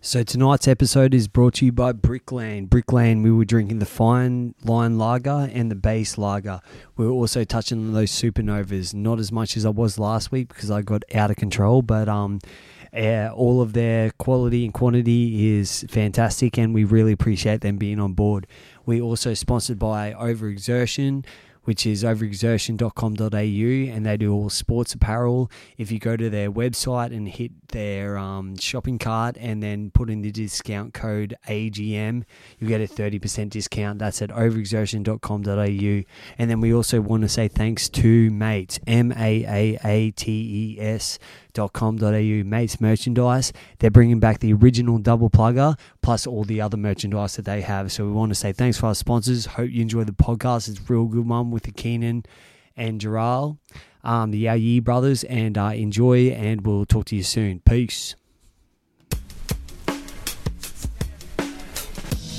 So tonight's episode is brought to you by Brickland. Brickland, we were drinking the fine line lager and the base lager. We were also touching on those supernovas, not as much as I was last week because I got out of control, but um, uh, all of their quality and quantity is fantastic, and we really appreciate them being on board. We also sponsored by Overexertion which is overexertion.com.au, and they do all sports apparel. If you go to their website and hit their um, shopping cart and then put in the discount code AGM, you get a 30% discount. That's at overexertion.com.au. And then we also want to say thanks to Mates, M A A A T E S mates.com.au mates merchandise. They're bringing back the original double plugger plus all the other merchandise that they have. So we want to say thanks for our sponsors. Hope you enjoy the podcast. It's a real good one with the keenan and Jharal, um, the Yow Yeh brothers and uh, enjoy and we'll talk to you soon. Peace.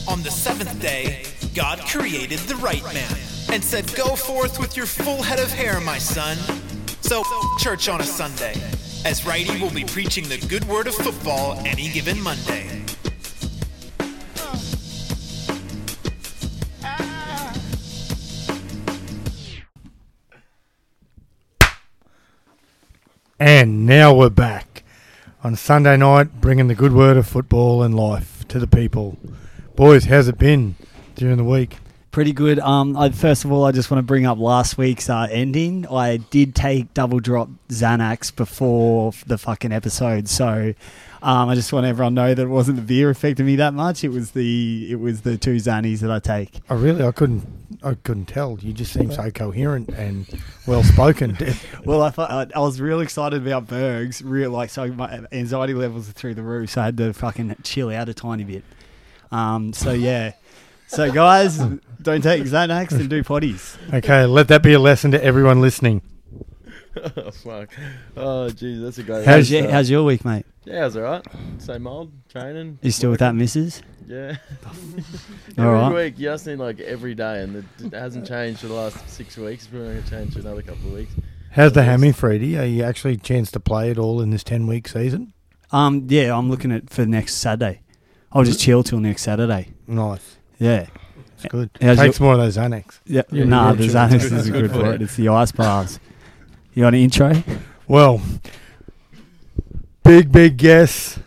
On the seventh day, God created the right man and said, Go forth with your full head of hair, my son. So, church on a Sunday, as Righty will be preaching the good word of football any given Monday. And now we're back on Sunday night, bringing the good word of football and life to the people. Boys, how's it been during the week? Pretty good. Um, I, first of all, I just want to bring up last week's uh, ending. I did take double drop Xanax before the fucking episode, so um, I just want everyone to know that it wasn't the beer affecting me that much. It was the it was the two Xannies that I take. I really, I couldn't, I couldn't tell. You just seem so coherent and well spoken. well, I thought I, I was real excited about Bergs. Real like so, my anxiety levels are through the roof, so I had to fucking chill out a tiny bit. Um, so yeah. So, guys, don't take Xanax and do potties. Okay, let that be a lesson to everyone listening. oh, fuck. Oh, geez, that's a great How's your, how's your week, mate? Yeah, it's alright. Same old, training. You still with that missus? Yeah. All every right. week, you ask me like every day, and it, it hasn't changed for the last six weeks. It's probably going to change for another couple of weeks. How's the hammy, Freddie? Are you actually chance to play it all in this 10 week season? Um, yeah, I'm looking at for next Saturday. I'll just chill till next Saturday. Nice. Yeah. It's good. How's Takes your- more of those Xanax. Yeah, Yeah, nah, yeah, the. Xanax It's good- is it's good good for for it. It's the ice bars. You want an intro? Well, big, big guess.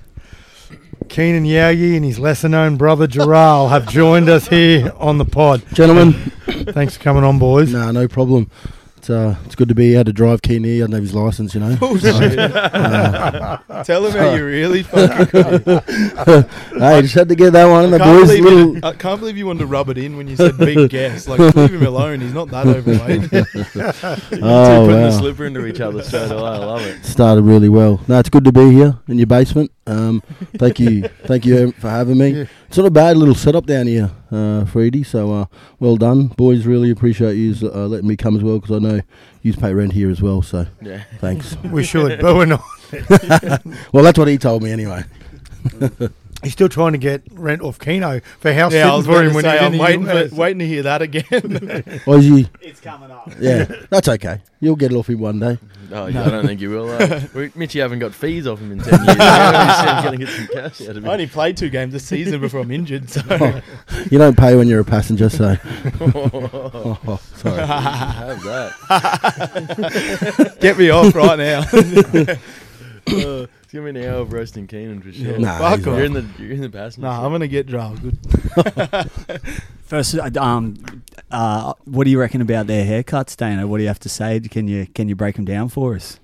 Keenan Yow Yeh and his lesser known brother Jharal have joined us here on the pod. Gentlemen, Thanks for coming on, boys. nah, no problem. It's uh, it's good to be able to drive Keen here. I don't have his license, you know. Uh, Tell him how you really fucking. hey, just had to get that one. And the boys, believe little, you, I can't believe you wanted to rub it in when you said big guess. Like, leave him alone. He's not that overweight. You Oh, two putting wow. the slipper into each other straight away. I love it. started really well. No, it's good to be here in your basement. Um, thank you, thank you for having me. It's not a bad little setup down here, uh, Freedy. So uh, well done, boys. Really appreciate you uh, letting me come as well because I know you pay rent here as well. So Yeah. thanks. We should, but we're not. well, that's what he told me anyway. He's still trying to get rent off Keno for house yeah, I was sitting for him when say, he's I'm in waiting, the for, waiting to hear that again. Or is he? It's coming up. Yeah, that's okay. You'll get it off him one day. No, I don't think you will. Uh, we, Mitchy haven't got fees off him in 10 years. He's get some cash out of I only played two games this season before I'm injured. So You don't pay when you're a passenger, so. oh, Oh, sorry. have that. get me off right now. Uh, it's going to be an hour of roasting Keenan for sure. Nah, Fuck he's off. You're in the, you're in the passenger. nah, seat. I'm gonna get drunk. First, um, uh, what do you reckon about their haircuts, Dana? What do you have to say? Can you can you break them down for us?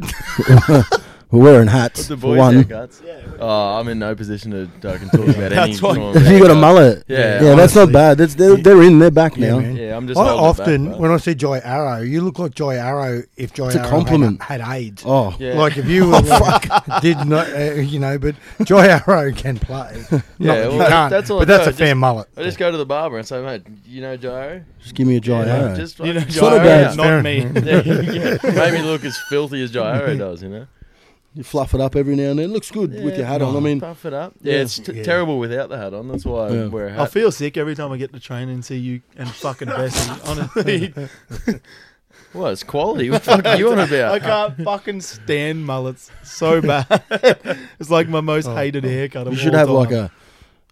We're wearing hats the for boys' one. haircuts? Oh, I'm in no position to I can talk about any. That's why- normal If you got a haircut. mullet, Yeah, yeah, that's not honestly. bad. That's they're, they're in. They're back now. man. Yeah, I'm just I holding it often, back, but- when I see Jai Arrow, you look like Jai Arrow if Joy It's a Arrow compliment. Had, had AIDS. Oh, Yeah. Like if you were like, did not, uh, you know, but Jai Arrow can play. Not Yeah, that you well, can't, that's all but that's do. a fair Just- mullet. I just go to the barber and say, mate, you know Joe? just give me a dry arrow. Just You know, fucking- Joe, not a bad- not me. yeah, yeah. Made me look as filthy as Jai Arrow does, you know? You fluff it up every now and then. It looks good with your hat on. I mean, puff it up. Yeah, Yeah. it's t- Yeah. terrible without the hat on. That's why Yeah. I wear a I hat. I feel sick every time I get to train and see you and fucking Bessie. Honestly, What? It's quality. What the fuck are you on about? I about? can't fucking stand mullets so bad. it's like my most oh, hated oh. haircut. Of You should all have time. like a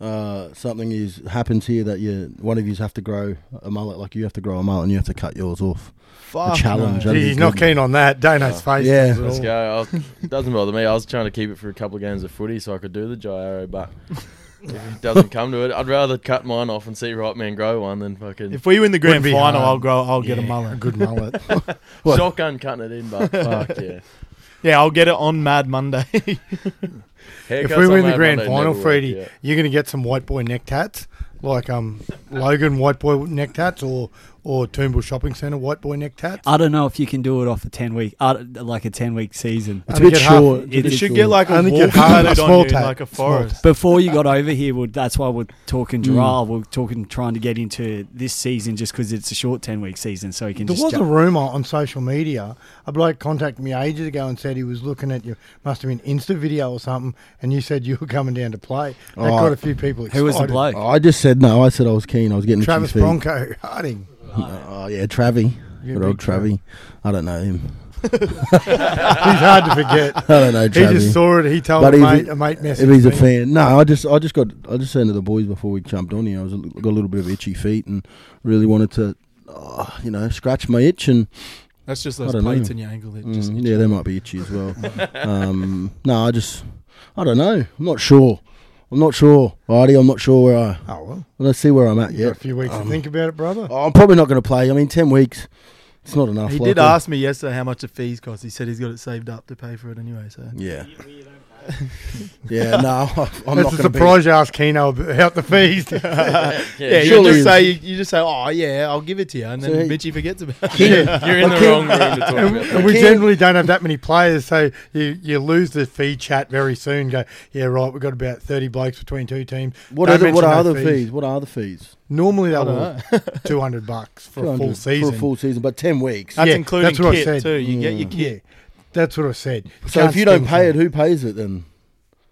uh, something is happens here that you one of you have to grow a mullet, like you have to grow a mullet and you have to cut yours off. Fuck challenge. no. He's not keen on that. Dano's face. Yeah. does it Let's all. go. I'll, it doesn't bother me. I was trying to keep it for a couple of games of footy so I could do the gyro, but if it doesn't come to it, I'd rather cut mine off and see right man grow one than fucking If we win the grand final, hard. I'll grow. I'll get a Yeah, mullet. good mullet. Shotgun cutting it in. But fuck yeah. Yeah, I'll get it on Mad Monday. If we win the grand final, Freddie, yeah. you're going to get some white boy neck tats, like um Logan white boy neck tats, or or Turnbull Shopping Centre white boy neck tats. I don't know if you can do it off a ten week, uh, like a ten week season. It's a bit get half- short. it- you should short. get like a Only wolf get half a tatted on small you tat. like a forest. Before you got over here, well, that's why we're talking Mm. We're talking trying to get into this season just because it's a short ten week season, so he can There just. was a rumor on social media. A bloke contacted me ages ago and said he was looking at your must have been Insta video or something, and you said you were coming down to play. That Oh. got a few people excited. Who was the bloke? I just said no. I said I was keen. I was getting Travis itchy. Bronco Harding. Oh yeah, Travie. Yeah, Good old big Trav. Travie. I don't know him. He's hard to forget. I don't know Travi. He just saw it. He told But a if mate. he- a mate messaged if he's a fan, no, I just, I just got, I just said to the boys before we jumped on here, I was a, got a little bit of itchy feet and really wanted to, uh, you know, scratch my itch and That's just I those don't know. plates in your ankle. That just mm, yeah, they might be itchy as well. um, no, I just, I don't know. I'm not sure. I'm not sure, Artie. I'm not sure where I. Oh well, Let's see where I'm at Yeah, a few weeks Um, to think about it, brother. Oh, I'm probably not going to play. I mean, ten weeks. It's not enough. He like, did uh, ask me yesterday how much the fees cost. He said he's got it saved up to pay for it anyway. So Yeah. yeah. No, I'm That's not a going to surprise you ask Keno about the fees. yeah, Yeah, you surely just say you just say, oh yeah, I'll give it to you, and then So Mitchy forgets about it. Yeah. You're in the Okay. wrong room to talk and, about and we King- generally don't have that many players, so you, you lose the fee chat very soon. Go, yeah, right. We've got about thirty blokes between two teams. What Don't are the, what are no the fees. fees? What are the fees? Normally I they don't were two hundred bucks for a full season. For a full season, but ten weeks. That's Yeah, including that's what I kit said. too. You get your Mm. kit. yeah, that's what I said. so can't if you don't spend pay it, some- who pays it then?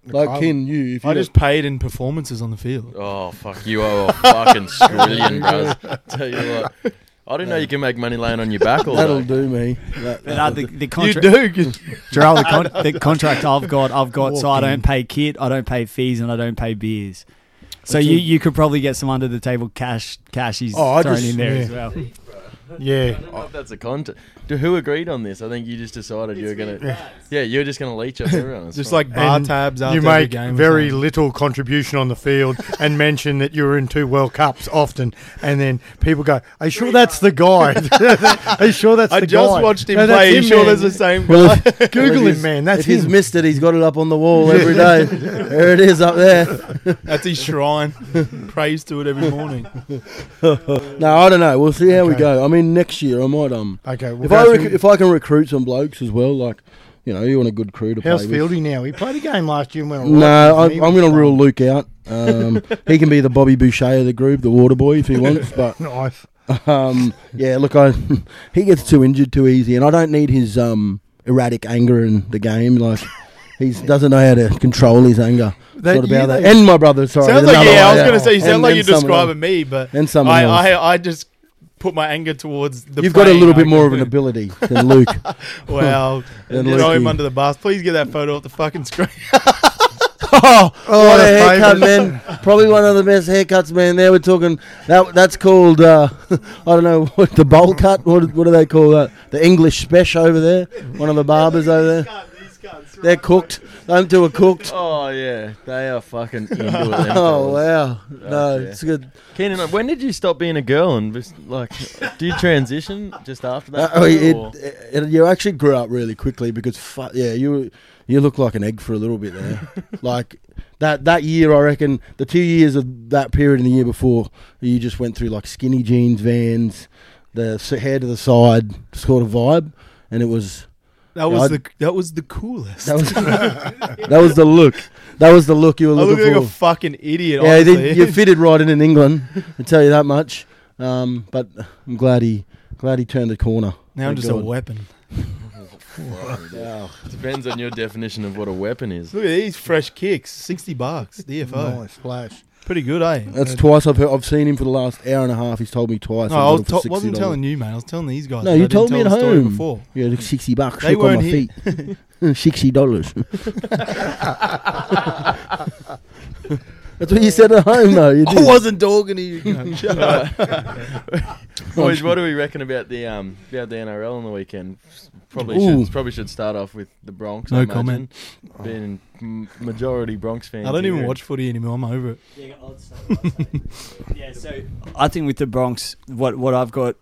Like club. Ken, you. If you I just paid in performances on the field. Oh fuck, you are a fucking skrillion, bros. Tell you what, I didn't know you can make money laying on your back all that'll day. do me. That, But, uh, that'll the, do. the You contract, do. 'cause- Gerald, the, con- the contract I've got, I've got, so I don't pay kit, I don't pay fees, and I don't pay beers. So That's you, a- you could probably get some under the table cash cashies Oh, I thrown just- in there yeah. as well. Yeah, I don't know if that's a contract. Who agreed on this? I think you just decided you were gonna. Yeah, you're just gonna leech off everyone. It's Just fine. like bar And tabs after you every make game. or very something. little contribution on the field and mention that you're in two World Cups often, and then people go, "Are you sure that's the guy? Are you sure that's the guy? I the just guy?" watched him No, that's play. You him, sure man. there's the same Well, guy? if- Google him, man. That's if he's him. missed it, he's got it up on the wall every day. there it is up there. That's his shrine. Prays to it every morning. No, I don't know. We'll see how we go. I mean, next year I might um. Okay, we'll If I rec- if I can recruit some blokes as well, like you know, you want a good crew to how's play with. Fieldy now? He played a game last year and went. all No, right. I, He I'm going to rule Luke out. Um, he can be the Bobby Boucher of the group, the water boy, if he wants. But Nice. um, yeah, look, I he gets too injured too easy, and I don't need his um, erratic anger in the game. Like he doesn't know how to control his anger. That Sort of year about that. they- And my brother, sorry. Sounds like another yeah. I one, was gonna say you sound And- like and you're describing else. me, but And someone I. I I just put my anger towards the. You've got a little bit more of an ability than Luke. Well, Than throw him under the bus. Please get that photo off the fucking screen. Oh, what a the haircut, man! Probably one of the best haircuts, man. There we're talking. That that's called. Uh, I don't know what the bowl cut. What what do they call that? The English special over there. One of the barbers over there. They're cooked. Them two are cooked. Oh yeah, they are fucking into it. them Oh fellas. wow! No, yeah. it's good. Keenan, when did you stop being a girl and just like, do you transition just after Uh, that? oh, it, or- it, it- you actually grew up really quickly because fu- yeah, you you look like an egg for a little bit there. like that that year, I reckon the two years of that period and the year before, you just went through like skinny jeans, Vans, the s- hair to the side sort of vibe, and it was That was I'd- the that was the coolest. that was that was the look. That was the look you were I look looking like a for. fucking idiot. yeah, honestly. they, you fitted right in in England. I tell you that much. Um, but I'm glad he glad he turned the corner. now I'm Thank just a God. weapon. Depends on your definition of what a weapon is. Look at these fresh kicks, sixty bucks. DFO, Nice flash. Pretty good, eh? That's twice I've heard, I've seen him for the last hour and a half. He's told me twice. No, I was to- wasn't telling you, man. I was telling these guys. No, I you didn't told me tell at the story home. before. Yeah, like sixty bucks. They Shook on weren't my here. feet. sixty dollars. That's what you said at home, though. You I did. wasn't talking to you. cunt. Shut up. Boys, what do we reckon about the um about the NRL on the weekend? Probably Ooh. should probably should start off with the Broncs. No I imagine. comment. Being m- majority Broncs fans. I don't even here. watch footy anymore. I'm over it. Yeah, so I think with the Broncs, what what I've got,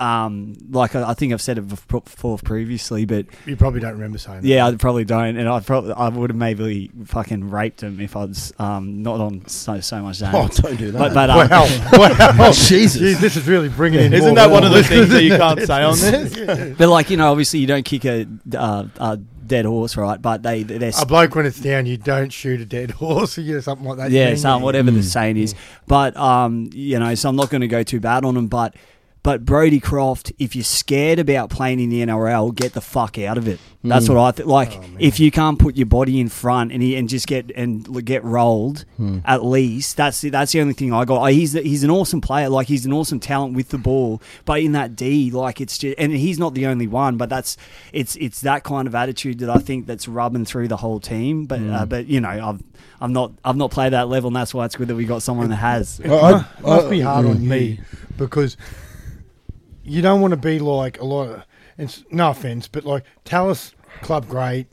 um, like I, I think I've said it before before previously, but You probably don't remember saying that. yeah, I probably don't, and I probably I would have maybe fucking raped him if I was um not on so so much Oh, damage. don't do that. but but um, Wow. wow. Jesus. Jeez, this is really bringing in Isn't more that one of the things that you can't say on this? but like you know, obviously you don't kick a, uh, a dead horse, right? But they they're A bloke when it's down, you don't shoot a dead horse or you know, something like that. yeah, You so mean? whatever the Mm. saying is. But um, you know, so I'm not going to go too bad on him. But but Brodie Croft, if you're scared about playing in the NRL, get the fuck out of it. That's Mm. what I think. Like Oh, if you can't put your body in front and he, and just get and get rolled, Mm. at least that's the, that's the only thing I got. He's he's an awesome player. Like he's an awesome talent with the ball, but in that D, like it's just and he's not the only one. But that's it's it's that kind of attitude that I think that's rubbing through the whole team. But uh, but you know I've I've not I've not played that level, and that's why it's good that we got someone that has. It I- I- must be hard on you Me. because you don't want to be like a lot of. It's no offense, but like Tallis Club great,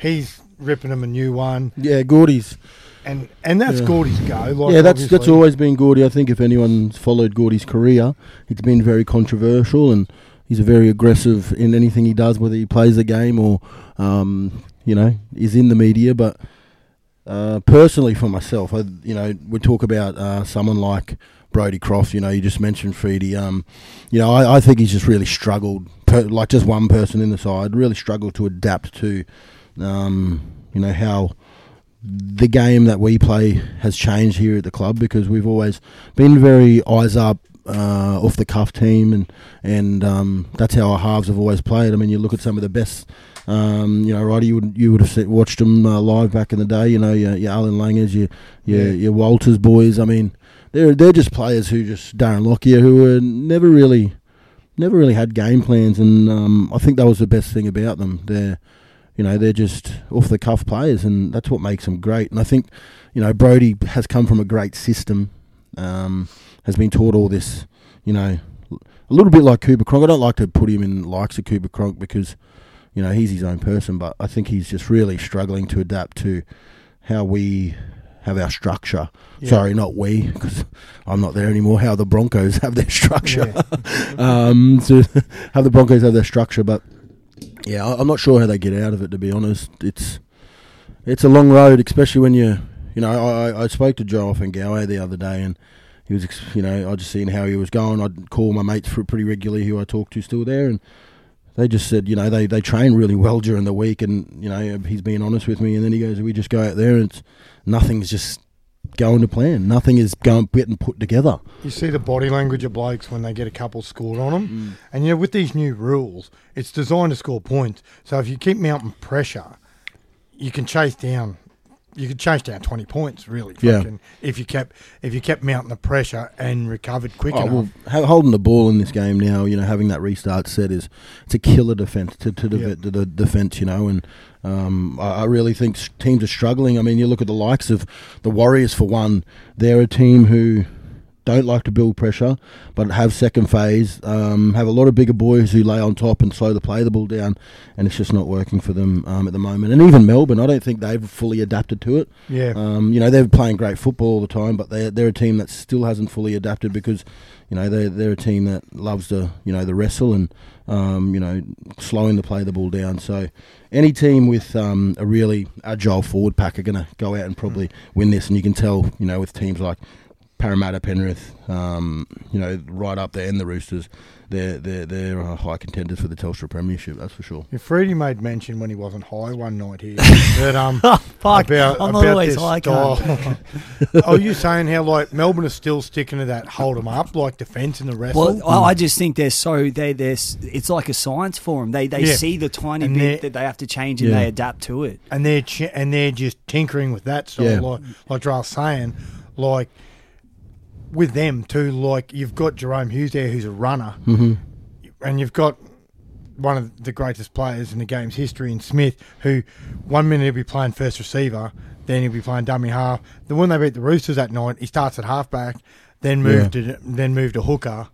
he's ripping him a new one, Yeah, Gordy's. and and that's Yeah. Gordy's go. Like yeah, that's that's always been Gordy. I think if anyone's followed Gordy's career, it's been very controversial, and he's very aggressive in anything he does, whether he plays the game or, um, you know, is in the media. But uh, personally, for myself, I, you know, we talk about uh, someone like Brodie Croft. You know, you just mentioned Freedy. Um, you know, I, I think he's just really struggled. Per, like just one person in the side, really struggled to adapt to, um, you know, how the game that we play has changed here at the club because we've always been very eyes up, uh, off the cuff team, and and um, that's how our halves have always played. I mean, you look at some of the best. Um, you know, Roddy, you would you would have watched them uh, live back in the day. You know, your, your Allan Langers, your your, Yeah. your Walters boys. I mean, they're they're just players who just Darren Lockyer who were never really never really had game plans, and um, I think that was the best thing about them. They're you know they're just off the cuff players, and that's what makes them great. And I think you know Brodie has come from a great system, um, has been taught all this, you know, a little bit like Cooper Cronk. I don't like to put him in likes of Cooper Cronk because you know he's his own person, but I think he's just really struggling to adapt to how we have our structure. Yeah. Sorry, not we, because I'm not there anymore. How the Broncos have their structure. Yeah. um, to have the Broncos have their structure, but yeah, I- I'm not sure how they get out of it. To be honest, it's it's a long road, especially when you you know I, I- spoke to Joe Ofahengaue the other day, and he was you know I just seen how he was going. I'd call my mates for pretty regularly who I talk to still there, and they just said you know they they train really well during the week, and you know he's being honest with me, and then he goes we just go out there and it's, nothing's just going to plan. Nothing is going getting put together. You see the body language of blokes when they get a couple scored on them, mm. and you know with these new rules, it's designed to score points. So if you keep mounting pressure, you can chase down. You could chase down twenty points, really. Yeah. fucking, If you kept if you kept mounting the pressure and recovered quick Oh, enough. well, ha- holding the ball in this game now, you know, having that restart set is it's a killer defense to, to, to the defense, you know, and um, I, I really think s- teams are struggling. I mean, you look at the likes of the Warriors for one; they're a team who don't like to build pressure, but have second phase, um, have a lot of bigger boys who lay on top and slow the play the ball down, and it's just not working for them um, at the moment. And even Melbourne, I don't think they've fully adapted to it. yeah, Um, you know, they're playing great football all the time, but they're they're a team that still hasn't fully adapted because, you know, they're they're a team that loves to you know the wrestle and um, you know slowing the play the ball down. So any team with um, a really agile forward pack are going to go out and probably win this, and you can tell you know with teams like Parramatta, Penrith, um, you know, right up there, and the Roosters. They're they're they're uh, high contenders for the Telstra Premiership. That's for sure. If Freddie made mention when he wasn't high one night here that um Fuck, about, I'm about not always their high. style. cunt. Are you saying how like Melbourne is still sticking to that hold 'em up like defence in the wrestle? Well, I I just think they're so they they're it's like a science for them. They they Yeah. see the tiny And bit that they have to change and Yeah. they adapt to it. and they're ch- and they're just tinkering with that So Yeah. like like Drell's saying, like with them too. Like you've got Jahrome Hughes there, who's a runner, Mm-hmm. and you've got one of the greatest players in the game's history in Smith, who one minute he'll be playing first receiver, then he'll be playing dummy half. The when they beat the Roosters that night, he starts at halfback, then moved to then moved to hooker,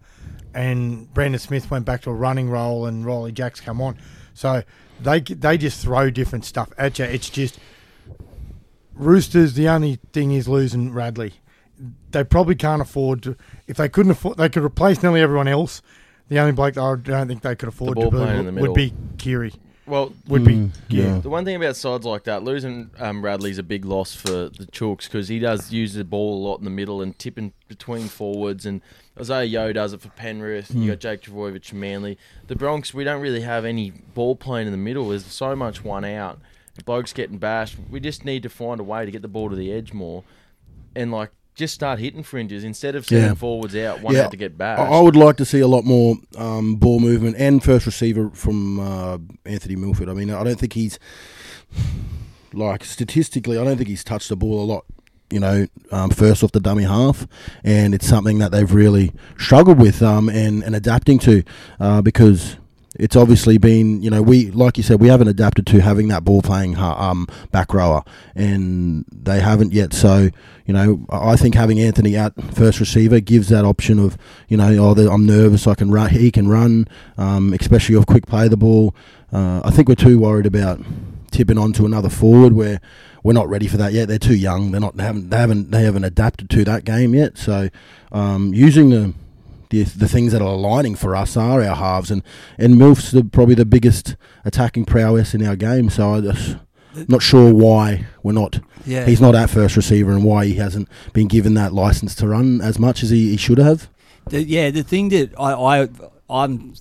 and Brandon Smith went back to a running role, and Ryley Jacks come on. So they they just throw different stuff at you. It's just Roosters. The only thing is losing Radley. They probably can't afford to. If they couldn't afford, they could replace nearly everyone else. The only bloke that I don't think they could afford ball to playing in the be, middle. would be Kiri. Well, Would Mm, be yeah. yeah. The one thing about sides like that, losing um, Radley's a big loss for the Chooks because he does use the ball a lot in the middle and tipping between forwards. And Isaah Yeo does it for Penrith. You got Jake Trbojevic Manly. The Broncs, we don't really have any ball playing in the middle. There's so much one out. The blokes getting bashed. We just need to find a way to get the ball to the edge more, and like just start hitting fringes instead of sending Yeah. forwards out. One Yeah. had to get I. I would like to see a lot more um, ball movement and first receiver from uh, Anthony Milford. I mean, I don't think he's like statistically, I don't think he's touched the ball a lot. You know, um, first off the dummy half, and it's something that they've really struggled with um, and and adapting to uh, because it's obviously been you know we like you said we haven't adapted to having that ball playing um, back rower and they haven't yet. So you know I think having Anthony out first receiver gives that option of you know oh I'm nervous I can run he can run um, especially off quick play the ball. Uh, I think we're too worried about tipping on to another forward where we're not ready for that yet. They're too young. They're not they haven't they haven't they haven't adapted to that game yet. So um, using the the, the things that are aligning for us are our halves, and and Milf's the, probably the biggest attacking prowess in our game. So I just not sure why we're not. Yeah, He's not at first receiver, and why he hasn't been given that license to run as much as he, he should have. The, yeah, the thing that I, I I'm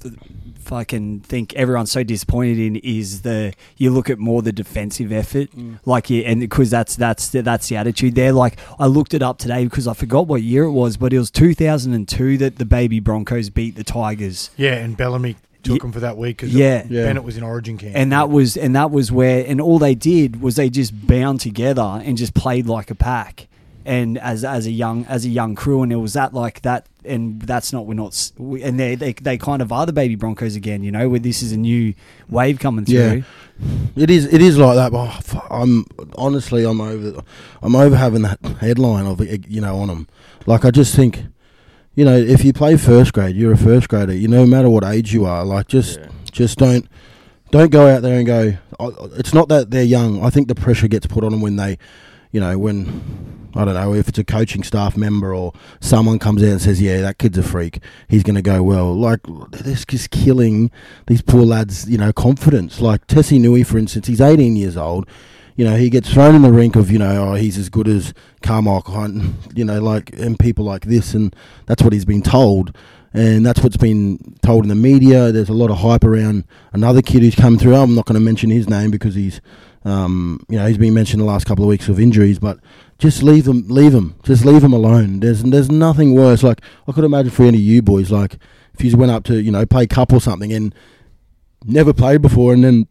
fucking think everyone's so disappointed in is the you look at more the defensive effort, mm. like yeah, and because that's that's the, that's the attitude there. Like I looked it up today because I forgot what year it was, but it was 2002 that the baby Broncos beat the Tigers. Yeah, and Bellamy took Ye- him for that week because Yeah. Yeah. Bennett was in Origin camp. and that was and that was where and all they did was they just bound together and just played like a pack and as as a young as a young crew and it was that like that and that's not we're not we, and they, they they kind of are the baby broncos again you know where this is a new wave coming through Yeah. It is. It is like that. But oh, I'm honestly, I'm over. I'm over having that headline of eh, you know on them. Like I just think, you know, if you play first grade, you're a first grader. You know, no matter what age you are. Like just, Yeah. just don't, don't go out there and go. "Oh, oh It's not that they're young. I think the pressure gets put on them when they, you know, when I don't know if it's a coaching staff member or someone comes out and says, "Yeah, that kid's a freak. He's going to go well." Like this is killing these poor lads, you know, confidence. Like Tesi Niu, for instance, he's 18 years old. You know, he gets thrown in the rink of, you know, oh, he's as good as Karmichael Hunt, you know, like, and people like this, and that's what he's been told. And that's what's been told in the media. There's a lot of hype around another kid who's come through. I'm not going to mention his name because he's, um, you know, he's been mentioned the last couple of weeks of injuries. But just leave them, leave him, just leave him alone. There's there's nothing worse. Like I could imagine for any of you boys, like if you went up to you know play cup or something and never played before, and then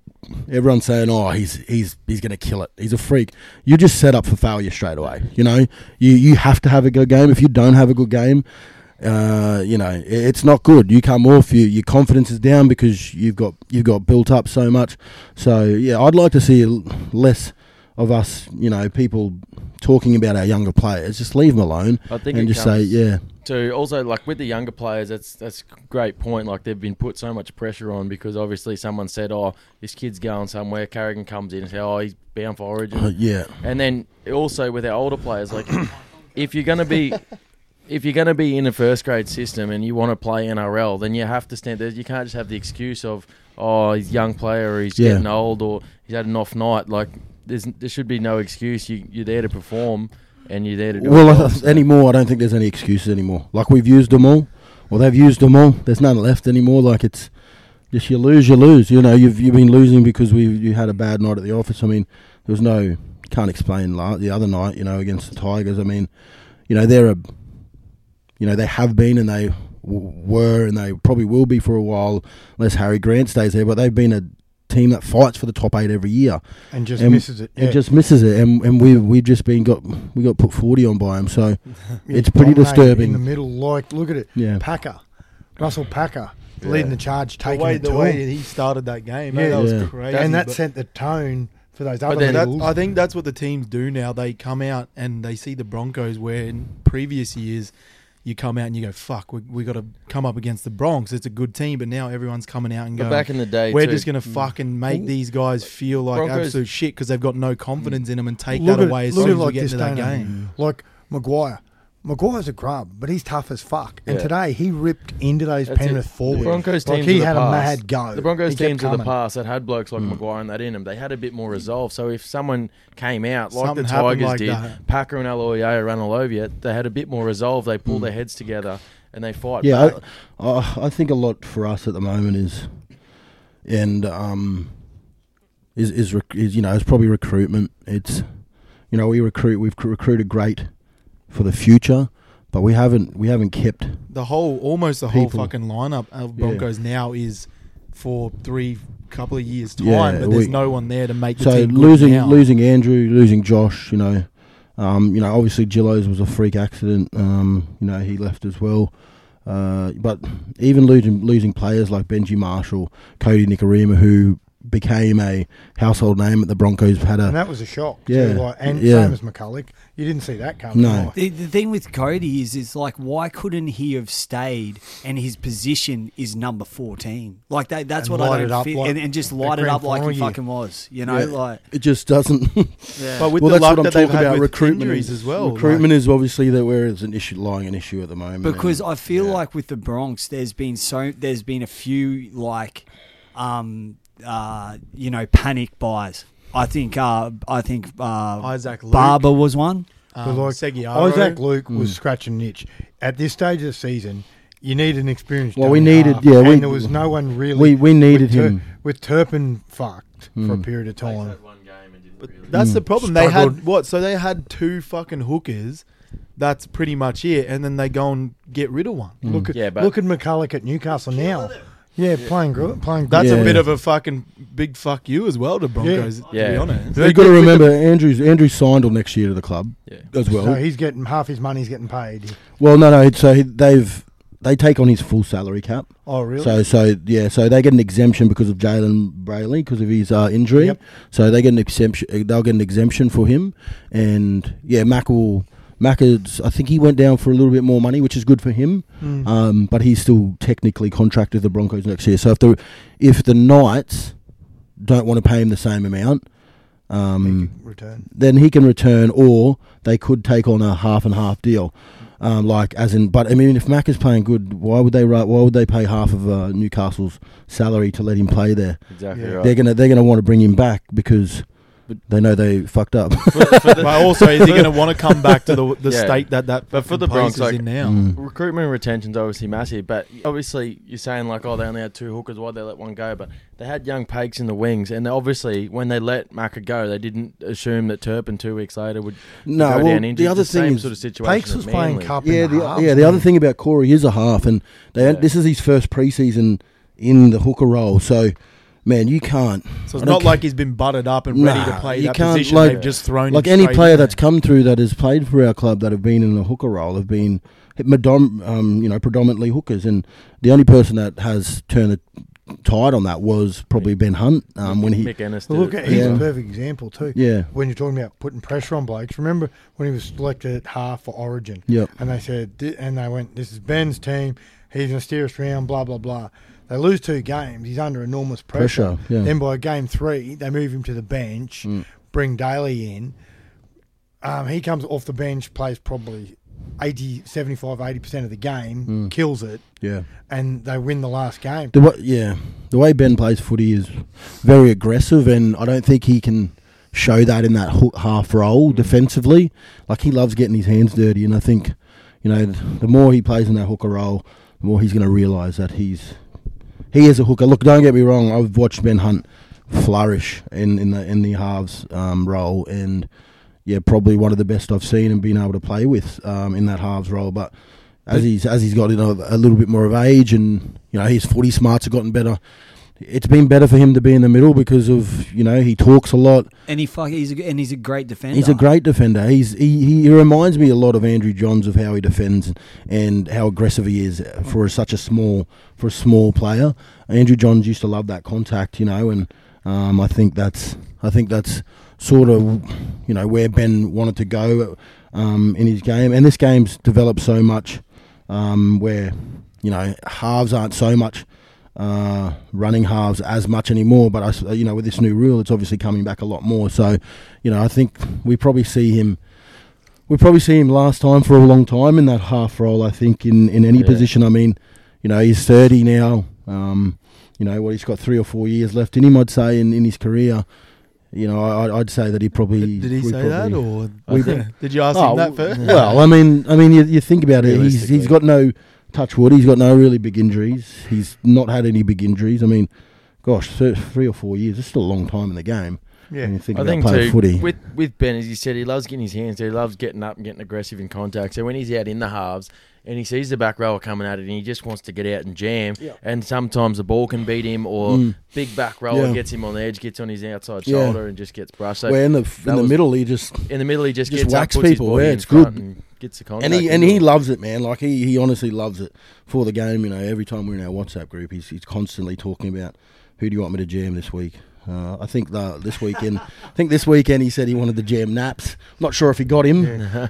everyone's saying, "Oh, he's he's he's going to kill it. He's a freak." You're just set up for failure straight away. You know, you you have to have a good game. If you don't have a good game, uh, you know, it's not good. You come off, you, your confidence is down because you've got you've got built up so much. So yeah, I'd like to see less of us, you know, people talking about our younger players. Just leave them alone I think and just say, yeah, to also like with the younger players, that's that's a great point. Like they've been put so much pressure on because obviously someone said, "Oh, this kid's going somewhere." Carrigan comes in and says, "Oh, he's bound for Origin," uh, yeah, and then also with our older players, like if you're gonna be. If you're going to be in a first grade system and you want to play NRL, then you have to stand there. You can't just have the excuse of, oh, he's a young player or he's Yeah. getting old or he's had an off night. Like, there's, there should be no excuse. You, you're there to perform and you're there to do Well, job, so- anymore, I don't think there's any excuses anymore. Like we've used them all, or they've used them all. There's none left anymore. Like it's just you lose, you lose. You know, you've you've been losing because we you had a bad night at the office. I mean, there was no can't explain la- the other night. You know, against the Tigers. I mean, you know they're a, you know they have been and they w- were and they probably will be for a while unless Harry Grant stays there. But they've been a team that fights for the top eight every year and just and misses it. it Yeah. just misses it, and and we we've just been got we got put forty on by him. So He's it's pretty disturbing. in the middle. Like, look at it, yeah, Packer, Russell Packer Yeah. leading the charge, The taking way, it the to way him. he started that game, Yeah. yeah, that was Yeah. crazy. and that sent the tone for those other then that, I think that's what the teams do now. They come out and they see the Broncos, where in previous years you come out and you go, "Fuck, we, we got to come up against the Broncs. It's a good team." But now everyone's coming out and But going, back in the day, "We're too, just going to mm. fucking make Ooh. these guys feel like Broncos- absolute shit because they've got no confidence mm. in them and take Look that at- away as soon as we like get this into that game." like Maguire. Maguire's a grub, but he's tough as fuck. And Yeah. today he ripped into those That's Penrith it. forwards. The Broncos like teams he of the had a past, mad go. The Broncos He kept teams of the coming. past that had blokes like Mm. Maguire and that in them, they had a bit more resolve. So if someone came out like Something the happened Tigers like did, that. Packer and Aloiai run all over you, they had a bit more resolve. They pull Mm. their heads together and they fight. yeah. back. I, I I think a lot for us at the moment is, and um, is is, rec- is you know it's probably recruitment. It's you know we recruit we've cr- recruited great for the future, but we haven't we haven't kept The whole, almost the whole fucking lineup of Yeah. Broncos now is for three couple of years time, Yeah, but there's we- no one there to make the so losing losing Andrew, losing Josh, you know, um, you know, obviously Gillows was a freak accident. Um, you know, he left as well. Uh, but even losing losing players like Benji Marshall, Kodi Nikorima, who became a household name at the Broncos, had And a that was a shock. Yeah. Too, like, and Yeah. same as McCullough. You didn't see that coming. No. The, the thing with Kodi is, it's like, why couldn't he have stayed? And his position is number fourteen. Like that, that's And what I it don't up feel, like and, and just light it up like final he year. fucking was. You know, Yeah. like it just doesn't. yeah. But with well, the that's luck what I'm that they've talking had about. with Recruitment injuries is- as well, Recruitment is obviously that where it's an issue, lying an issue at the moment. because and- I feel yeah. like with the Broncs, there's been so there's been a few like, um, uh, you know, panic buys. I think, uh, I think uh, Isaac Luke, Barber was one. Um, like Seguiaro. Isaac Luke Mm. was scratching an itch. At this stage of the season, you need an experienced. Well, we needed- half, yeah, and we- there was no one really. we we needed with Tur- him. with Turpin fucked for a Mm. period of time. one game and didn't But really- that's Mm. the problem. They had what? So they had two fucking hookers. That's pretty much it. And then they go and get rid of one. Mm. Look at Yeah, but- look at McCullough at Newcastle now. Yeah, playing gr- playing. That's Yeah. a bit of a fucking big fuck you as well to Broncos. To Yeah. be honest. You've got to remember, Andrew's Andrew's signed all next year to the club Yeah. as well. So he's getting half his money's getting paid. Well, no, no. So he, they've they take on his full salary cap. Oh, really? So, so yeah, so they get an exemption because of Jalen Brayley because of his uh, injury. Yep. So they get an exemption. They'll get an exemption for him, and yeah, Mac will. Mac I think he went down for a little bit more money, which is good for him. Mm. Um, but he's still technically contracted with the Broncos next year. So if the if the Knights don't want to pay him the same amount, um, Return. then he can return, or they could take on a half and half deal. Um, like as in, but I mean, if Mac is playing good, why would they? Why would they pay half of uh, Newcastle's salary to let him play there? Exactly Yeah. right. They're gonna they're gonna want to bring him back because they know they fucked up. but also, is he going to want to come back to the the Yeah. state that that But for the place Broncs, like- in now? Mm. Recruitment and retention's obviously massive, but obviously you're saying like, oh, they only had two hookers, why they let one go? But they had young Paix in the wings, and obviously when they let Maka go, they didn't assume that Turpin two weeks later would no, go well, down injured. the other same thing is, sort of situation. Paix was playing Manly. cup. yeah, the, the, halves, yeah. The other thing about Cory is a half, and they Yeah. this is his first preseason in the hooker role. So, man, you can't So it's don't like he's been buttered up and ready to play you that can't, position. like- They've just thrown like him any player in that's come through that has played for our club that have been in a hooker role have been madom- um, you know, predominantly hookers, and the only person that has turned the tide on that was probably Ben Hunt um, when he, Mick Ennis Well, look, at, he's Yeah. a perfect example too. yeah, When you're talking about putting pressure on blokes, remember when he was selected at half for Origin, yep, and they said, and they went, "This is Ben's team. He's going to steer us around." Blah blah blah. They lose two games. He's under enormous pressure. pressure, yeah, Then by game three, they move him to the bench, Mm. bring Daly in. Um, he comes off the bench, plays probably 80, 75, 80% of the game, Mm. kills it, yeah. and they win the last game. The way, yeah, the way Ben plays footy is very aggressive, and I don't think he can show that in that half role defensively. Like he loves getting his hands dirty, and I think you know the more he plays in that hooker role, the more he's going to realise that he's he is a hooker. Look, don't get me wrong. I've watched Ben Hunt flourish in, in the in the halves um, role, and yeah, probably one of the best I've seen and been able to play with um, in that halves role. But as he's as he's got you know, a little bit more of age, and you know his footy smarts have gotten better. It's been better for him to be in the middle because of you know he talks a lot. And he fuck, he's a, and he's a great defender. He's a great defender. He's he, he reminds me a lot of Andrew Johns of how he defends and, how aggressive he is for such a small for a small player. Andrew Johns used to love that contact, you know, and um, I think that's I think that's sort of you know where Ben wanted to go um, in his game, and this game's developed so much um, where you know halves aren't so much uh, running halves as much anymore. But I, you know, with this new rule, it's obviously coming back a lot more. So, you know, I think we probably see him. We probably see him last time for a long time in that half role. I think in, in any Yeah. position. I mean, you know, he's thirty now. Um, you know, what he's got three or four years left in him. I'd say in, in his career. You know, I, I'd say that he probably Did he we say that, or I think- did you ask Oh, him that first? well, I mean, I mean, you, you think about it. He's he's Realistically. got no touch wood. He's got no really big injuries. He's not had any big injuries. I mean, gosh, three or four years. It's still a long time in the game. Yeah. When you think I about think playing too, footy. with with Ben, as you said, he loves getting his hands there. He loves getting up and getting aggressive in contact. So when he's out in the halves and he sees the back rower coming at it, and he just wants to get out and jam. Yeah. And sometimes the ball can beat him, or Mm. big back rower Yeah. gets him on the edge, gets on his outside Yeah. shoulder, and just gets brushed. So Where in the in the was- middle, he just in the middle, he just, Just gets whacks up, puts people, his body yeah, in it's front good. And gets the contact. and he and he loves it, man. Like he, he honestly loves it for the game. You know, every time we're in our WhatsApp group, he's he's constantly talking about who do you want me to jam this week. Uh, I think the, this weekend, I think this weekend he said he wanted the jam Naps. Not sure if he got him.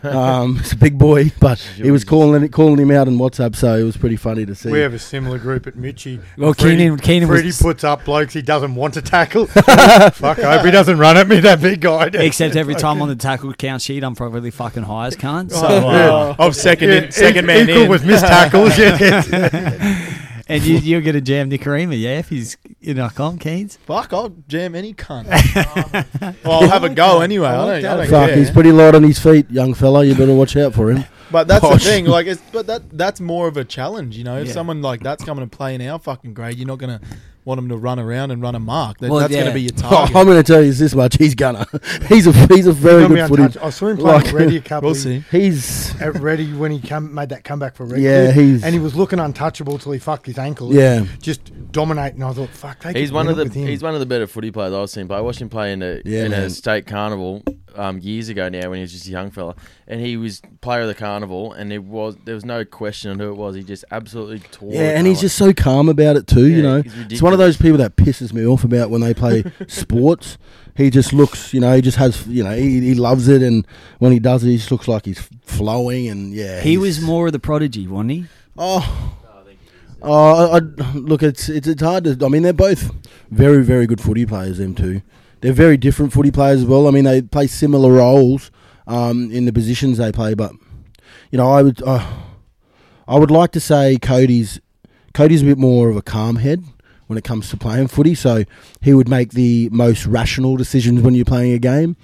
Um, he's a big boy, but he was calling calling him out on WhatsApp, so it was pretty funny to see. We have a similar group at Mitchie. Well, Freddie- Keenan- Keenan Freddie puts up blokes he doesn't want to tackle. Fuck, I hope he doesn't run at me, that big guy. Except every time on the tackle count sheet, I'm probably fucking high as cunt. So, Yeah. uh, of second, Yeah, in, second e- man equal in. with missed tackles. yeah. And you, you're going to jam Nikorima, yeah, if he's in our comp, Keens. Fuck, I'll jam any cunt. well, I'll have a go anyway. I don't, I don't Fuck, care. he's pretty light on his feet, young fella. You better watch out for him. But that's Gosh. the thing, like, it's, but that that's more of a challenge, you know. If Yeah. someone like that's coming to play in our fucking grade, you're not gonna want him to run around and run a mark. That, Well, that's yeah. gonna be your Oh, target. I'm going to tell you this much: he's gonna. He's a he's a very He's good footy. I saw him playing like- Reddy a couple we'll see. He's at Reddy when he come, made that comeback for Reddy. Yeah, he's- and he was looking untouchable till he fucked his ankle. yeah. just dominating. I thought, fuck, they He's one of the with he's one of the better footy players I've seen. But I watched him play in a Yeah, in man. a state carnival um, years ago now when he was just a young fella, and he was player of the carnival, and there was there was no question on who it was. He just absolutely tore. Yeah, it and he's up. just so calm about it too. you know, it's one of those people that pisses me off about when they play sports. He just looks, you know, he just has, you know, he, he loves it, and when he does it, he just looks like he's flowing, and yeah, He was more of the prodigy, wasn't he? Oh, oh, I, I, look, it's, it's it's hard to. I mean, they're both very very good footy players. Them two, they're very different footy players as well. I mean, they play similar roles um, in the positions they play, but you know, I would uh, I would like to say Kodi's Kodi's a bit more of a calm head when it comes to playing footy, so he would make the most rational decisions when you're playing a game.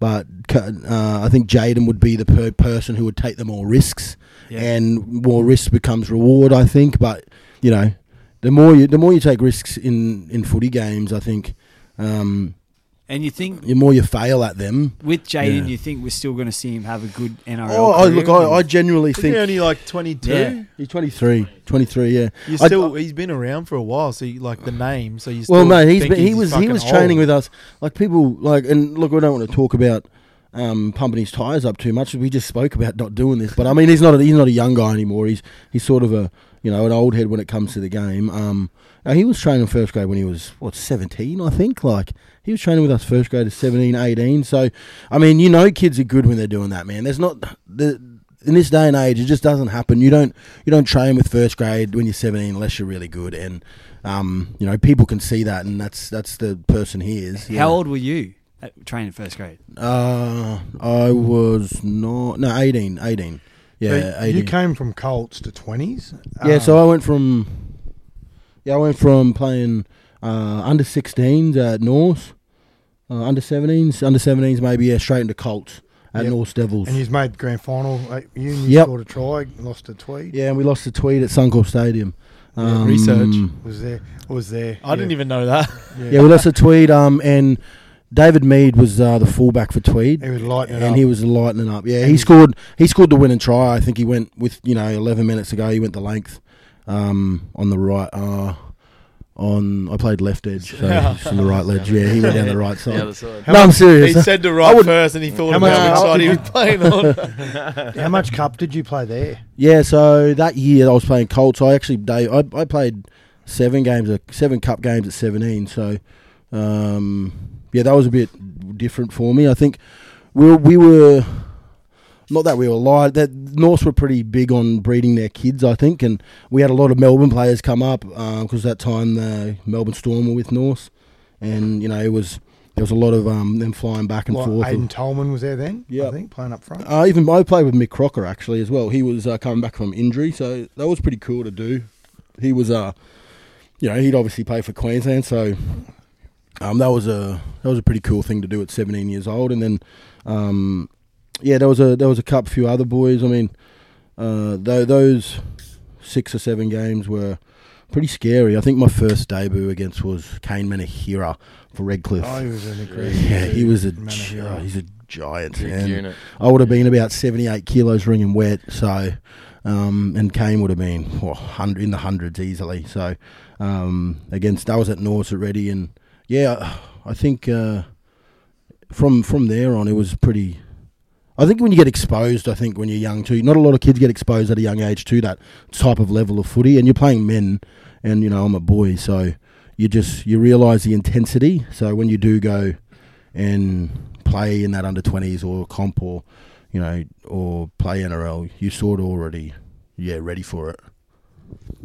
But uh, I think Jaden would be the per- person who would take the more risks, Yeah. and more risk becomes reward. I think, but you know, the more you the more you take risks in in footy games, I think, um, And you think the more you fail at them. with Jaden, Yeah. you think we're still going to see him have a good NRL Oh, I, career? look, I, I genuinely Isn't think he only like 22? Yeah. he's 23, 23, Yeah, You I- he's been around for a while, so you like the name. So you still Well, no, he's think been, he was he was training old. with us. Like people like, and look, we don't want to talk about um, pumping his tires up too much. We just spoke about not doing this, but I mean, he's not a, he's not a young guy anymore. He's he's sort of a you know an old head when it comes to the game. Um, he was training first grade when he was what seventeen, I think. Like he was training with us first grade at 17, 18. So I mean, you know, kids are good when they're doing that, man. There's not the in this day and age, it just doesn't happen. You don't you don't train with first grade when you're 17 unless you're really good, and um, you know people can see that, and that's that's the person he is. How old were you at training first grade? Uh, I was not no 18, 18. Yeah, So 18. you came from Colts to twenties. yeah, so I went from yeah, I went from playing uh, under 16s at North uh, under 17s, under 17s maybe yeah, straight into Colts at Yep. North Devils. And he's made grand final. Uh, you, you Yep. scored a try, lost a Tweed. yeah, and we lost the Tweed at Suncorp Stadium. Yeah, research. Was there? Was there? I didn't even know that. Yeah, we lost the Tweed. Um, and David Mead was uh, the fullback for Tweed. He was lighting and up. he was lightening up. Yeah, And he scored. He scored the winning try. I think he went with you know 11 minutes ago. He went the length um, on the right. Uh, on I played left edge, so just on the right ledge. Yeah, he went down the right side. other side. No, I'm serious. He said the right would- first, and he thought How about much- which side he was playing on. How much cup did you play there? Yeah, so that year I was playing Colts. I actually Dave, I, I played seven games, uh, seven cup games at 17. So um, yeah, that was a bit different for me. I think we were, we were not that we were lied. That Norse were pretty big on breeding their kids, I think, and we had a lot of Melbourne players come up because that time the Melbourne Storm were with Norse, and you know it was there was a lot of um, them flying back and Like forth. Aiden Tolman was there then. Yep. I think playing up front. Uh, even I played with Mick Crocker actually as well. He was uh, coming back from injury, so that was pretty cool to do. He was, uh, you know, he'd obviously play for Queensland, so um, that was a that was a pretty cool thing to do at 17 years old. And then, um, yeah, there was a there was a couple few other boys. I mean, uh, tho- those six or seven games were pretty scary. I think my first debut against was Kane Menahira for Redcliffe. Oh, he was an agreed. yeah, he was a gi- he's a giant. Big unit. I would have been about 78 kilos ringing wet, so um, and Kane would have been well, hundred in the hundreds easily. So um, against I was at North at Ready, and yeah, I think uh, from from there on it was pretty. I think when you get exposed, I think when you're young too, not a lot of kids get exposed at a young age to that type of level of footy, and you're playing men, and you know I'm a boy, so you just you realise the intensity. So when you do go and play in that under 20s or comp or you know or play NRL, you sort of already yeah ready for it.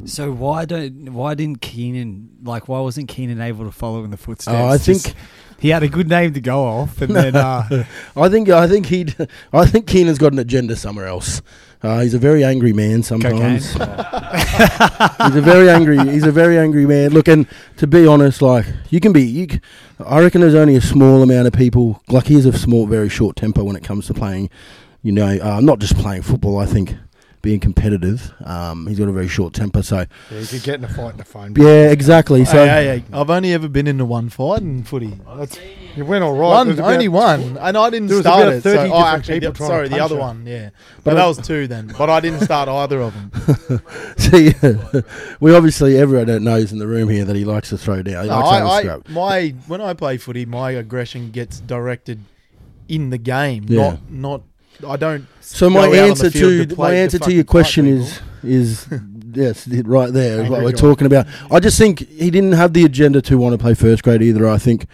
So why don't why didn't Keenan like why wasn't Keenan able to follow in the footsteps? Oh, I Just- think he had a good name to go off, and then uh, I think I think he'd I think Keenan's got an agenda somewhere else. Uh, he's a very angry man sometimes. he's a very angry. He's a very angry man. Look, and to be honest, like you can be. You, c- I reckon there's only a small amount of people. Like he has a small, very short temper when it comes to playing. You know, uh, not just playing football. I think being competitive. Um, he's got a very short temper. So Yeah, you could get in a fight in the phone. yeah, exactly. So hey, hey, hey, I've only ever been into one fight in footy. That's You went all right. There one, only one, and I didn't start it. 30 So, different actually, people the- sorry, to the other her. one, yeah. But But that was two then. But I didn't start either of them. See, we obviously everyone that knows in the room here that he likes to throw down. He No, likes to have a I, I, scrap. my when I play footy, my aggression gets directed in the game, Yeah. not not. I don't. So my out on the answer field to my answer to your question is is yes, right there is what we're talking about. I just think he didn't have the agenda to want to play first grade either. I think,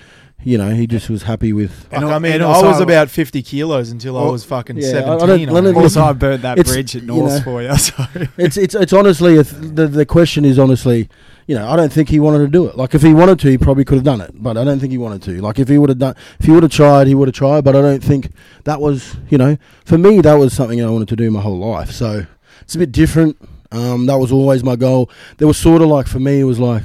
you know, he just was happy with. Fuck, And I mean, and I was about fifty kilos until I was fucking yeah, I- I don't- seventeen. I don't- also I burnt that It's- bridge at you North know. for you. So It's it's it's honestly a th- the the question is honestly, you know, I don't think he wanted to do it. Like if he wanted to, he probably could have done it, but I don't think he wanted to. Like if he would have done, if he would have tried, he would have tried. But I don't think that was, you know, for me that was something I wanted to do my whole life. So it's a bit different. Um, that was always my goal. There was sort of like for me, it was like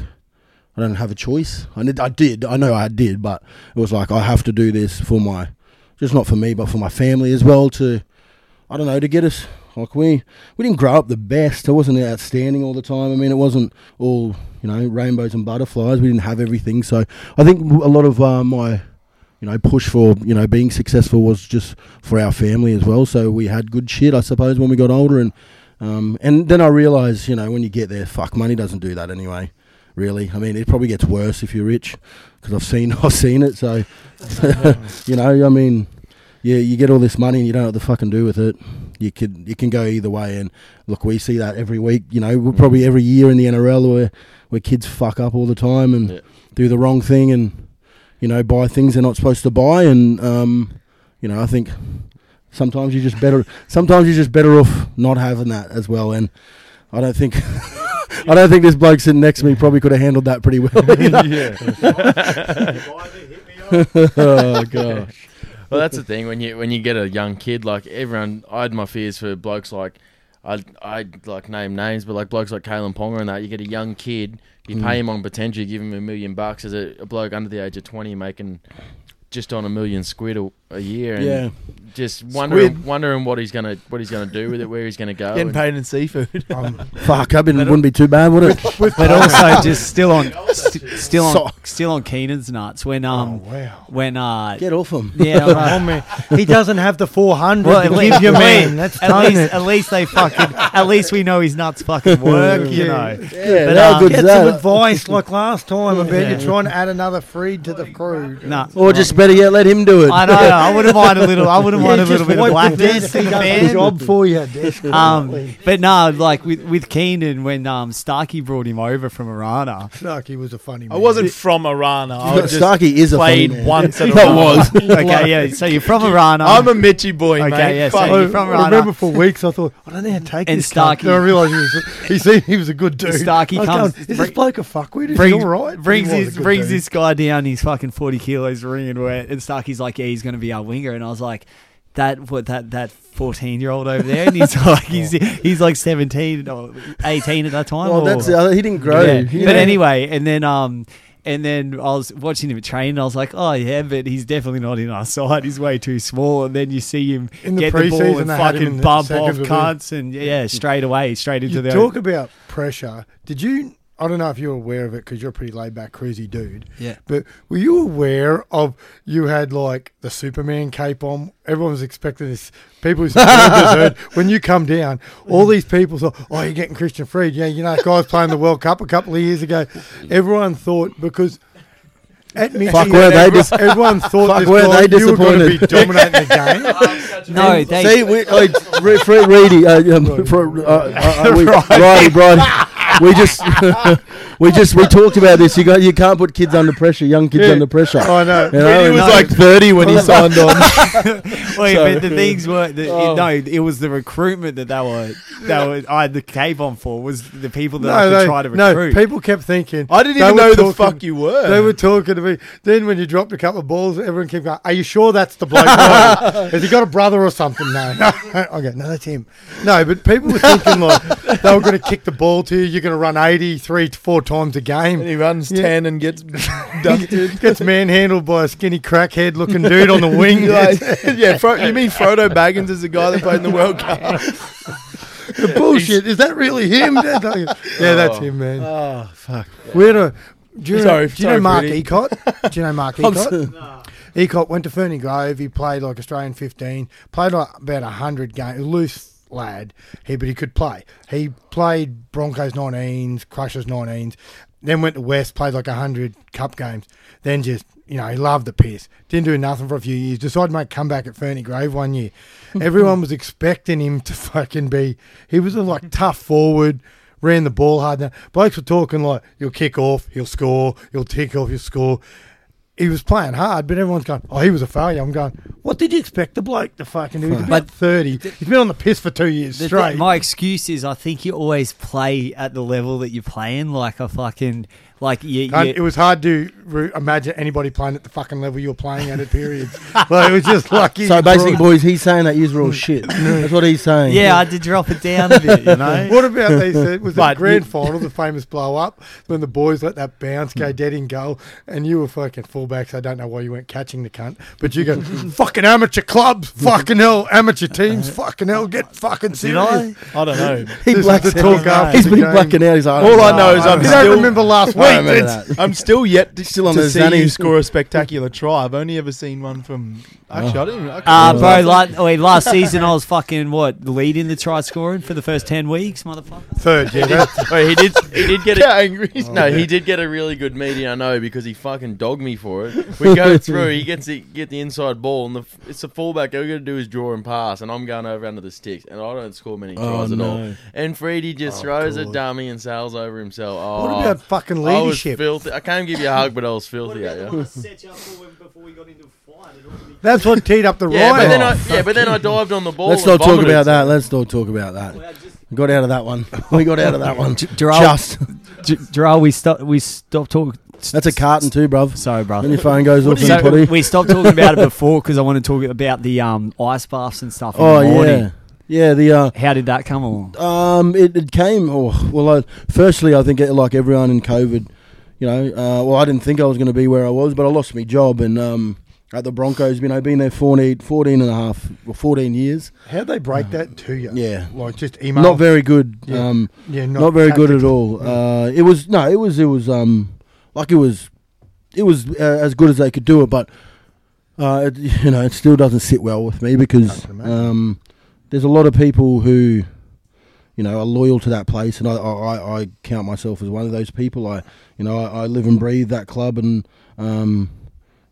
I don't have a choice. I did, I did, I know I did, but it was like I have to do this for my, just not for me, but for my family as well. To, I don't know, to get us like we we didn't grow up the best. I wasn't outstanding all the time. I mean, it wasn't all you know rainbows and butterflies. We didn't have everything. So I think a lot of uh, my you know push for you know being successful was just for our family as well. So we had good shit, I suppose, when we got older and. Um, and then I realised, you know, when you get there, fuck, money doesn't do that anyway. Really, I mean, it probably gets worse if you're rich, because I've seen, I've seen it. So, you know, I mean, yeah, you get all this money and you don't know what to fucking do with it. You could, you can go either way. And look, we see that every week. You know, we're probably every year in the NRL where where kids fuck up all the time and Yeah. do the wrong thing and you know buy things they're not supposed to buy. And um, you know, I think sometimes you're just better, sometimes you're just better off not having that as well. And I don't think. I don't think this bloke sitting next to me probably could have handled that pretty well. either. oh gosh. Well, that's the thing when you when you get a young kid like everyone. I had my fears for blokes like I I like name names, but like blokes like Kalyn Ponga and that. You get a young kid, you Mm. pay him on potential, you give him a million bucks as a, a bloke under the age of twenty making just on a million squid a, a year, and Yeah. just wondering Squid. wondering what he's gonna what he's gonna do with it, where he's gonna go. Getting and- paid in seafood. Um, Fuck, I mean, it wouldn't be too bad, would it? But also just still on st- still on Socks. still on Keenan's nuts when oh um wow. when uh Get off him. yeah Oh right. man, he doesn't have the 400 Well, to at give least, you, man. That's at least, it. at least they fucking. At least we know his nuts fucking work. You know. Yeah, But, how good's Get that? some advice like last time about Yeah. you trying to add another freed to the crew. No. Or just better yet, let him do it. I know. I wouldn't mind a little. I wouldn't mind a little bit of wipe the blackness desk in and the do job for you. Um, but no, like with with Keenan when um Starkey brought him over from Arana. Starkey was a funny man. I wasn't from Arana. I was Starkey is a funny played man. once at That Arana. was. Okay, yeah. So you're from Arana. I'm a Mitchy boy, Okay, mate. yeah, so Fuck. you're I, from I Rana. remember for weeks I thought I don't know how to take And this. cunt. Starkey- Then I realised he was, he seemed he was a good dude. Starkey I was comes- going, Is this bring- bloke a fuckwit? Is brings, he all right? brings He was this a good brings dude. this guy down. He's fucking forty kilos, wringing wet, and Starkey's like, "Yeah, he's going to be our winger." And I was like, "That what that that fourteen year old over there?" And he's like, "He's he's like seventeen or eighteen at that time." Well, or- that's uh, he didn't grow. Yeah. He But anyway, and then um. And then I was watching him train, and I was like, "Oh yeah, but he's definitely not in our side. He's way too small." And then you see him In the get the ball and they had him fucking the bump off cunts, and yeah, straight away, straight into You the talk about pressure. Did you? I don't know if you're aware of it because you're a pretty laid back, cruisy dude. Yeah. But were you aware of you had like the Superman cape on? Everyone was expecting this. People who heard when you come down, all these people thought, "Oh, you're getting Christian Freed." Yeah, you know, that guy was playing the World Cup a couple of years ago. Everyone thought because. At Mitchie, Fuck, were they everyone, dis- everyone thought Fuck, this were guy, they you were going to be disappointed? dominating the game. no, they See, we, like, Re- Fred Reedy, uh, um, for, uh, uh, uh, we, Righty, Righty. We just, we just, we talked about this. You got, you can't put kids under pressure, young kids Yeah. under pressure. Oh, I know. You know, He was and- like 30 when he signed on. Wait, So- but the things were the, Oh. no. It was the recruitment that they were that were I had the cave on for was the people that No, I could they- try to no, recruit. people kept thinking. I didn't even were know the fuck you were. They were talking to me. Then when you dropped a couple of balls, everyone kept going, Are you sure that's the bloke? Right? Has he got a brother or something? No. no. Okay, no, that's him. No, but people were thinking like they were going to kick the ball to you. You're going to run 80 three to four times a and game. he runs Yeah. 10 and gets. Gets manhandled by a skinny crackhead looking dude on the wing. Like, yeah, Fro- you mean Frodo Baggins is the guy that played in the World Cup? the bullshit. Is that really him? yeah, that's him, man. Oh, fuck. We had a. Do you, know, Sorry, do you know Mark Freddie. Ecott? Do you know Mark Ecott? so- Ecott went to Ferny Grove. He played like Australian 15, played like about 100 games. Loose lad, he, but he could play. He played Broncos 19s, Crushers 19s, then went to West, played like 100 cup games. Then just, you know, he loved the piss. Didn't do nothing for a few years. Decided to make a comeback at Ferny Grove one year. Everyone was expecting him to fucking be, he was a like tough forward. Ran the ball hard. Now, blokes were talking like, he'll kick off, he'll score, he'll tick off, he'll score he was playing hard, but everyone's going, "Oh, he was a failure." I'm going, "What did you expect the bloke to fucking do?" He's about thirty. He's been on the piss for two years The straight. my excuse is I think you always play at the level that you're playing, like a fucking like you. You it was hard to re- imagine anybody playing at the fucking level you were playing at at periods. like, it was just lucky. So basically, brought- boys, he's saying that you're all shit. That's what he's saying. yeah, I did drop it down a bit, you know. What about they said was the grand you- final, the famous blow up when the boys let that bounce go hmm. dead in goal, and you were fucking fullbacks. I don't know why you weren't catching the cunt, but you go fucking amateur clubs, fucking hell, amateur teams, fucking hell, get fucking Did serious. I? I don't know. he This is blacks the talk out. He's been game. blacking out. He's like, All I "Oh, know is I'm You still. don't remember last week? I remember It's- that. I'm still yet to, Still on to the see Zanny. you score a spectacular try. I've only ever seen one from. Actually, I didn't. I can't Uh, bro, like, wait, last season I was fucking what leading the try scoring for the first ten weeks, motherfucker. Third, yeah. That's, Wait, he did. He did get Get a, angry. No, he did get a really good meeting. I know because he fucking dogged me for it. We go through. He gets the, get the inside ball, and the, it's a fullback. All we got to do is draw and pass, and I'm going over under the sticks, and I don't score many Oh, tries at all. And Freedy just Oh, throws a dummy and sails over himself. Oh, what about fucking I was leadership? filthy. I can't give you a hug, but I was filthy at you. That's what teed up the Yeah, but riot. then I yeah, but then I dived on the ball. Let's and not talk vomited. about that. Let's not talk about that. We got out of that one. We got out of that one. Gerald, Just. Gerald, we stopped. We stopped talking. That's a carton too, bruv. Sorry, bro. When your phone goes off in the So potty. we stopped talking about it before because I want to talk about the um, ice baths and stuff. In Oh the morning. yeah, yeah. The uh, How did that come along? Um, it, it came. Oh, well, I, firstly, I think it, like everyone in COVID, you know, uh, well, I didn't think I was going to be where I was, but I lost my job, and um, at the Broncos. You know, I've been there 14, 14 and a half, or 14 years. How'd they break that to you? Yeah. Like just email. Not very good. Yeah. Um, Yeah, not, very good at tactical. all. Uh, it was no, it was it was um like it was it was uh, as good as they could do it, but uh, it, you know it still doesn't sit well with me because I can um, there's a lot of people who you know are loyal to that place, and I, I, I count myself as one of those people. I you know I, I live and breathe that club, and um,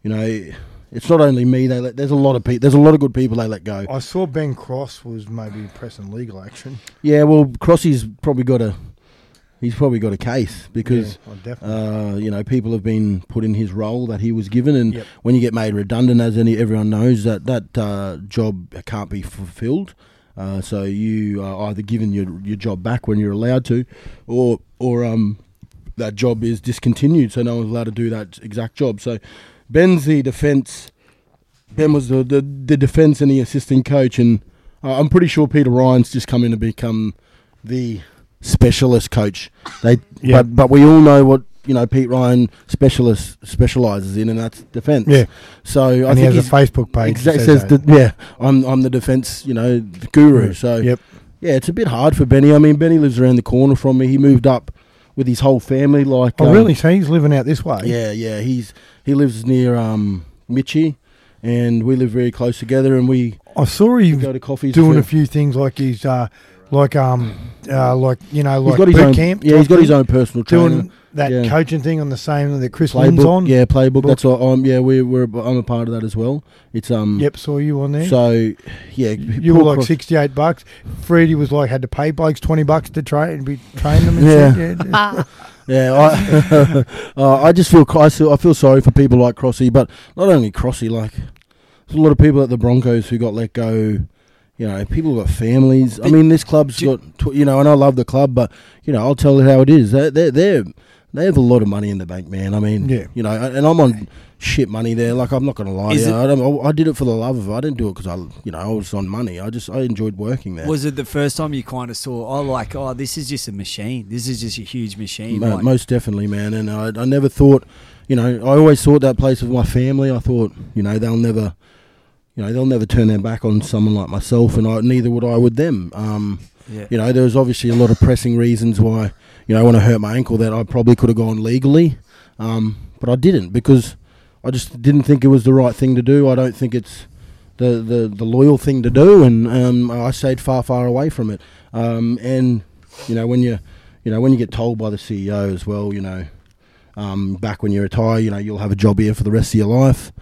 you know it's not only me. They let, there's a lot of people. There's a lot of good people they let go. I saw Ben Cross was maybe pressing legal action Yeah, well, Crossy's probably got a he's probably got a case because. Yeah, oh. Uh, you know, people have been put in his role that he was given, and Yep. when you get made redundant, as any everyone knows, that that uh, job can't be fulfilled. Uh, so you are either given your your job back when you're allowed to, or or um, that job is discontinued, so no one's allowed to do that exact job. So Ben's the defence. Ben was the the, the defence and the assistant coach, and uh, I'm pretty sure Peter Ryan's just come in to become the specialist coach. They, Yeah. but but we all know what you know Pete Ryan specialist specialises in, and that's defence. yeah, So I and he think has a Facebook page. exact that says says yeah, I'm I'm the defence you know guru. So Yep. yeah, it's a bit hard for Benny. I mean, Benny lives around the corner from me. He moved up with his whole family. Like, Oh, um, really? So he's living out this way. Yeah, yeah. He's he lives near um Mitchie, and we live very close together. And we I saw him go to coffees. doing a few things like he's uh, like um, uh, like you know, He's like got his boot own. camp. yeah, he's got his own personal trainer. that Yeah. coaching thing on the same that Chris Lynn's on. yeah, playbook. Book. That's what I'm. Yeah, we, we're. I'm a part of that as well. It's um. Yep, saw you on there. So yeah, you were like Cross- sixty-eight bucks. Freddie was like had to pay blokes twenty bucks to train be train them. And Yeah. shit. yeah. Yeah, I, uh, I just feel I feel, I feel sorry for people like Crossy, but not only Crossy. Like there's a lot of people at the Broncos who got let go. You know, people got families. I mean, this club's got tw- you know, and I love the club, but you know, I'll tell you how it is. They they they they have a lot of money in the bank, man. I mean, Yeah. you know, and I'm on shit money there. Like I'm not going to lie Is to you. it- I, I did it for the love of it. I didn't do it because I, you know, I was on money. I just I enjoyed working there. Was it the first time you kind of saw, oh, like, oh, this is just a machine. This is just a huge machine. Like- most definitely, man. And I, I never thought, you know, I always thought that place was my family. I thought, you know, they'll never, you know, they'll never turn their back on someone like myself, and I, neither would I with them. Um, yeah. you know, there was obviously a lot of pressing reasons why, you know, when I hurt my ankle, that I probably could have gone legally, um, but I didn't because I just didn't think it was the right thing to do. I don't think it's the the, the loyal thing to do, and um, I stayed far far away from it. Um, and you know, when you you know when you get told by the CEO as well, you know, um, back when you retire, you know, you'll have a job here for the rest of your life.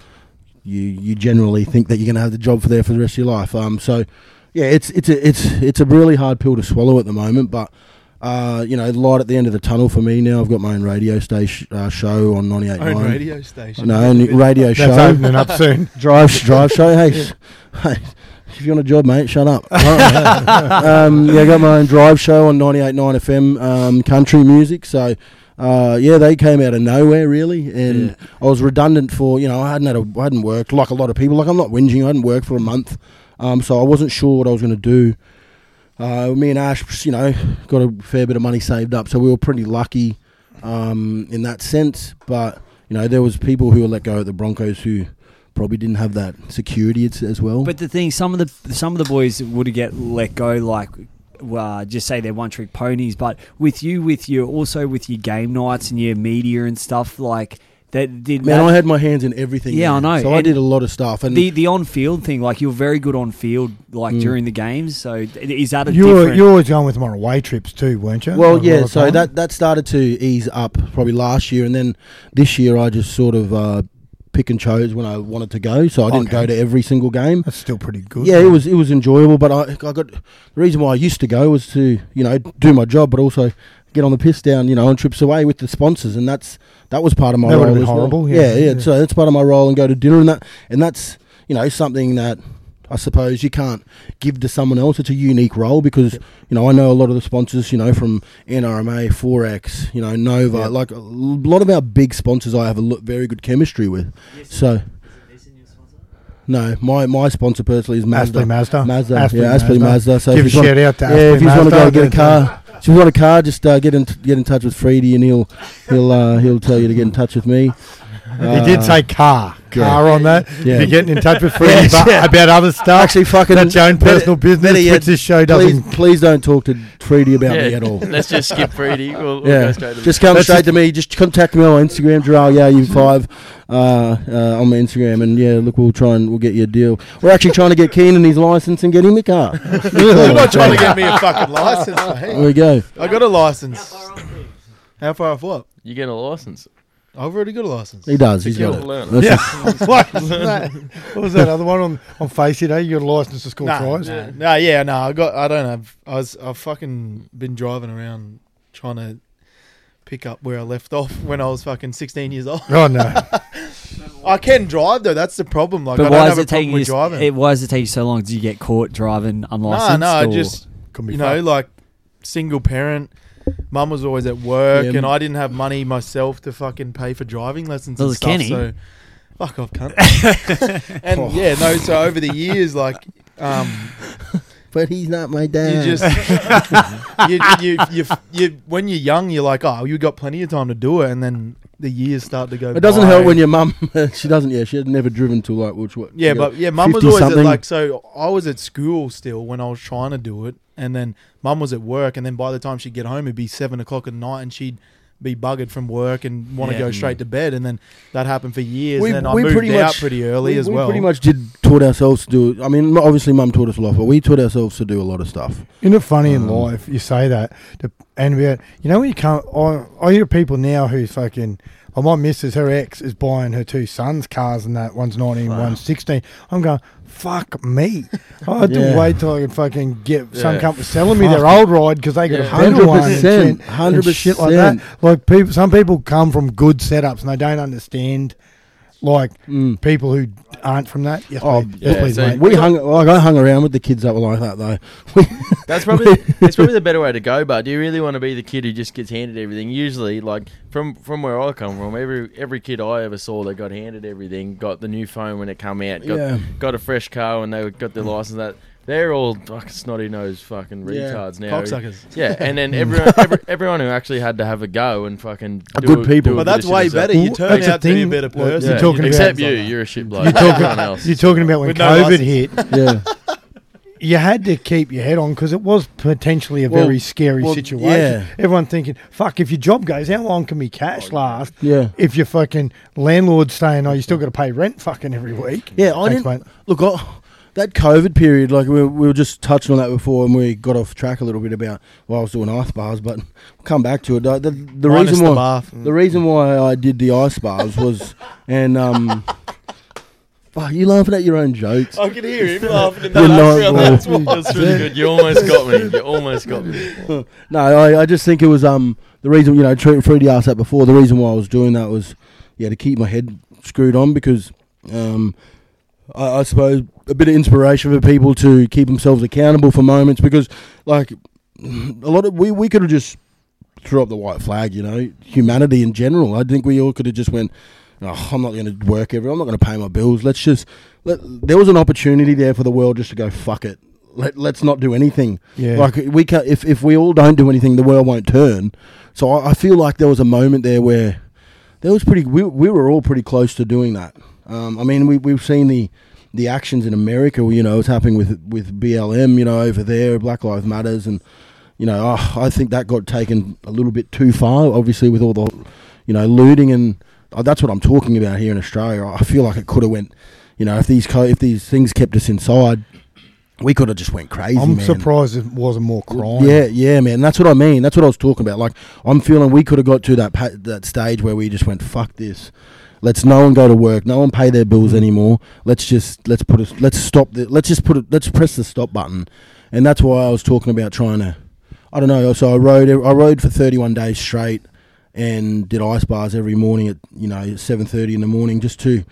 You you generally think that you're going to have the job for there for the rest of your life. Um, so yeah, it's it's a it's it's a really hard pill to swallow at the moment, but. Uh, you know, light at the end of the tunnel for me now. I've got my own radio station uh, show on 98.9. Own radio station. No, own radio That's show. opening up soon. Drive, drive show. Hey, sh- hey, if you want a job, mate, shut up. um, yeah, I got my own drive show on 98.9 FM, um, country music. So, uh, yeah, they came out of nowhere really, and Yeah. I was redundant for you know I hadn't had a, I hadn't worked like a lot of people. Like I'm not whinging. I hadn't worked for a month, um, so I wasn't sure what I was going to do. Uh, me and Ash, you know, got a fair bit of money saved up, so we were pretty lucky um, in that sense. But you know, there was people who were let go at the Broncos who probably didn't have that security as, as well. But the thing, some of the some of the boys would get let go, like uh, just say they're one trick ponies. But with you, with your also with your game nights and your media and stuff, like that did Man, that- I had my hands in everything. Yeah, I know. So I did a lot of stuff, and the the on field thing. Like you're very good on field, like Mm. during the games. So is that a You were you were always going with them on away trips too, weren't you? well, yeah. So time? that that started to ease up probably last year, and then this year I just sort of uh, pick and chose when I wanted to go. So I didn't Okay. go to every single game. that's still pretty good. Yeah, it was it was enjoyable, but I I got the reason why I used to go was to you know do my job, but also get on the piss down, you know, on trips away with the sponsors, and that's that was part of my That role well. horrible, Yeah, yeah, yeah, yeah. So that's part of my role, and go to dinner and that, and that's you know something that I suppose you can't give to someone else. It's a unique role because you know I know a lot of the sponsors, you know, from NRMA, Forex, you know, Nova, Yeah. like a lot of our big sponsors. I have a lo- very good chemistry with. So. No, my, my sponsor personally is Mazda. Aspley Mazda. Mazda, Aspley yeah, Aspley Mazda. So Give if a shout out to yeah, if you want to go Mazda. get a car, if you want a car, just uh, get in get in touch with Freedy, and he'll he'll uh, he'll tell you to get in touch with me. He did say car, car on that. Yeah. If you're getting in touch with Freddie Yeah, but yeah. about other stuff, Actually, fucking that's your own better- personal business, better yet, which this show doesn't. please don't talk to Treaty about me at all. Let's just skip Freedy. We'll, we'll Yeah, go straight to just come That's straight just- to me. Just contact me on Instagram, Gerald. Yeah, you five uh, uh, on my Instagram, and yeah, look, we'll try and we'll get you a deal. We're actually trying to get Keenan his license and get him a car. You're not trying to get me a fucking license, There mate. we go. I got a license. How far off what? You get a license. I've already got a license. He does. He's got the it. That's Yeah, just- what was that? What was that other one on on Face It? Eh? You got a license to score Nah, tries? nah, nah, yeah, no, I got. I don't have. I was. I've fucking been driving around trying to pick up where I left off when I was fucking 16 years old. Oh no! I can drive though. That's the problem. Like, I But don't why have is a it problem taking with you? driving. It, why does it take you so long? Did you get caught driving no, unlicensed? no, I or- just Could be you know, fucked. like single parent. Mum was always at work, Yeah, and I didn't have money myself to fucking pay for driving lessons Well, and it's stuff. Kenny. So, fuck off, cunt. and yeah, no. So over the years, like, um, but he's not my you dad. just you, you, you, you, when you're young, you're like, oh, you've got plenty of time to do it, and then the years start to go. it doesn't by. help when your mum. she doesn't. Yeah, she had never driven to like which what? Yeah, but yeah, mum was 50 always at, something. like so. I was at school still when I was trying to do it, and then mum was at work, and then by the time she'd get home, it'd be seven o'clock at night, and she'd be buggered from work and want to Yeah. go straight to bed, and then that happened for years. We- and then I moved pretty out much- pretty early we, as we well. pretty much did taught ourselves to do. I mean, obviously, mum taught us a lot, but we taught ourselves to do a lot of stuff. Isn't it funny in Um, life you say that, to, and about you know when you come, I, I hear people now who fucking. Oh, my missus, her ex, is buying her two sons cars, and that one's 19, one's 16. I'm going, fuck me. I had to wait till I could fucking get some company selling me their old ride because they got Yeah. a better one. and 100%, shit- and shit like that. Like people, some people come from good setups and they don't understand, like Mm. people who aren't from that. Yes, Oh, please, yes, please, so- mate. We hung like I hung around with the kids that were like that though. That's probably it's probably the better way to go. But do you really want to be the kid who just gets handed everything? Usually, like from from where I come from, every every kid I ever saw that got handed everything, got the new phone when it come out, got Yeah. got a fresh car when they got their license. That they're all fucking snotty nosed fucking Yeah. retards now. Cocksuckers. Yeah, and then everyone every, everyone who actually had to have a go and fucking Are do good a- people. do a But bit of that's shit way themselves. better. You Well, turn that's the out to be a thing. better Well, person. you're talking except about- you, you're a shit bloke. You're talking, Everyone else. you're talking about when With no COVID license. hit. yeah, you had to keep your head on because it was potentially a Well- very scary well, situation. yeah. Everyone thinking, "Fuck, if your job goes, how long can me cash oh, last?" yeah. If your fucking landlord's saying, "Oh, you still got to pay rent fucking every week." Yeah, I Thanks, didn't mate. look. I, that COVID period, like we, we were just touching on that before, and we got off track a little bit about while I was doing ice bars, but we'll come back to it. The, the, the Minus reason the why bath. the reason why I did the ice bars was, and um, fuck, you laughing at your own jokes. I can hear him laughing in the You're not- background. That's why. That's really good. You almost got me. You almost got me. No, I, I just think it was um the reason you know Tre- Freddie asked that before. The reason why I was doing that was yeah to keep my head screwed on because um I, I suppose a bit of inspiration for people to keep themselves accountable for moments because like a lot of we we could have just threw up the white flag, you know, humanity in general. I think we all could have just went. Oh, I'm not going to work ever. I'm not going to pay my bills. Let's just. Let, there was an opportunity there for the world just to go fuck it. Let, let's not do anything. Yeah. Like we can if if we all don't do anything, the world won't turn. So I, I feel like there was a moment there where there was pretty. We we were all pretty close to doing that. Um, I mean, we we've seen the the actions in America. You know, it's happening with with BLM. You know, over there, Black Lives Matters, and you know, oh, I think that got taken a little bit too far. Obviously, with all the you know looting and oh, that's what I'm talking about here in Australia. I feel like it could have went. You know, if these co- if these things kept us inside, we could have just went crazy. I'm man. surprised it wasn't more crime. Yeah, yeah, man. That's what I mean. That's what I was talking about. Like, I'm feeling we could have got to that pa- that stage where we just went, "Fuck this." Let's no one go to work. No one pay their bills Mm. anymore. Let's just let's put a, let's stop the let's just put it let's press the stop button, and that's why I was talking about trying to. I don't know. So I rode I rode for 31 days straight, and did ice bars every morning at you know 7:30 in the morning just to,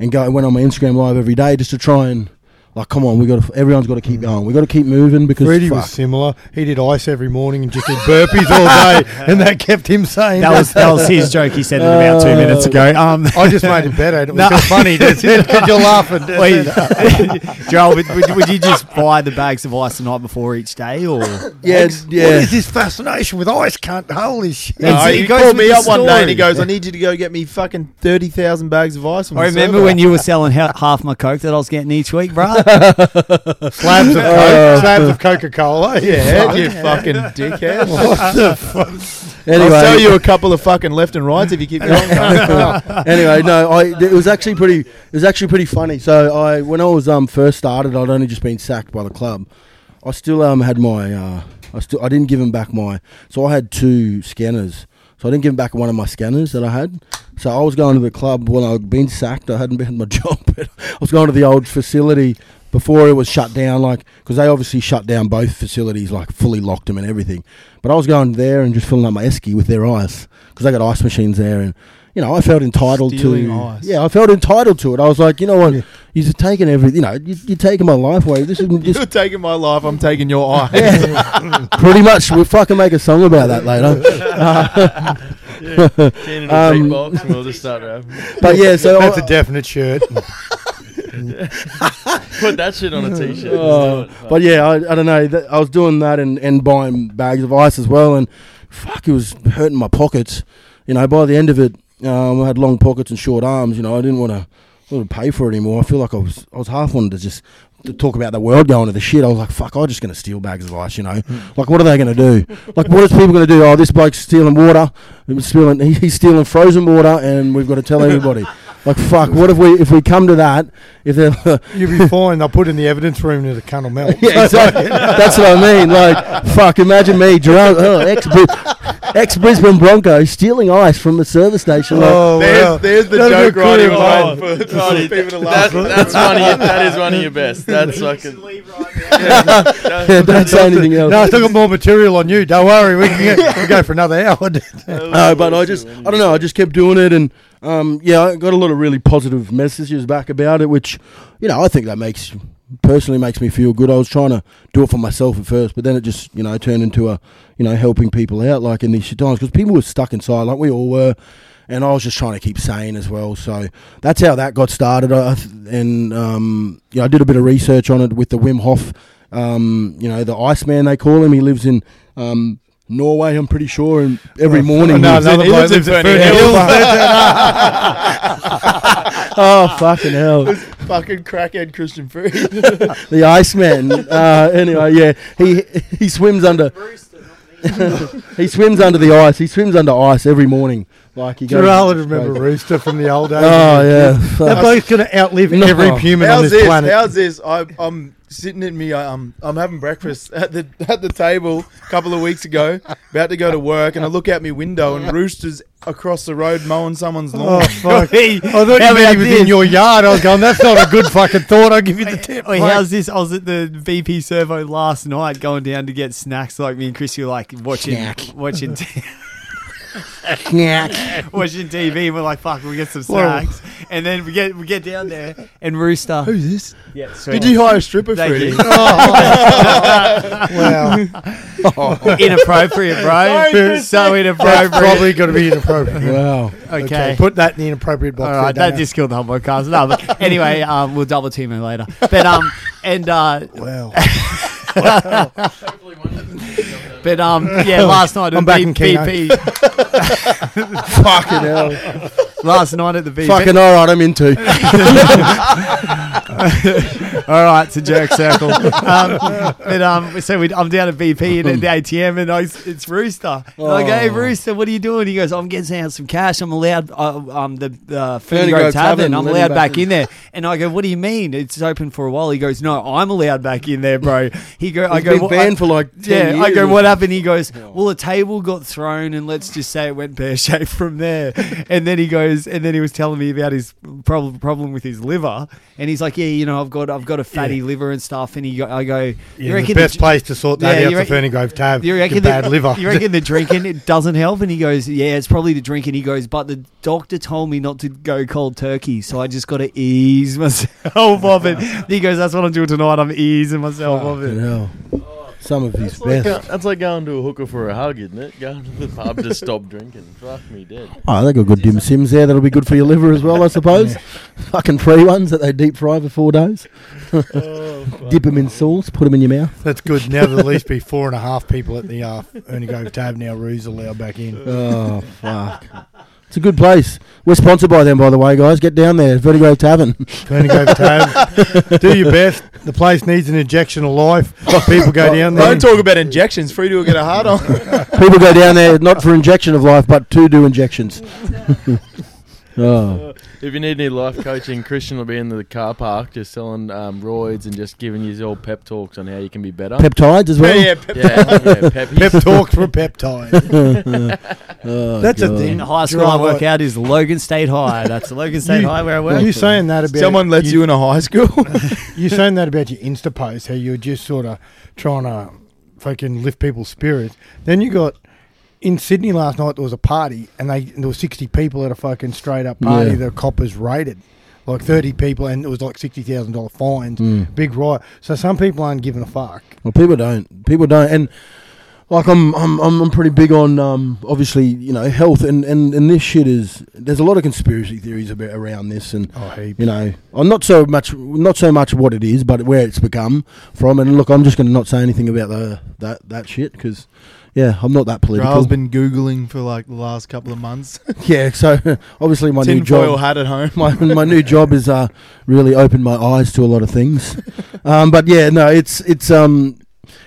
and go went on my Instagram live every day just to try and. Like, come on, we got to. Everyone's got to keep going. We got to keep moving because Freddie fuck. was similar. He did ice every morning and just did burpees all day, and that kept him saying That was that was his joke. He said it about two minutes ago. Um, I just made it better. It was No. so funny because you're laughing. wait, Joel, would, would, would you just buy the bags of ice the night before each day, or yeah, What yeah. is this fascination with ice? Can't holy shit! No, It's- he, called me the up one day and he goes, "I need you to go get me fucking thirty thousand bags of ice." I remember server." when you were selling half my coke that I was getting each week, bro. Slabs of Coke, slabs of Coca Cola. Yeah, you fucking dickhead. What the fuck? Anyway, I'll sell you a couple of fucking left and rights if you keep going. anyway, no, I it was actually pretty. It was actually pretty funny. So I, when I was um first started, I'd only just been sacked by the club. I still um had my uh I still I didn't give him back my so I had two scanners. So I didn't give him back one of my scanners that I had. So I was going to the club when I'd been sacked. I hadn't been at my job. But I was going to the old facility before it was shut down, like because they obviously shut down both facilities, like fully locked them and everything. But I was going there and just filling up my esky with their ice because they got ice machines there, and you know I felt entitled Stealing to. ice. Yeah, I felt entitled to it. I was like, you know what, you're taking everything. You know, you, you're taking my life away. This is You're just taking my life. I'm taking your eye. pretty much. We'll fucking make a song about that later. Get in a Um, beatbox and we'll just start rapping. But yeah, so That's I- a definite shirt. Put that shit on a t-shirt. It. but yeah, I, I don't know. I was doing that and, and buying bags of ice as well, and fuck, it was hurting my pockets. You know, by the end of it, um, I had long pockets and short arms. You know, I didn't want to want to pay for it anymore. I feel like I was I was half wanted to just to talk about the world going to the shit. I was like, fuck, I'm just going to steal bags of ice. You know, like what are they going to do? Like what is people going to do? Oh, this bloke's stealing water. He was stealing. He's stealing frozen water, and we've got to tell everybody. Like fuck, what if we if we come to that? If they're You'll be fine. They'll put in the evidence room to the cunt melt. Yeah, exactly. That's what I mean. Like, fuck, imagine me, drunk, oh, ex ex Brisbane Bronco, stealing ice from the service station. Like, Oh, There's, wow. there's the That'd joke right in cool. mind for, for people to that, laugh. that's one of your, that is one of your best. That's fucking. yeah, don't say anything else. No, I still got more material on you. Don't worry. We can get, we'll go for another hour. No, but I just, I don't know, I just kept doing it, and um, yeah, I got a lot of really positive messages back about it, which, you know, I think that makes personally makes me feel good. I was trying to do it for myself at first, but then it just, you know, turned into a, you know, helping people out like in these times because people were stuck inside, like we all were. And I was just trying to keep sane as well, so that's how that got started. I, and um, yeah, I did a bit of research on it with the Wim Hof, um, you know, the Iceman they call him. He lives in um, Norway, I'm pretty sure, and every morning. no, another he bloke lives in lives at Ferny Ferny Hills. Hills. oh fucking hell! fucking crackhead Christian Free. the Iceman. Uh, anyway, yeah, he he swims under. he swims under the ice. He swims under ice every morning. Like he Do you goes. rather remember Rooster from the old days? Oh yeah. That Fuck. bloke's going to outlive No. every human on this this? planet. How's this? I, I'm sitting in me. Um, I'm having breakfast at the at the table a couple of weeks ago, about to go to work, and I look out my window and roosters across the road mowing someone's lawn. Oh, fuck. Hey, I thought you how meant he about was this? in your yard. I was going, that's not a good fucking thought. I'll give you the tip. Wait, mate. how's this? I was at the BP servo last night, going down to get snacks. Like me and Chris, were like watching, Snack. watching, t- Snack. watching TV. We're like, "Fuck, we get some Whoa. snacks." And then we get we get down there, and Rooster. Who's this? Yeah, Did you hire a stripper, Thank Freddie? you. Wow. inappropriate, bro? so That's inappropriate. probably going to be inappropriate. Wow. okay. Put that in the inappropriate box. All right, there, that Dana. just killed the whole podcast. No, but anyway, um, we'll double team him later. But um, and uh, Wow. But um, yeah, last night at I'm the back in BP, Fucking hell. last night at the BP. Fucking all right. I'm into. All right, it's a jerk circle. um, but um, so we, I'm down at BP and at the ATM, and I, it's Rooster. And I go, "Hey, Oh. Rooster, what are you doing?" He goes, "I'm getting out some cash. I'm allowed. Uh, um, the uh, Ferny Grove Tavern. I'm allowed back in. in." there." And I go, "What do you mean? It's open for a while." He goes, "No, I'm allowed back in there, bro." He go, "I go, been "What- banned for like 10 yeah, I go, what happened? He goes, well, a table got thrown, and let's just say it went pear shaped from there. And then he goes, and then he was telling me about his problem problem with his liver, and he's like, yeah, you know, I've got I've got got a fatty liver and stuff, and he go, I go, you Yeah, the best the, place to sort that Yeah, out for reckon- Ferny Grove Tab. you reckon bad the, liver. You reckon the drinking it doesn't help? And he goes, yeah, it's probably the drinking. He goes, but the doctor told me not to go cold turkey, so I just got to ease myself oh, of it. He goes, that's what I'm doing tonight. I'm easing myself of it. hell. Some of his That's like, best. go- that's like going to a hooker for a hug, isn't it? Going to the pub to stop drinking. Fuck me dead. Oh, they got good dim sims there. That'll be good for your liver as well, I suppose. Fucking free ones that they deep fry for four days. Dip them in sauce, put them in your mouth. That's good. Now there'll at least be four and a half people at the uh, Ferny Grove Tab now. Ruse allowed back in. Oh, fuck. It's a good place. We're sponsored by them, by the way, guys. Get down there. Vertigo Tavern. Ferny Grove Tab. Do your best. The place needs an injection of life. People go down there. Don't talk about injections. Free to get a hard on. People go down there not for injection of life, but to do injections. oh, If you need any life coaching, Christian will be in the car park just selling um, roids and just giving you all pep talks on how you can be better. peptides as well. yeah, pep- yeah, yeah, pep. Pep talks for peptide. Oh, That's a thing. In high school, I work out is Logan State High. That's Logan State You- High where I work. You saying that about Someone lets you in a high school. you saying that about your Insta post, how you're just sort of trying to fucking lift people's spirits. Then you got in Sydney last night. There was a party, and they there were sixty people at a fucking straight up party. Yeah. The coppers raided like thirty people, and it was like sixty thousand dollar fines. Mm. Big riot. So some people aren't giving a fuck. Well, people don't. People don't, and like I'm, I'm, I'm I'm pretty big on um, obviously you know health, and, and, and this shit is. There's a lot of conspiracy theories about around this, and Oh, you know, I'm not so much, not so much what it is, but where it's become from. And look, I'm just going to not say anything about the that that shit because, yeah, I'm not that political. Rail's been googling for like the last couple of months. yeah, so obviously my new Tinfoil job, hat at home. my my new job has uh, really opened my eyes to a lot of things. um, but yeah, no, it's it's um,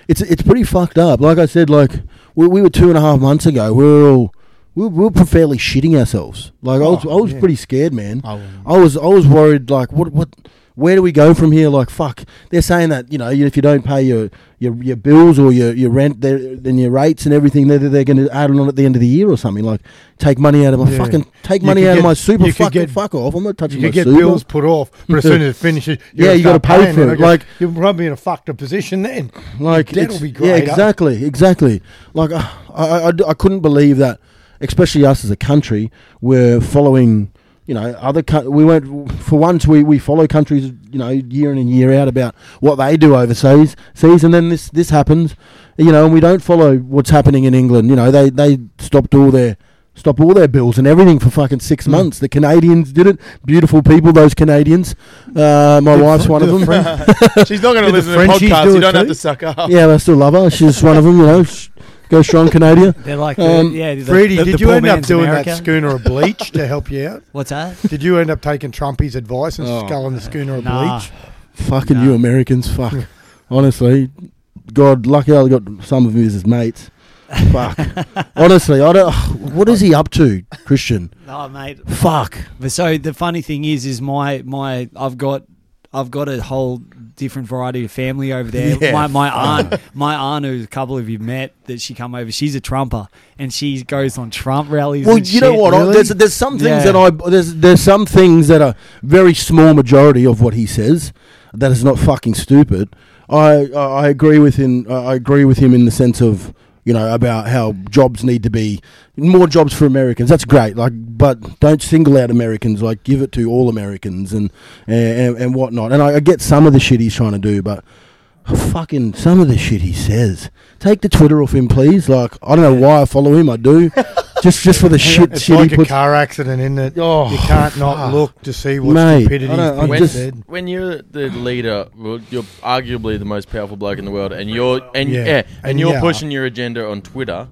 it's it's pretty fucked up. Like I said, like we, we were two and a half months ago. We were all we were, we were fairly shitting ourselves. Like I was Oh, I was yeah. pretty scared, man. Oh, I was I was worried. Like what what. Where do we go from here? Like fuck, they're saying that you know if you don't pay your your, your bills or your, your rent, then your rates and everything, they're, they're going to add it on at the end of the year or something. Like take money out of my Yeah. fucking take You money out of my super. Fucking get- fuck off! I'm not touching You my get super. bills put off, but as soon as it finishes, you Yeah, you got to pay for it, like- you're probably in a fucked up position then. Like That'll be great, huh? exactly, exactly. Like I, I, I I couldn't believe that, especially us as a country, we're following. You know, other co- we went for once. We, we follow countries, you know, year in and year out about what they do overseas, seas, and then this this happens, you know, and we don't follow what's happening in England. You know, they they stopped all their stopped all their bills and everything for fucking six Hmm. months. The Canadians did it. Beautiful people, those Canadians. Uh, my Did wife's one of them. She's not going to the listen to Frenchies podcasts. You don't have too? to suck up. yeah, but I still love her. She's one of them. You know, sh- go strong, Canada. They're like, Um, the, yeah, the, Freddie, the, did the you end up doing America. that schooner of bleach to help you out? What's that? Did you end up taking Trumpy's advice and Oh. sculling the schooner of Nah. bleach? Fucking Nah. you Americans, fuck. Honestly, God, lucky I got some of you as his mates. Fuck. Honestly, I don't. What is he up to, Christian? Oh, mate. Fuck. But so the funny thing is, is my my I've got I've got a whole different variety of family over there. Yeah. My my uh-huh. aunt, my aunt, who a couple of you met, that she come over. She's a Trumper, and she goes on Trump rallies. Well, you know shit. what? I- Really? There's there's some things Yeah. that I there's there's some things that are very small majority of what he says that is not fucking stupid. I I, I agree with him. I agree with him in the sense of you know about how jobs need to be more jobs for Americans. That's great. Like, but don't single out Americans. Like, give it to all Americans and and, and whatnot. And I, I get some of the shit he's trying to do, but. Fucking some of the shit he says. Take the Twitter off him, please. Like I don't know why I follow him. I do, just just for the shit It's shit like he a puts. car accident, isn't it? Oh, you can't not fuck. look to see what Mate, stupidity I don't- is I being just- said. when you're the leader, well, you're arguably the most powerful bloke in the world, and you're and Yeah. yeah, and, And you're yeah. pushing your agenda on Twitter.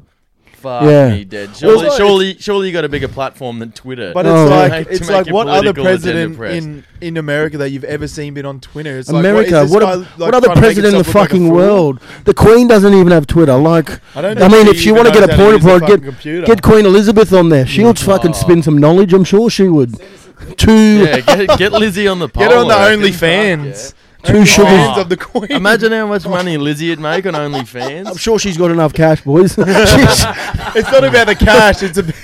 Fuck Yeah. me dead. Surely, Well, surely, surely you got a bigger platform than Twitter. But it's To like make- it's like what other president in in America that you've ever seen been on Twitter? It's America, like, what, what, a, is this guy, what other trying to make president in the himself like fucking world? The Queen doesn't even have Twitter. Like, I don't. I mean, if you want to get a point use for the it, fucking get computer. get Queen Elizabeth on there. She'll fucking Oh. spin some knowledge. I'm sure she would. Two. yeah, get, get Lizzie on the poll. Get her on the I reckon. OnlyFans. Fuck two sugars. Fans of the Queen. Imagine how much oh. money Lizzie would make on OnlyFans. I'm sure she's got enough cash, boys. It's not about the cash. It's about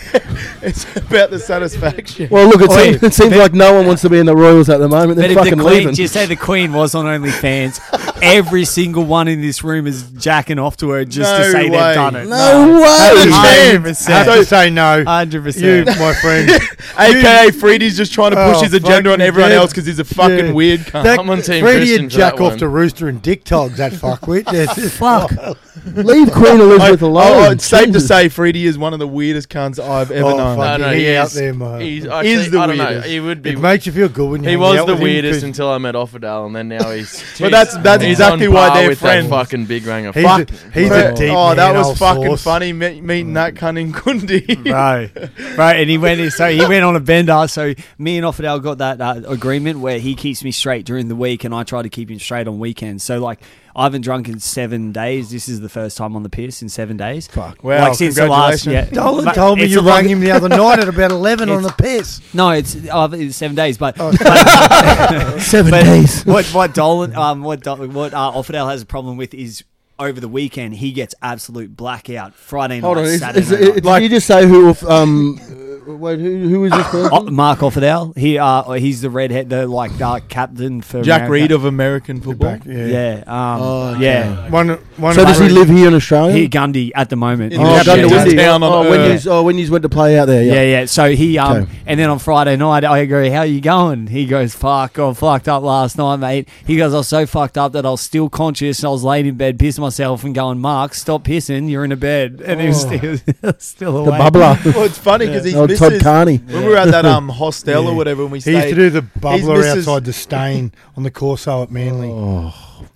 it's about the satisfaction. well, look, it, Oi, seems, it seems like no one wants to be in the Royals at the moment. But They're if the fucking Queen, leaving. just say the Queen was on OnlyFans, every single one in this room is jacking off to her just to No say way. they've done it. no way. Hundred I percent. have to say no. Hundred You, percent. my friend. AKA Freddie's just trying to push Oh, his agenda on fucking everyone dead. else because he's a fucking Yeah. weird cunt. That, I'm on Team Freddie Christian and for jack that off one. to Rooster and Dick Togs, that fuckwit. Yes. Fuck. Leave Queen Elizabeth I- alone. oh, it's safe to Jesus. say Freddie is one of the weirdest cunts I've ever Oh, known. fuck. No, no, He he out is. there, mate. He's Is the I don't know. weirdest. He would be. It makes you feel good when you He hang was out the with him weirdest 'cause- until I met Offerdahl, and then now he's. But that's- that's he's exactly why par they're with friends. That fucking big ranger. He's Fuck. a, he's But- a deep oh, that man, was old fucking sauce. funny me- meeting that cunning Kundi. Right, right, and he went. So he went on a bender. So me and Offerdahl got that uh, agreement where he keeps me straight during the week, and I try to keep him straight on weekends. So like, I haven't drunk in seven days. This is the first time on the piss in seven days. Fuck. Wow, like since the last, yeah. congratulations. Dolan Mate, told me it's you the long- rang him the other night at about 11 on the It's- piss. No, it's, uh, it's seven days, but Seven But days. what what Dolan um what Dol- what uh, Offerdahl has a problem with is over the weekend he gets absolute blackout Friday night, Hold on. Is, Saturday is, night. is, did you just say who? Um, uh, wait, who, who is this person? Oh, Mark Offerdahl, he uh he's the redhead, the like uh, captain for Jack America. Reed of American football. Back, yeah. yeah, um, Oh, yeah. One, one so does he live here in Australia? He Gundy at the moment. In oh, the Yeah, down Captain to yeah, Windy. Town on oh, Earth. when he's oh, when he's went to play out there. Yeah, Yeah. yeah. So he um, Okay. and then on Friday night, I go, "How you going?" He goes, "Fuck, I fucked up last night, mate." He goes, "I was so fucked up that I was still conscious and I was laying in bed, pissing myself, and going, Mark, stop pissing. You're in a bed." And he was Oh. still, still The awake. bubbler. Well, it's funny because his oh, Todd missus, Carney. when we were at that um hostel Yeah. or whatever, when we He used to do the bubbler missus- outside the stain on the Corso at Manly. Oh,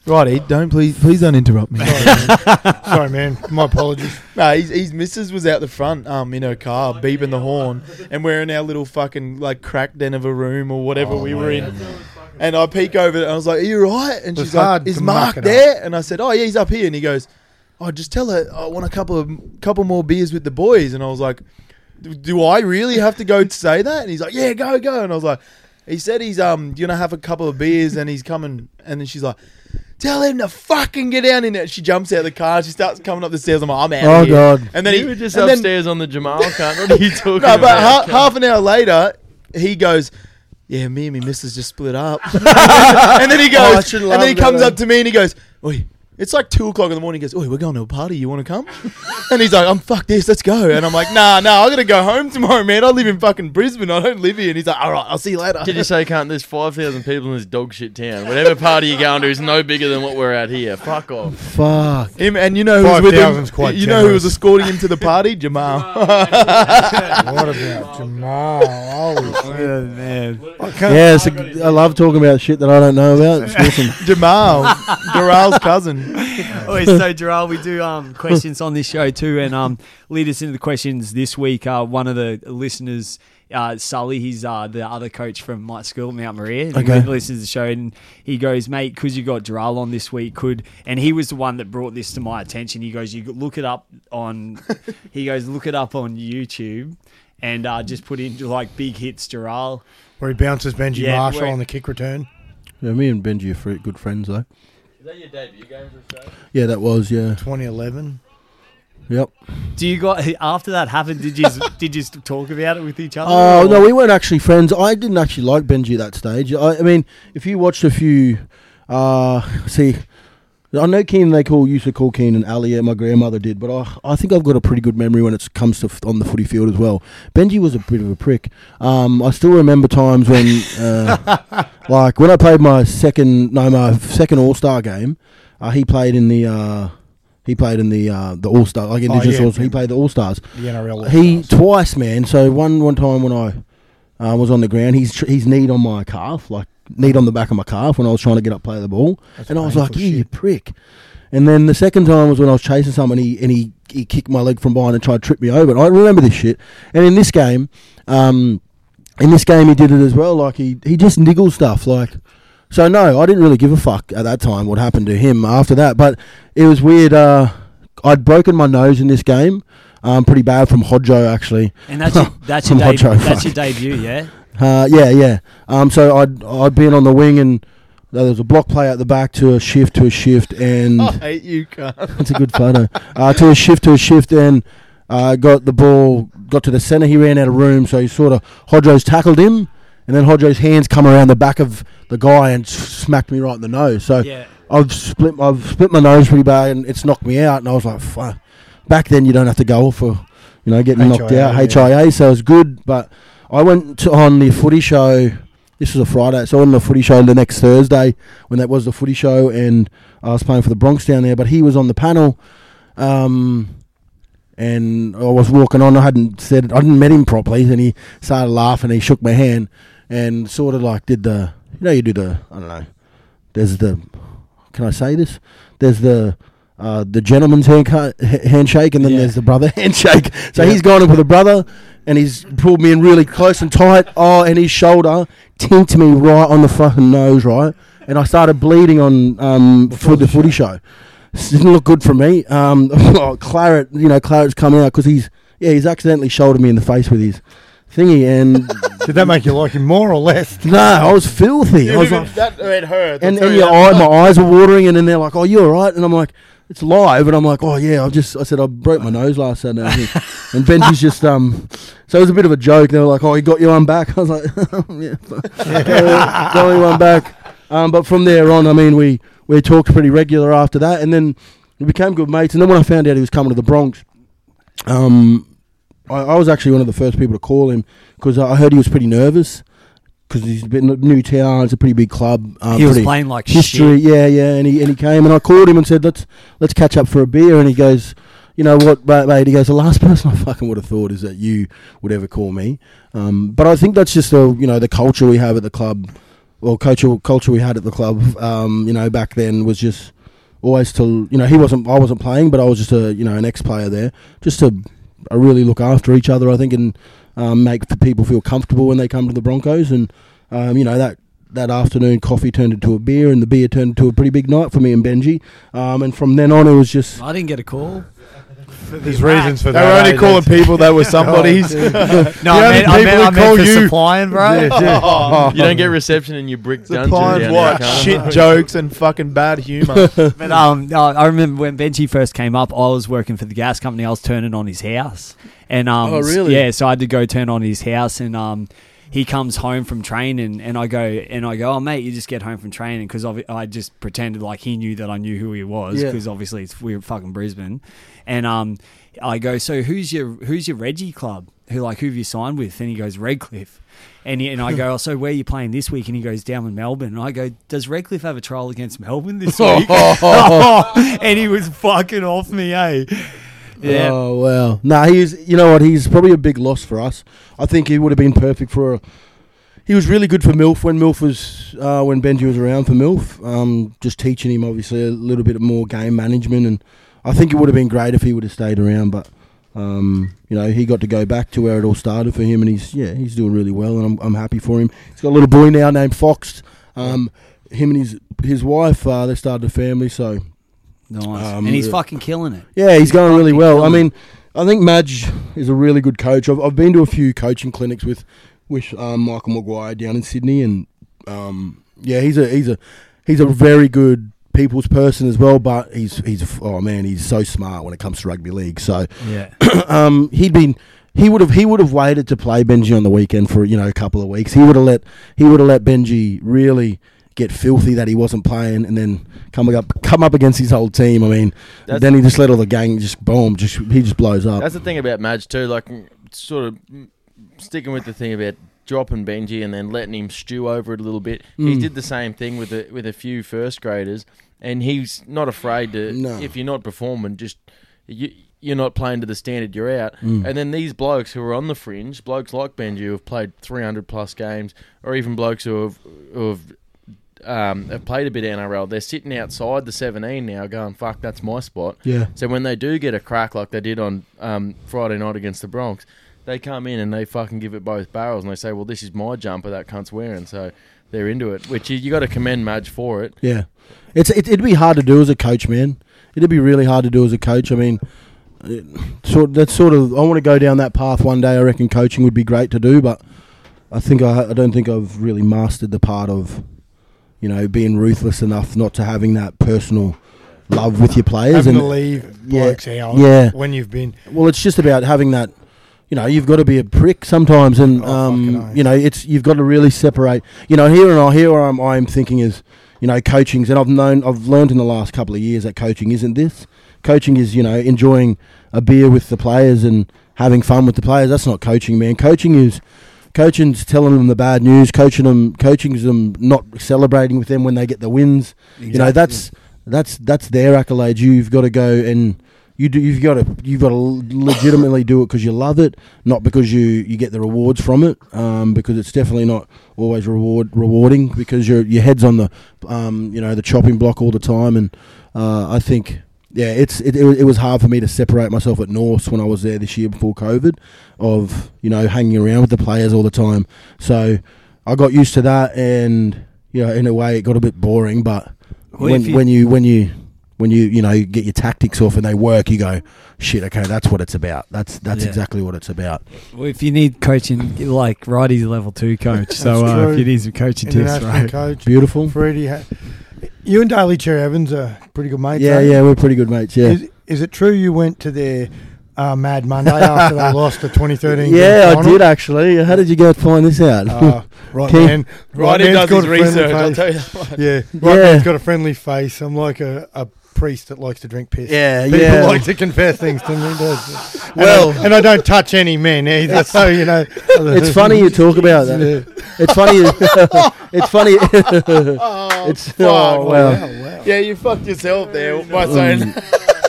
Righty, don't please, please don't interrupt me. Sorry, man. My apologies. no, his, his missus was out the front, um, in her car, beeping the horn, and we're in our little fucking like crack den of a room or whatever we were in. And I peek over it and I was like, "Are you right?" And she's like, "Is Mark there?" And I said, "Oh yeah, he's up here." And he goes, "Oh, just tell her I want a couple of couple more beers with the boys." And I was like, "Do- "Do I really have to go to say that?" And he's like, "Yeah, go, go." And I was like, "He said he's um gonna have a couple of beers and he's coming." And then she's like. Tell him to fucking get down in there. She jumps out of the car. She starts coming up the stairs. I'm like, I'm out. Oh, of here. God. And then you he were just and then- upstairs on the Jamal cunt. What are you talking no, about? but ha- half an hour later, he goes, "Yeah, me and my missus just split up." and then he Oh, I goes, should and then he comes up to me and he goes, "Oi." It's like two o'clock in the morning. He goes, "Oh, we're going to a party. You want to come?" And he's like, "I'm fuck this. Let's go." And I'm like, "Nah, nah. I gotta go home tomorrow, man. I live in fucking Brisbane. I don't live here." And he's like, "All right, I'll see you later." Did you say, cunt, there's 5,000 people in this dog shit town. Whatever party you're going to is no bigger than what we're at here. Fuck off. fuck. Him and you know who was with 5,000's him. quite you know who was generous. escorting him to the party? Jamal. What about Jamal? Holy shit. Oh, man. I can't- Yeah, it's a, I love talking about shit that I don't know about. It's awesome. Jamal, Darrell's cousin. Oh, so Jharal, we do um, questions on this show too, and um, lead us into the questions this week. Uh, one of the listeners, uh, Sully, he's uh, the other coach from my school, Mount Maria. And Okay. He listens to the show and he goes, "Mate, because you got Jharal on this week, could?" And he was the one that brought this to my attention. He goes, "You look it up on," he goes, "Look it up on YouTube." And uh, just put in like big hits, Jharal. Where he bounces Benji Yeah, Marshall on the kick return. Yeah, me and Benji are good friends though. Is that your debut game for Australia? Yeah, that was yeah. 2011. Yep. Do you got after that happened? Did you did you talk about it with each other? Oh or- no, we weren't actually friends. I didn't actually like Benji at that stage. I, I mean, if you watched a few, uh, see, I know Keenan. They call used to call Keenan. Yeah, my grandmother did, but I, I think I've got a pretty good memory when it comes to f- on the footy field as well. Benji was a bit of a prick. Um, I still remember times when, uh, like when I played my second, no, my second All Star game. Uh, he played in the. Uh, he played in the uh, the All Star like Oh, Indigenous yeah, All He played the All Stars The NRL. he All-Stars. twice, man. So one one time when I uh, was on the ground, he's tr- he's kneed on my calf, like kneed on the back of my calf when I was trying to get up play the ball, That's and I was like, "You, you prick." And then the second time was when I was chasing someone, and he and he, he kicked my leg from behind and tried to trip me over. And I remember this shit. And in this game, um, in this game, he did it as well. Like he he just niggles stuff. Like so, no, I didn't really give a fuck at that time what happened to him after that. But it was weird. Uh, I'd broken my nose in this game, um, pretty bad from Hodjo actually. And that's your, that's your, I'm debut, Hodjo, that's your debut, yeah. Uh, yeah, yeah. Um, so I'd I'd been on the wing and there was a block play at the back to a shift to a shift, and I hate you, cunt. it's a good photo. Uh, to a shift to a shift, and uh, got the ball, got to the centre. He ran out of room, so he sort of Hodjo's tackled him, and then Hodjo's hands come around the back of the guy and smacked me right in the nose. So Yeah. I've split, I've split my nose pretty bad, and it's knocked me out. And I was like, Fuck. Back then you don't have to go for, you know, getting knocked out, yeah. HIA. So it was good, but I went to, on the footy show. This was a Friday, so on the footy show the next Thursday when that was the footy show, and I was playing for the Broncs down there. But he was on the panel, um, and I was walking on. I hadn't said I didn't met him properly, and he started laughing. And he shook my hand and sort of like did the you know you do the I don't know. There's the can I say this? There's the uh, the gentleman's handca- h- handshake, and then Yeah. there's the brother handshake. So he's gone in with a brother, and he's pulled me in really close and tight. Oh, and his shoulder tinked me right on the fucking nose, right, and I started bleeding on um, for the footy show. This didn't look good for me. Um, oh, Claret, you know, Claret's coming out because he's yeah, he's accidentally shouldered me in the face with his thingy, and Did that make you like him more or less? no, I was filthy. I was like, that it hurt. and, and your eye, my eyes were watering, and then they're like, "Oh, you all right?" And I'm like, "It's live," and I'm like, "Oh yeah." I just, I said, I broke my nose last Saturday, and Benji's just, um, so it was a bit of a joke. They were like, "Oh, he got you one back." I was like, "Yeah, got me one back." Um, but from there on, I mean, we we talked pretty regular after that, and then we became good mates. And then when I found out he was coming to the Broncs, um, I, I was actually one of the first people to call him because I heard he was pretty nervous because he's been a new town. It's a pretty big club. Um, He was playing like history. shit. Yeah, yeah. And he and he came and I called him and said, "Let's let's catch up for a beer." And he goes, "You know what, mate?" mate," He goes, "The last person I fucking would have thought is that you would ever call me." Um, but I think that's just the you know the culture we have at the club, or culture culture we had at the club. Um, you know, back then was just always to you know he wasn't I wasn't playing, but I was just a you know an ex player there, just to uh, really look after each other. I think and um, make the people feel comfortable when they come to the Broncos, and um, you know that that afternoon coffee turned into a beer, and the beer turned into a pretty big night for me and Benji. Um, and from then on, it was just I didn't get a call. There's reasons for that. They that. were only eh? calling That's- people that were somebody's. No, The I only meant, I people meant, who I meant call for you- supplying, bro. Yeah, yeah. You don't get reception in your brick dungeon Supplying down what? there, can't Shit jokes and fucking bad humour. But um, I I remember when Benji first came up, I was working for the gas company. I was turning on his house, and um, Oh, really? Yeah, so I had to go turn on his house, and um, he comes home from training, and I go, and I go, oh mate, you just get home from training because I just pretended like he knew that I knew who he was Yeah. because obviously it's we're fucking Brisbane, and um, I go, so who's your who's your Reggie club? Who like who have you signed with? And he goes Redcliffe. And, he, and I go, oh, so where are you playing this week? And he goes, down in Melbourne. And I go, does Redcliffe have a trial against Melbourne this week? and he was fucking off me, eh? Yeah. Oh wow! Nah, he's you know what? He's probably a big loss for us. I think he would have been perfect for. A, he was really good for Milf when Milf was uh, when Benji was around for Milf. Um, just teaching him obviously a little bit more game management, and I think it would have been great if he would have stayed around. But um, you know, he got to go back to where it all started for him, and he's yeah, he's doing really well, and I'm I'm happy for him. He's got a little boy now named Fox. Um, him and his his wife, uh, they started a family, so Nice. Um, and he's fucking killing it. yeah, he's going really well. I mean, I think Madge is a really good coach. I've, I've been to a few coaching clinics with with um, Michael Maguire down in Sydney, and um, yeah, he's a he's a he's a very good people's person as well. But he's he's oh man, he's so smart when it comes to rugby league. So Yeah. um, he'd been he would have he would have waited to play Benji on the weekend for you know a couple of weeks. He would have let he would have let Benji really get filthy that he wasn't playing, and then come up come up against his whole team. I mean, That's- then he just let all the gang just boom, just he just blows up. That's the thing about Madge too. Like, mm, sort of mm, sticking with the thing about dropping Benji and then letting him stew over it a little bit. He Mm. did the same thing with a, with a few first graders, and he's not afraid to. No. If you're not performing, just you, you're not playing to the standard. You're out. Mm. And then these blokes who are on the fringe, blokes like Benji who have played 300 plus games, or even blokes who have who have um, have played a bit of NRL, they're sitting outside the 17 now, going, "Fuck, that's my spot." yeah, So when they do get a crack like they did on um, Friday night against the Broncs, they come in and they fucking give it both barrels and they say, "Well, this is my jumper that cunt's wearing." So they're into it, which you, you got to commend Madge for it. yeah. It's it, it'd be hard to do as a coach, man. It'd be really hard to do as a coach. I mean, it, sort that's sort of I want to go down that path one day. I reckon coaching would be great to do, but I think I, I don't think I've really mastered the part of you know, being ruthless enough not to having that personal love with your players. Having and to leave yeah, yeah. when you've been. well, it's just about having that. You know, you've got to be a prick sometimes, and Oh, um, you know, it's you've got to really separate. You know, here and I, here I'm, I'm thinking is, you know, coaching's, and I've known, I've learned in the last couple of years that coaching isn't this. Coaching is, you know, enjoying a beer with the players and having fun with the players. That's not coaching, man. Coaching is, coaching's telling them the bad news. Coaching them, coaching's them not celebrating with them when they get the wins. You know, that's that's that's their accolades. You've got to go and you do. You've got to you've got to legitimately do it because you love it, not because you you get the rewards from it. Um, because it's definitely not always reward rewarding because your your head's on the um you know the chopping block all the time. And uh, I think yeah, it's it, it, it was hard for me to separate myself at Norse when I was there this year before COVID, of you know hanging around with the players all the time. So I got used to that, and you know in a way it got a bit boring, but Well, when, you- when you when you when you you know you get your tactics off and they work, you go, shit, okay, that's what it's about. That's that's Yeah. exactly what it's about. Well, if you need coaching, like Righty's level two coach, so That's uh, if you need some coaching tips, right? coach. Beautiful. Freddie, ha- you and Daly Cherry Evans are pretty good mates. Yeah, yeah, we're pretty good mates. Yeah, Is, is it true you went to their uh, Mad Monday after they lost the 2013? yeah, I grand did actually. How did you go find this out? Uh, right, Ken- man. Right, he man's does got his a friendly research. I'll face. tell you that. Yeah, right Yeah. man's got a friendly face. I'm like a, a priest that likes to drink piss. yeah, People yeah. like to confess things to me. Does. And Well- I, and I don't touch any men either. So you know, it's funny you talk about that. Yeah. It's funny. it's funny. Oh, It's- oh, fuck. oh, wow. wow. Yeah, you fucked yourself there mm. by saying.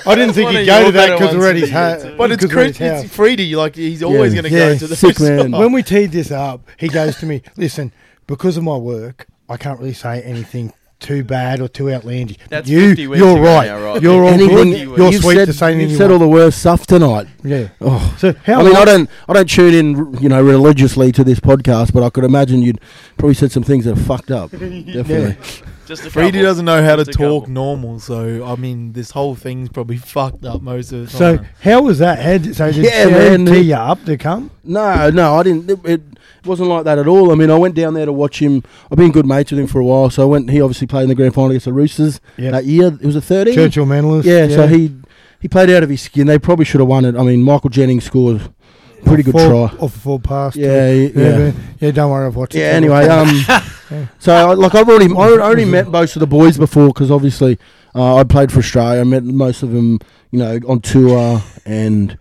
I didn't think he'd go your to that because we're ones at his to house. But it's because we're at Chris, his house. it's Freedy. Like he's always Yeah. going to Yeah, go to the sick man. when we teed this up, he goes to me, "Listen, because of my work, I can't really say anything too bad or too outlandish. That's you, 50 you're right. now, right? You're all Anything good. You're you've sweet said, to say anything You've you said all the worst stuff tonight. Yeah. Oh. So how I mean, I don't, I don't tune in, you know, religiously to this podcast, but I could imagine you'd probably said some things that are fucked up. Definitely. Just a Freedy doesn't know how to Just a talk couple. normal, so I mean, this whole thing's probably fucked up most of the So how was that? How did, so did Yeah, Sharon man. tee you up to come? No, no, I didn't. It, it wasn't like that at all. I mean, I went down there to watch him. I've been good mates with him for a while, so I went. He obviously played in the grand final against the Roosters Yep. that year. It was a thirteen. Churchill medalist. Yeah, so he he played out of his skin. They probably should have won it. I mean, Michael Jennings scored a pretty good Full- try. Off a full pass. Yeah, yeah. yeah, yeah. Don't worry, I've watched. it Yeah. several Anyway, um, so like I've already I already met most of the boys before because obviously uh, I played for Australia. I met most of them, you know, on tour, and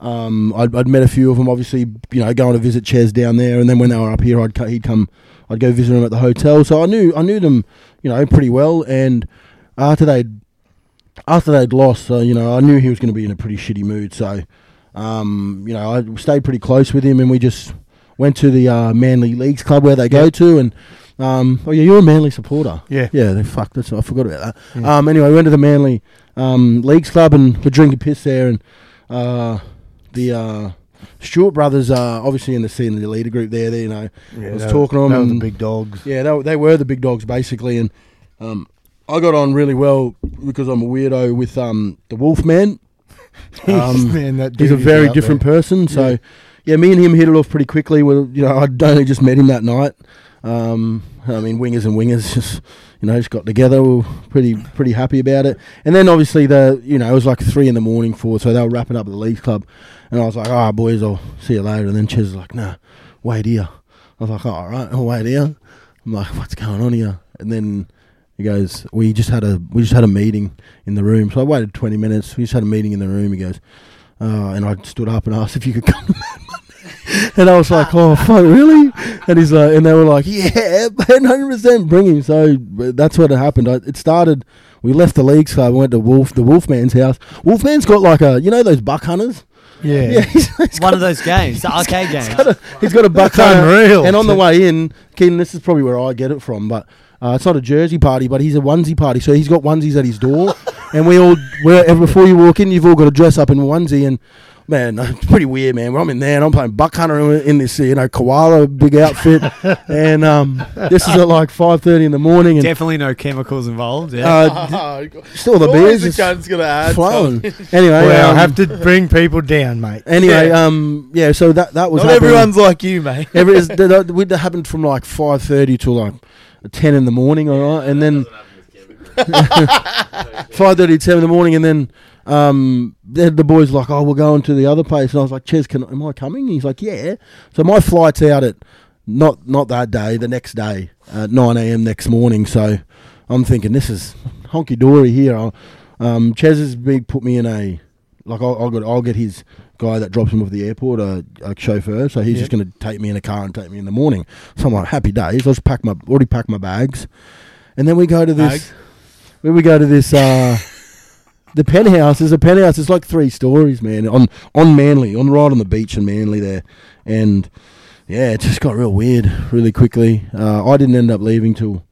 um, I'd, I'd met a few of them. Obviously, you know, going to visit Ches down there, and then when they were up here, I'd he'd come, I'd go visit them at the hotel. So I knew I knew them, you know, pretty well. And after they'd after they'd lost, so you know, I knew he was going to be in a pretty shitty mood. So, um, you know, I stayed pretty close with him, and we just went to the uh, Manly Leagues Club where they go to, and um, oh yeah, you're a Manly supporter. yeah. Yeah, they fuck. That's I forgot about that. Yeah. Um, anyway, we went to the Manly um, Leagues Club and we're drinking piss there, and uh, the uh, Stewart brothers are obviously in the scene the leader group there. They, you know, yeah was talking were, to they were the big dogs. yeah, they, were- they were the big dogs basically, and um, I got on really well because I'm a weirdo with um, the Wolfman. Um, Man, that He's a very different there. person. So, Yeah. yeah. me and him hit it off pretty quickly. Well, you know, I'd only just met him that night. Um, I mean, wingers and wingers just, you know, just got together. We were pretty, pretty happy about it. And then obviously the, you know, it was like three in the morning for, so they were wrapping up at the Leagues Club, and I was like, all right, boys, I'll see you later." And then Ches was like, "Nah, wait here." I was like, "All right, I'll wait here." I'm like, "What's going on here?" And then he goes, "We just had a, we just had a meeting in the room." So I waited 20 minutes. We just had a meeting in the room. He goes. Uh, and I stood up and asked if you could come to Mad Monday. And I was like, oh, fuck, really? And he's like, and they were like, yeah, 100% bring him. So that's what happened. I, it started, we left the league, so I went to Wolf, the Wolfman's house. Wolfman's got like a, you know those buck hunters? Yeah. Yeah, he's, he's One of those games, the arcade games. got a, he's got a buck That's hunter. unreal. And on the way in, Keenan, this is probably where I get it from, but uh, it's not a jersey party, but he's a onesie party. So he's got onesies at his door, and we all, we're, before you walk in, you've all got to dress up in onesie. And man, it's pretty weird, man. When I'm in there and I'm playing buck hunter in- in this, you know, koala big outfit, and um, this is at like five thirty in the morning, and Definitely no chemicals involved. Yeah. uh, still the Always beers the is cunt's gonna add flowing. Anyway, Well, um, I have to bring people down, mate. anyway, Yeah. um, yeah. So that that was Not happening. everyone's like you, mate. Every, it's- that, that, that happened from like five thirty till like ten in the morning, all right, and then five thirty to seven in the morning, and then um, then the boys like, oh, we're going to the other place, and I was like, Ches, can am I coming? He's like, yeah. So my flight's out at not not that day, the next day at nine a.m. next morning. So I'm thinking this is honky dory here. I'll- Um, Ches has been put me in a like I'll, I'll get I'll get his guy that drops him off the airport a, a chauffeur. So he's just going to take me in a car and take me in the morning. So I'm like happy days. I just pack my already packed my bags, and then we go to this. When we go to this. Uh, the penthouse is a penthouse. It's like three stories, man. On on Manly, on right on the beach in Manly there, and yeah, it just got real weird really quickly. Uh, I didn't end up leaving till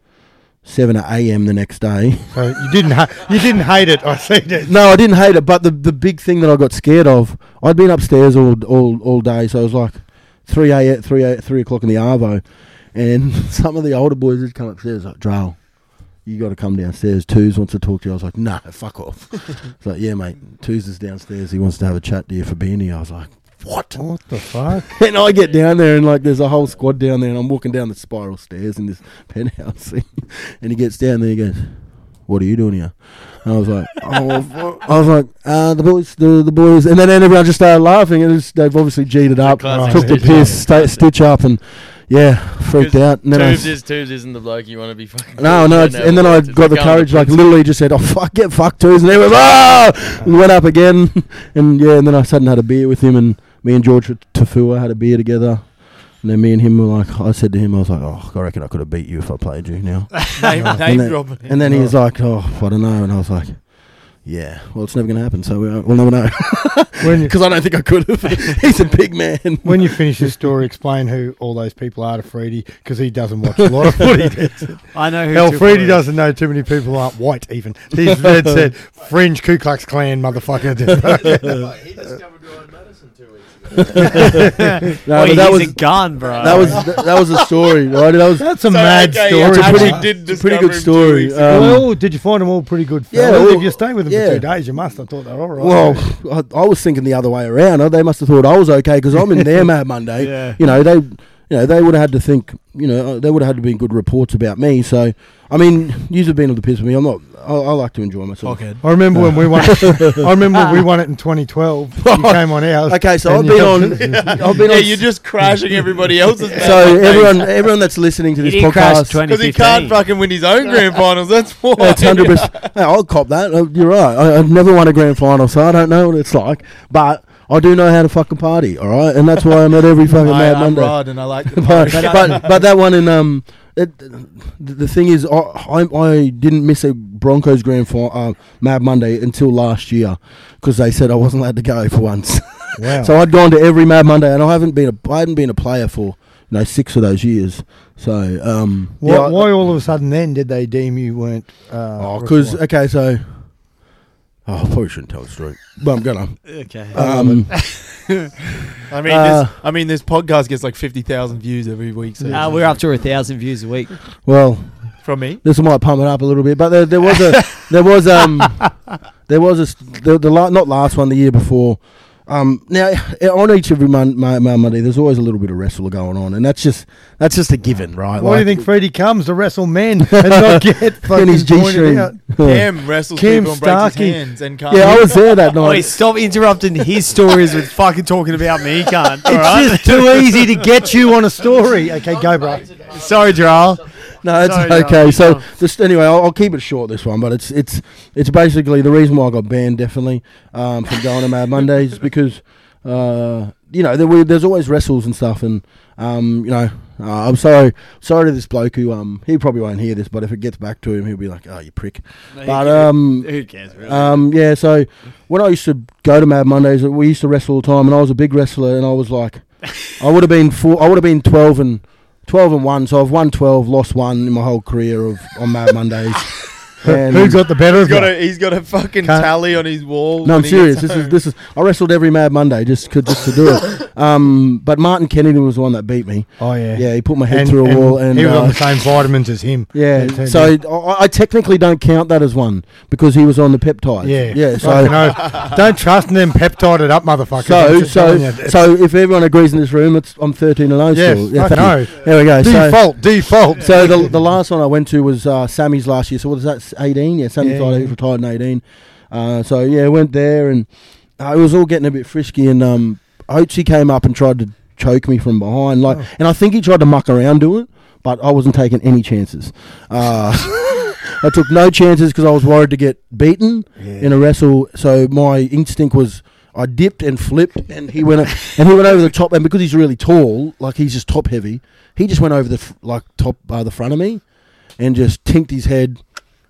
seven a.m. the next day. So you didn't ha- you didn't hate it. I see it. No, I didn't hate it, but the the big thing that I got scared of, I'd been upstairs all all all day, so it was like three a three a three o'clock in the arvo, and some of the older boys had come upstairs like, Drell, you got to come downstairs. Twos wants to talk to you. I was like, nah, fuck off. it's like, yeah, mate. Twos is downstairs. He wants to have a chat to you for being here. I was like, what? What the fuck? And I get down there and like there's a whole squad down there, and I'm walking down the spiral stairs in this penthouse and he gets down there. He goes, "What are you doing here?" And I was like, "Oh, fuck." I was like, uh, the boys, the the boys," and then everyone just started laughing, and it's, they've obviously G'd it up, classic took the Stitch piss, sta- stitch up, and yeah, freaked out. And then I Tubes was, is Tubes isn't the bloke you want to be fucking. no, no, it's, and then I got the courage, like literally just said, "Oh fuck, get fucked too," and they went, "Ah!" and went up again, and yeah, and then I sat and had a beer with him, and me and George Tafua had a beer together, and then me and him were like, I said to him, I was like, "Oh, I reckon I could have beat you if I played you now," name, and name then, and then he was like, "Oh, I don't know," and I was like. Yeah, well, it's never going to happen, so we, we'll never know. Because I don't think I could have. He's a big man. when you finish this story, explain who all those people are to Freedy because he doesn't watch a lot of footy. I know who. Hell, took Freedy it. doesnno know too many people aren't white even. He's said, said fringe Ku Klux Klan motherfucker. he discovered Ryan Madison two weeks ago. No, Oh, but that he's was gone, bro. that was that, that was a story, right? That was That's a So, mad okay, story. it's a actually pretty- did it's a pretty good story. Um, well, did you find them all pretty good Yeah, well, if you stayed with them yeah. for two days, you must have thought they're all right. Well, I, I was thinking the other way around. They must have thought I was okay because I'm in their Mad Monday. Yeah. You know, they, you know, they would have had to think. You know, they would have had to be good reports about me. So, I mean, you have been on the piss with me. I'm not. I, I like to enjoy myself. Fuckhead. I remember when we won. I remember when we won it in 2012. You came on ours. Okay, so and I've you been helped on. us. I've been Yeah, on. you're just crashing everybody else's. so everyone, everyone that's listening to this did podcast, because he can't fucking win his own grand finals. That's why. That's hundred percent. I'll cop that. Uh, You're right. I, I've never won a grand final, so I don't know what it's like. But I do know how to fucking party. All right, and that's why I'm at every fucking I, Mad I'm Monday. Rod and I like the but, party. but but that one in um, it, the, the thing is, I, I I didn't miss a Broncos grand final uh, Mad Monday until last year because they said I wasn't allowed to go for once. Wow. so I'd gone to every Mad Monday, and I haven't been a I hadn't been a player for you know six of those years. So um, why, yeah, I- why all of a sudden then did they deem you weren't? Uh, Oh, because okay, so oh, I probably shouldn't tell the story, but I'm gonna. Okay. Um, I mean, Uh, this, I mean, this podcast gets like fifty thousand views every week. So Uh, we're up to a thousand views a week. well, from me. this might pump it up a little bit, but there, there was a there was um there was a the, the la- not last one the year before. Um, now on each every mon- mon- mon- Monday, there's always a little bit of wrestle going on, and that's just that's just a given, right? Why do you think Freddie comes to wrestle men and not get in fucking his G pointed out? string? Cam wrestles Kim people and breaks Starkey. his hands and can't. Yeah, I was there that Oi, night. stop interrupting his stories with fucking talking about me, cunt. All It's right? just too easy to get you on a story. Okay, go, bro. Sorry, Jarl. No, it's Sorry, okay. keep So going. just anyway, I'll, I'll keep it short this one, but it's it's it's basically the reason why I got banned definitely um, from going to Mad Mondays because uh, you know there were, there's always wrestles and stuff, and um, you know uh, I'm sorry sorry to this bloke who um he probably won't hear this, but if it gets back to him, he'll be like, oh you prick. But um Who cares, really? um, yeah, so when I used to go to Mad Mondays, we used to wrestle all the time, and I was a big wrestler, and I was like, I would have been four, I would have been twelve and twelve and one, so I've won twelve, lost one in my whole career of on Mad Mondays. And Who got the better He's of you? got a he's got a fucking Can't- tally on his wall. No, I'm when he serious. gets This is home. this is. I wrestled every Mad Monday just could just to do it. Um, but Martin Kennedy was the one that beat me. Oh yeah. Yeah, he put my head And, through a and wall, and he was uh, on the same vitamins as him. yeah. That turned So him- I, I technically don't count that as one because he was on the peptides. yeah, yeah. Fucking So oath. don't trust them peptided up motherfuckers. so I'm just so you. So if everyone agrees in this room, it's I'm 13 and 0 yes, still. Yeah, fucking thank you. oath. There we go. So, Default, default. so the the last one I went to was uh, Sammy's last year. So what is that? 18? Yeah, Sammy Yeah, Thaiday yeah. retired in 18. Uh, so yeah, went there and uh, it was all getting a bit frisky. And um, Oatsy came up and tried to choke me from behind, like, Oh. and I think he tried to muck around doing it, but I wasn't taking any chances. Uh, I took no chances because I was worried to get beaten in a wrestle. So my instinct was. I dipped and flipped, and he went and he went over the top. And because he's really tall, like he's just top heavy, he just went over the like top uh, the front of me, and just tinked his head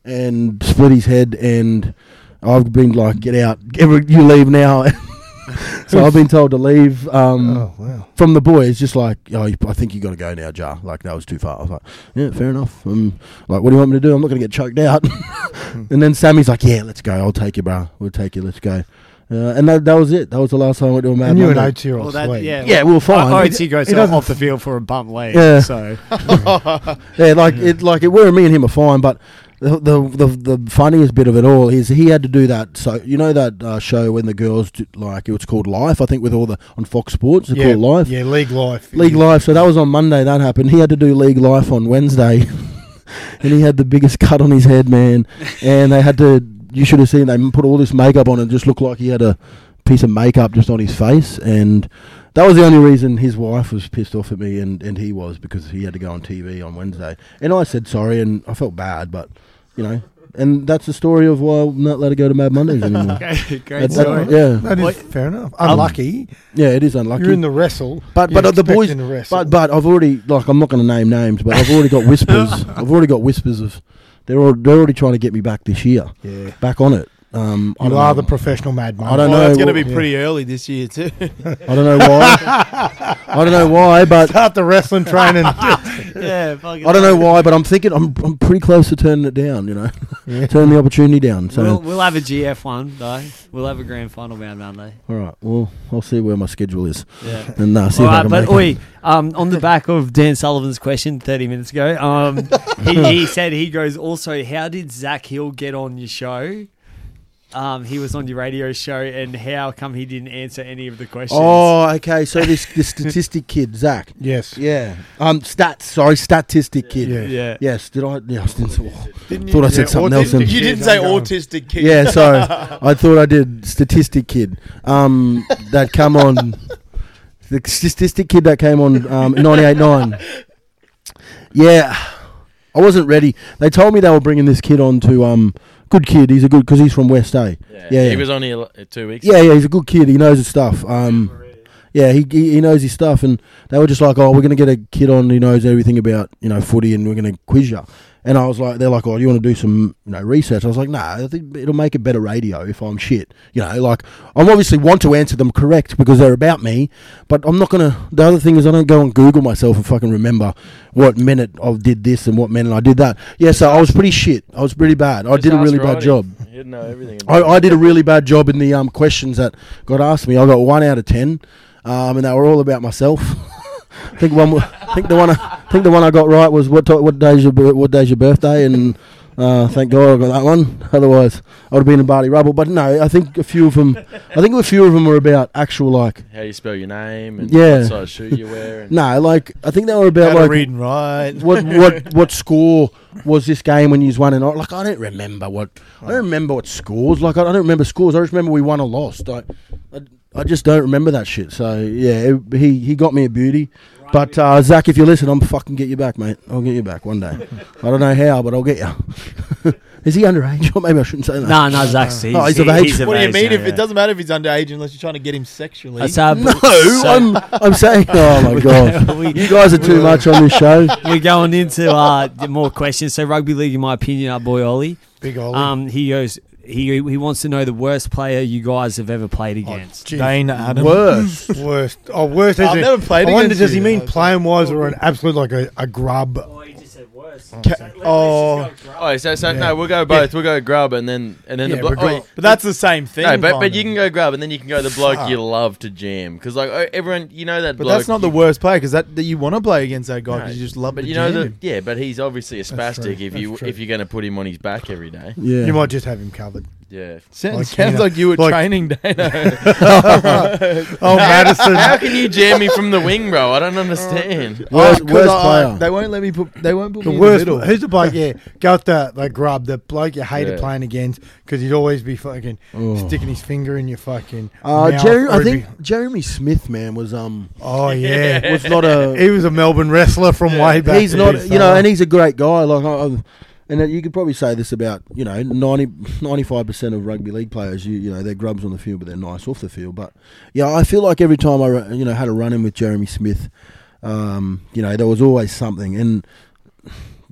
and split his head. And I've been like, "Get out! You leave now." so I've been told to leave um, oh wow. from the boys. Just like, "Oh, I think you got to go now, Jar." Like that was too far. I was like, "Yeah, fair enough." Um, like, what do you want me to do? I'm not going to get choked out. and then Sammy's like, "Yeah, let's go. I'll take you, bro. We'll take you. Let's go." Uh, and that, that was it. That was the last time I went to a mad And you and Monday. Oatsy are all Well, that, yeah, Yeah, we were fine. I, Oatsy goes he doesn't- off the field for a bump leg. Yeah. So Yeah, like it, like it. Where me and him are fine, but the, the the the funniest bit of it all is he had to do that. So you know that uh, show when the girls do, like it was called Life, I think, with all the on Fox Sports. It's yeah, called Life. Yeah, League Life. League Life. So that was on Monday. That happened. He had to do League Life on Wednesday, and he had the biggest cut on his head, man. And they had to. You should have seen. They put all this makeup on and just looked like he had a piece of makeup just on his face. And that was the only reason his wife was pissed off at me, and, and he was because he had to go on TV on Wednesday. And I said sorry, and I felt bad, but you know. And that's the story of why I'm not allowed to go to Mad Mondays anymore. great, great That- that- story. yeah, That is What- fair enough. Um, unlucky. yeah, it is unlucky. You're in the wrestle. But You're but the boys, expecting to wrestle. but but I've already like I'm not going to name names, but I've already got whispers. I've already got whispers of they're al- they're already trying to get me back this year, yeah. back on it. Um, I You don't are know. the professional mad I don't Well, know It's going to what- be yeah. pretty early this year too. I don't know why. I don't know why, but Start the wrestling training. Yeah, fucking I don't know why, but I'm thinking I'm I'm pretty close to turning it down. You know, Yeah. turning the opportunity down. So We'll, we'll have a GF one though. We'll have a grand final round Monday. all right, well I'll see where my schedule is Yeah. and uh, see All if I can but make oi, it. um, on the back of Dan Sullivan's question 30 minutes ago, um, he, he said he goes, also, how did Zach Hill get on your show? Um, he was on your radio show, and how come he didn't answer any of the questions? Oh, okay. So this this statistic kid, Zach. yes. Yeah. Um, stats. Sorry, statistic kid. Yeah. yeah. Yes. Did I? Yeah, I didn't. oh. Didn't Thought I said Yeah, something else. and- You didn't Kid, say I'm autistic kid. Yeah, sorry. I thought I did statistic kid. Um, that come on. The statistic kid that came on um, 98.9. Yeah, I wasn't ready. They told me they were bringing this kid on to um, good kid. He's a good because he's from West A. Yeah, Yeah, he yeah. was only two weeks. Yeah, yeah, he's a good kid. He knows his stuff. Um, yeah, he, he he knows his stuff, and they were just like, "Oh, we're gonna get a kid on who knows everything about you know footy, and we're gonna quiz you." And I was like, "They're like, oh, do you want to do some you know research?" I was like, "Nah, I think it'll make a better radio if I'm shit." You know, like I obviously want to answer them correct because they're about me, but I'm not gonna. The other thing is, I don't go and Google myself and fucking remember what minute I did this and what minute I did that. Yeah, so I was pretty shit. I was pretty bad. I Just did a really bad job. He'd know everything. I, I did a really bad job in the um, questions that got asked me. I got one out of ten, um, and they were all about myself. I think one. I think the one. I I think the one I got right was what ti- what day's your what day's your birthday, and uh, thank God I got that one. Otherwise, I would have been in Barney Rubble. But no, I think a few of them. I think a few of them were about actual like. How you spell your name and Yeah. what size shoe you wear. And No, like I think they were How about to like read and write. what what what score was this game when you won and like I don't remember what I don't remember what scores like I don't remember scores I just remember we won or lost. I I, I just don't remember that shit. So yeah it, he he got me a beauty but uh, Zach if you listen I'm fucking get you back mate I'll get you back one day I don't know how but I'll get you is he underage or maybe I shouldn't say that No, no, Zach's he's, Oh, he's of age. he's What do you age, mean? yeah, If yeah. it doesn't matter if he's underage unless you're trying to get him sexually. That's, uh, no so- I'm I'm saying oh my god we, you guys are too much on this show we're going into uh, more questions. So, rugby league, in my opinion, our boy Ollie. Big Ollie. Um, he goes. He he wants to know the worst player you guys have ever played Oh, against. gee. Dane Adams. worse Worst. Oh, worst. I've never played I wonder, against does he mean playing wise or an absolute like a, a grub? Ca- oh, Oh, so, so no, we'll go both. We'll go grub and then and then Yeah, the bloke. we'll oh, go- but that's the same thing. no, but, but you can go grub and then you can go the bloke you love to jam because like oh, everyone you know that. But bloke that's not the you- worst player because that, that you want to play against that guy No, because you just love. But to you know jam the him. yeah, but he's obviously a That's spastic if that's you true. if you're going to put him on his back every day. Yeah. You might just have him covered. Yeah. sounds, like, sounds you know, like you were like- training, Dano. Oh, Madison. How can you jam me from the wing, bro? I don't understand. Worst, Oh, 'cause worst I- player. They won't let me put. They won't put The me in worst. the middle. Who's the bloke? Yeah, go with the like grub. The bloke you hated Yeah. playing against because he'd always be fucking Oh. sticking his finger in your fucking. Uh, mouth, Jerry, I or he'd think Jeremy Smith, man, was um oh yeah, was not a. he was a Melbourne wrestler from way back. he's not, you know, and he's a great guy. Like, I, I- and you could probably say this about you know 95 percent of rugby league players. You you know they're grubs on the field, but they're nice off the field. But yeah, I feel like every time I you know had a run in with Jeremy Smith, um, you know there was always something and.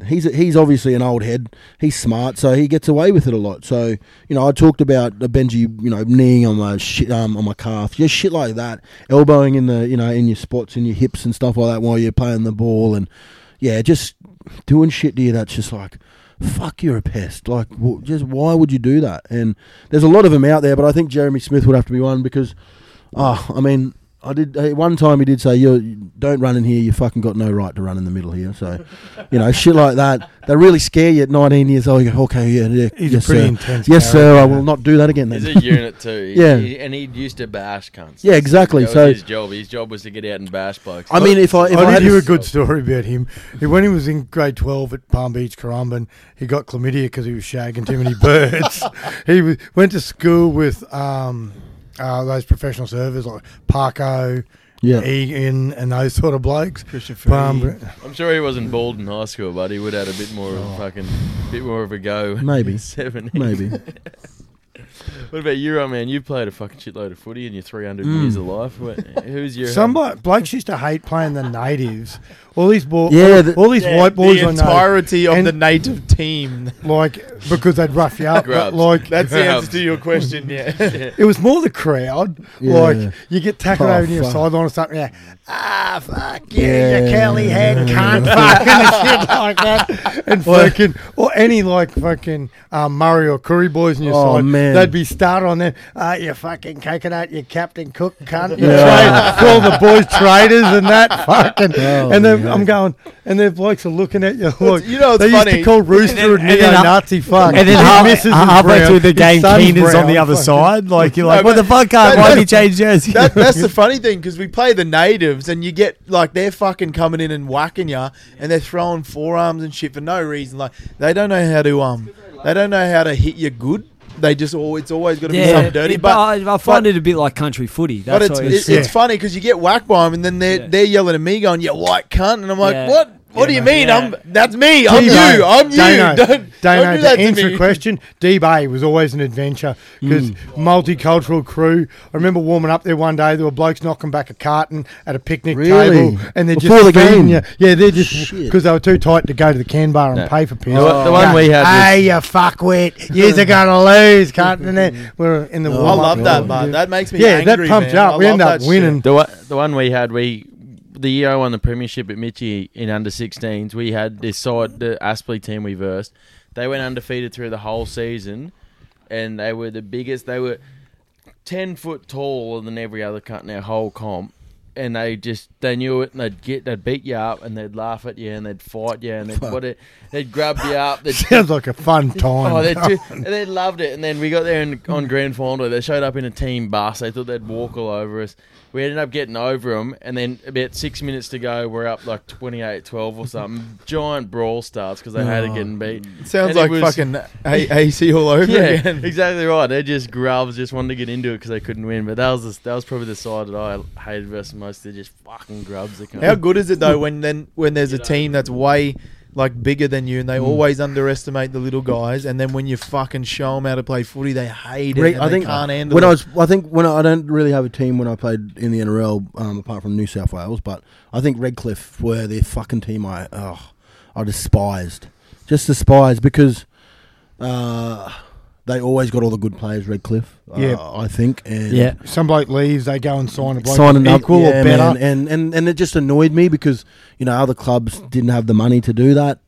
He's he's obviously an old head. He's smart, so he gets away with it a lot. So you know, I talked about Benji, you know, kneeing on my shit um, on my calf, just shit like that, elbowing in the you know in your spots, in your hips and stuff like that while you're playing the ball, and yeah, just doing shit to you that's just like, fuck, you're a pest. Like, wh- just why would you do that? And there's a lot of them out there, but I think Jeremy Smith would have to be one because, oh, I mean, I did uh, one time he did say you don't run in here. You fucking got no right to run in the middle here. So, you know, shit like that. They really scare you at 19 years old. You go, okay, yeah, yeah He's yes, a pretty sir. intense. Yes, sir. I will not do that again. Then. He's a unit too. He- Yeah. he- and he used to bash cunts. Yeah, exactly. That was So- his job. His job was to get out and bash blokes. I mean, if I if I, I had did hear a good story about him. When he was in grade 12 at Palm Beach, Currumbin, he got chlamydia because he was shagging too many birds. he was, went to school with um, uh, those professional servers like Parko, yeah, Egan, and those sort of blokes. Christian Palm, I'm sure he wasn't bald in high school, but he would have had a bit more of a fucking, bit more of a go. Maybe. Seven. maybe. What about you, oh, man? You played a fucking shitload of footy in your 300 Mm. years of life. What, who's your Some blo- blokes used to hate playing the natives. All these bo- Yeah, all, the- all these white boys the entirety of And- the native team. like because they'd rough you up. like That's the answer to your question. Yeah. it was more the crowd. Yeah. Like you get tackled Oh, over near your sideline or something. Yeah, ah fuck you, Yeah. you curly head cunt, fucking shit like that, and fucking or any like fucking um, Murri or Koori boys on your Oh, side. man. They'd be started on them. Ah, you fucking coconut, you Captain Cook cunt. You Yeah. trade, call the boys traitors and that fucking. Oh, and then man. I'm going, and the blokes are looking at you. Look, you know what's they used to call Rooster a And then- and neo-Nazi fuck. And then His half, missus is halfway through the game, son's Keenan's on the other fucking- side. Like you're No, like, what but the fuck? Guy? that- Why did that- you change jersey? That, that's the funny thing because we play the natives and you get like they're fucking coming in and whacking you and they're throwing forearms and shit for no reason. Like they don't know how to um, they don't know how to hit you good. They just all it's always got to be yeah, something dirty. it- But I, I find but- it a bit like country footy. but That's it's it's, yeah. funny because you get whacked by them and then they're Yeah. they're yelling at me going, "You white cunt," and I'm like, Yeah. "What? What Yeah, do you mate. mean? Yeah. I'm that's me. I'm you. I'm you. Dino, don't don't Dano, do that to to answer me." your question, D-Bay was always an adventure because hmm. multicultural crew. I remember warming up there one day. There were blokes knocking back a carton at a picnic Really? table, and they're Before just the game? you. Yeah, they're just because they were too tight to go to the can bar and No. pay for piss. The one- the one we had was- Hey, you fuckwit! You're gonna lose, cunt. And then we're in the Oh, I love that, man. That makes me Yeah, that angry, pumps man. up. I We end up winning. The the one we had, we the year I won the premiership at Mitchie in under 16s, we had this side, the Aspley team we versed. They went undefeated through the whole season, and they were the biggest. They were ten foot taller than every other cut in our whole comp. And they just they knew it, and they'd get they'd beat you up, and they'd laugh at you, and they'd fight you, and they'd what it, they'd grab you up, they'd Sounds like a fun oh, time. Oh, they and they loved it. And then we got there in, on grand final. They showed up in a team bus. They thought they'd walk all over us. We ended up getting over them. And then about six minutes to go, we're up like 28-12 or something. Giant brawl starts because they had hated getting oh. beat. Sounds And like was- fucking A- AC all over Yeah, again. exactly right. They're just grubs, just wanted to get into it because they couldn't win. But that was the, that was probably the side that I hated versus most. They're just fucking grubs. That How good is it though when then when there's a team that's way like bigger than you and Mm. they always underestimate the little guys and then when you fucking show them how to play footy they hate it Re- and I they think can't handle when it. I was, I think when I, I don't really have a team when I played in the NRL, um, apart from New South Wales, but I think Redcliffe were their fucking team. I, oh, I despised, just despised because uh, they always got all the good players. Redcliffe, uh, Yeah. I think, and Yeah. Some bloke leaves, they go and sign a bloke sign an equal yeah, or better. man, and, and and it just annoyed me because you know other clubs didn't have the money to do that.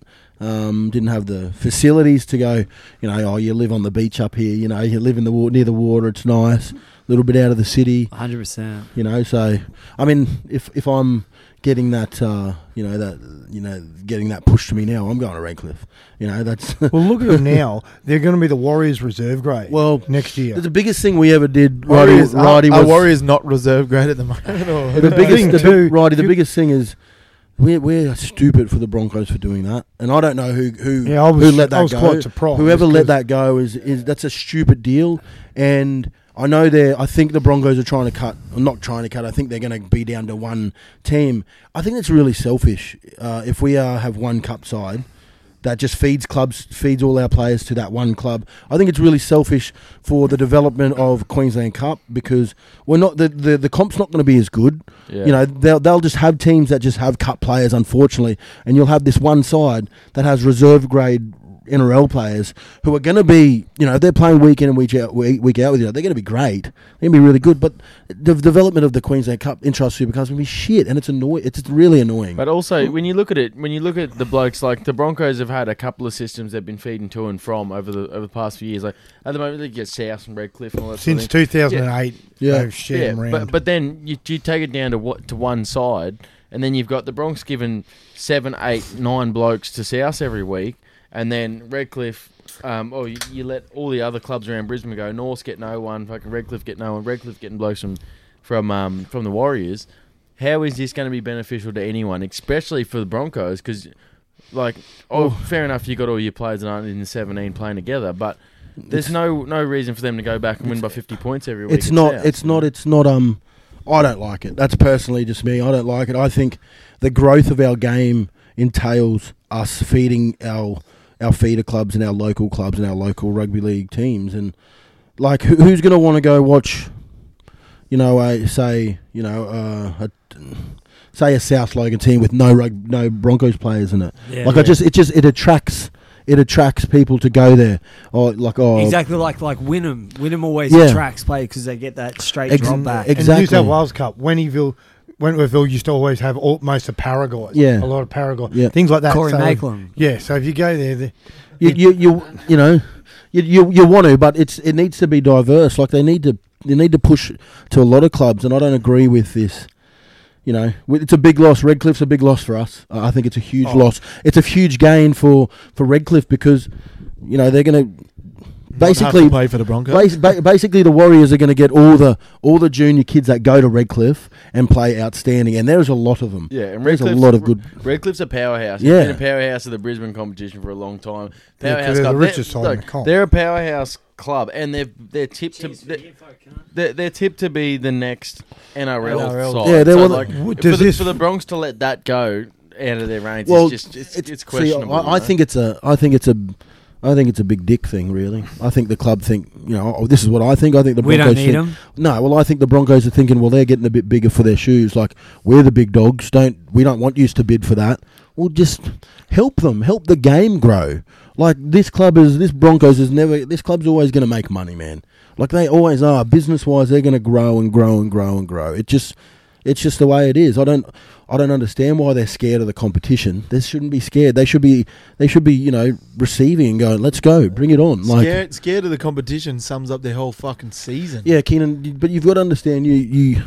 Um, didn't have the facilities to go. You know, oh, you live on the beach up here. You know, you live in the wa- near the water. It's nice. A little bit out of the city. 100%. You know, so I mean, if if I'm getting that, uh, you know, that you know, getting that push to me now, I'm going to Redcliffe. You know, that's Well, look at them now. They're going to be the Warriors reserve grade. Well, next year. the biggest thing we ever did. Righty, Warriors, are, righty are was Warriors not reserve grade at the moment? or- the The biggest, thing the too, big, righty, the biggest thing is we're we're stupid for the Broncos for doing that, and I don't know who who Yeah, I was- who let that I was go. quite surprised Whoever let that go is is that's a stupid deal, and I know they're. I think the Broncos are trying to cut. Or not trying to cut. I think they're going to be down to one team. I think it's really selfish uh, if we uh, have one cup side that just feeds clubs, feeds all our players to that one club. I think it's really selfish for the development of Queensland Cup because we're not the the, the comp's not going to be as good. Yeah. You know, they'll they'll just have teams that just have cup players, unfortunately, and you'll have this one side that has reserve grade NRL players who are going to be, you know, if they're playing week in and week out, week, week out with you, they're going to be great. They're going to be really good. But the development of the Queensland Cup Intrust Super Cup is going to be shit, and it's annoying. It's really annoying. But also, when you look at it, when you look at the blokes, like the Broncos have had a couple of systems they've been feeding to and from over the over the past few years. Like at the moment, they get South and Redcliffe and all that. Since sort of 2008, Yeah. they've shared but but then you, you take it down to what to one side, and then you've got the Broncs giving seven, eight, nine blokes to South every week, and then Redcliffe. Um, or you, you let all the other clubs around Brisbane go. North get no one. Fucking Redcliffe get no one. Redcliffe getting blokes from from um, from the Warriors. How is this going to be beneficial to anyone, especially for the Broncos? Because, like, oh, fair enough, you got all your players that aren't in the seventeen playing together, but there's no no reason for them to go back and win by fifty points every week. it's not it's not it's not um I don't like it. That's personally just me. I don't like it. I think the growth of our game entails us feeding our our feeder clubs and our local clubs and our local rugby league teams and like who, who's going to want to go watch you know a say you know uh, a, say a South Logan team with no rug, no Broncos players in it. Yeah. like I just it just it attracts it attracts people to go there. Or like oh Exactly like like Wynnum. Wynnum always Yeah. attracts players because they get that straight Ex- drop back. ex- And New South Wales Cup, Wentworthville, Wentworthville used to always have all, most of Paraguay. Yeah. A lot of Paraguay. Yeah. Things like that. Corey so, Maitland. Yeah, so if you go there, the, you you you, you know you, you you want to, but it's it needs to be diverse. Like they need to they need to push to a lot of clubs, and I don't agree with this. You know, it's a big loss. Redcliffe's a big loss for us. I think it's a huge Oh. loss. It's a huge gain for for Redcliffe because you know they're going to Not have to basically play for the Broncos. Bas- basically, the Warriors are going to get all the all the junior kids that go to Redcliffe and play outstanding, and there's a lot of them. Yeah, and There's a Redcliffe's- lot of good. Redcliffe's a powerhouse. Yeah. Yeah, been a powerhouse of the Brisbane competition for a long time. Yeah, 'cause Powerhouse they're the club. richest They're- side in look, the comp. They're a powerhouse club, and they're they're tipped to they're, they're, they're tipped to be the next NRL, NRL. side. Yeah, they're so one- like W- for does the, this- for the Bronx to let that go out of their range Well, is just it's, it's, see, questionable. I, I think it's a. I think it's a. I think it's a big dick thing, really. I think the club think, you know, oh, this is what I think. I think the we Broncos don't need think, them. No, well, I think the Broncos are thinking, well, they're getting a bit bigger for their shoes. Like we're the big dogs. Don't we don't want you to bid for that. Well, just help them, help the game grow. Like this club is, this Broncos is never. This club's always going to make money, man. Like they always are. Business wise, they're going to grow and grow and grow and grow. It just, it's just the way it is. I don't, I don't understand why they're scared of the competition. They shouldn't be scared. They should be, they should be, you know, receiving and going, let's go, bring it on. Like, scared, scared of the competition sums up their whole fucking season. yeah, Keenan, but you've got to understand you you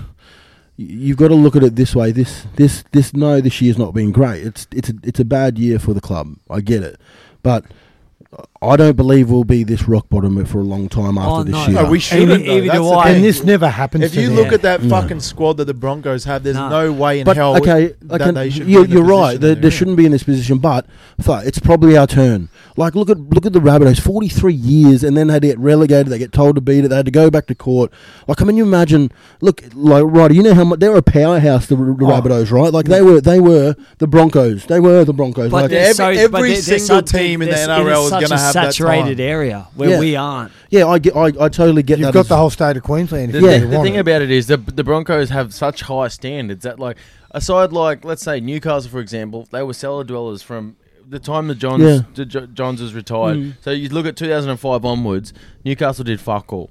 you've got to look at it this way. This this this no, this year's not been great. It's it's a, it's a bad year for the club. I get it, but I don't believe we'll be this rock bottom for a long time after Oh, this no. year. No, we shouldn't. Even- even That's do the I. and this never happens. If to you them. look at that No. fucking squad that the Broncos have, there's No. no, way in but hell okay, that can, they should. you're, be in you're right. position They, they're they in. shouldn't be in this position, but fuck, it's probably our turn. Like look at look at the Rabbitohs, forty three years, and then they had to get relegated. They get told to beat it. They had to go back to court. Like, I mean, you imagine. Look, like right, you know how much they were a powerhouse. The, the Oh. Rabbitohs, right? Like they were they were the Broncos. They were the Broncos. But like, every- so- every but they're- they're single team in the NRL is such a saturated area where Yeah. we aren't. yeah, I get, I, I totally get You've that. got as- the whole state of Queensland. If The, Yeah. you the, the want thing it. about it is the the Broncos have such high standards that like a side like let's say Newcastle for example, they were cellar dwellers from the time the Johns Yeah. the Jo- Johns was retired. Mm. So you look at 2005 onwards, Newcastle did fuck all.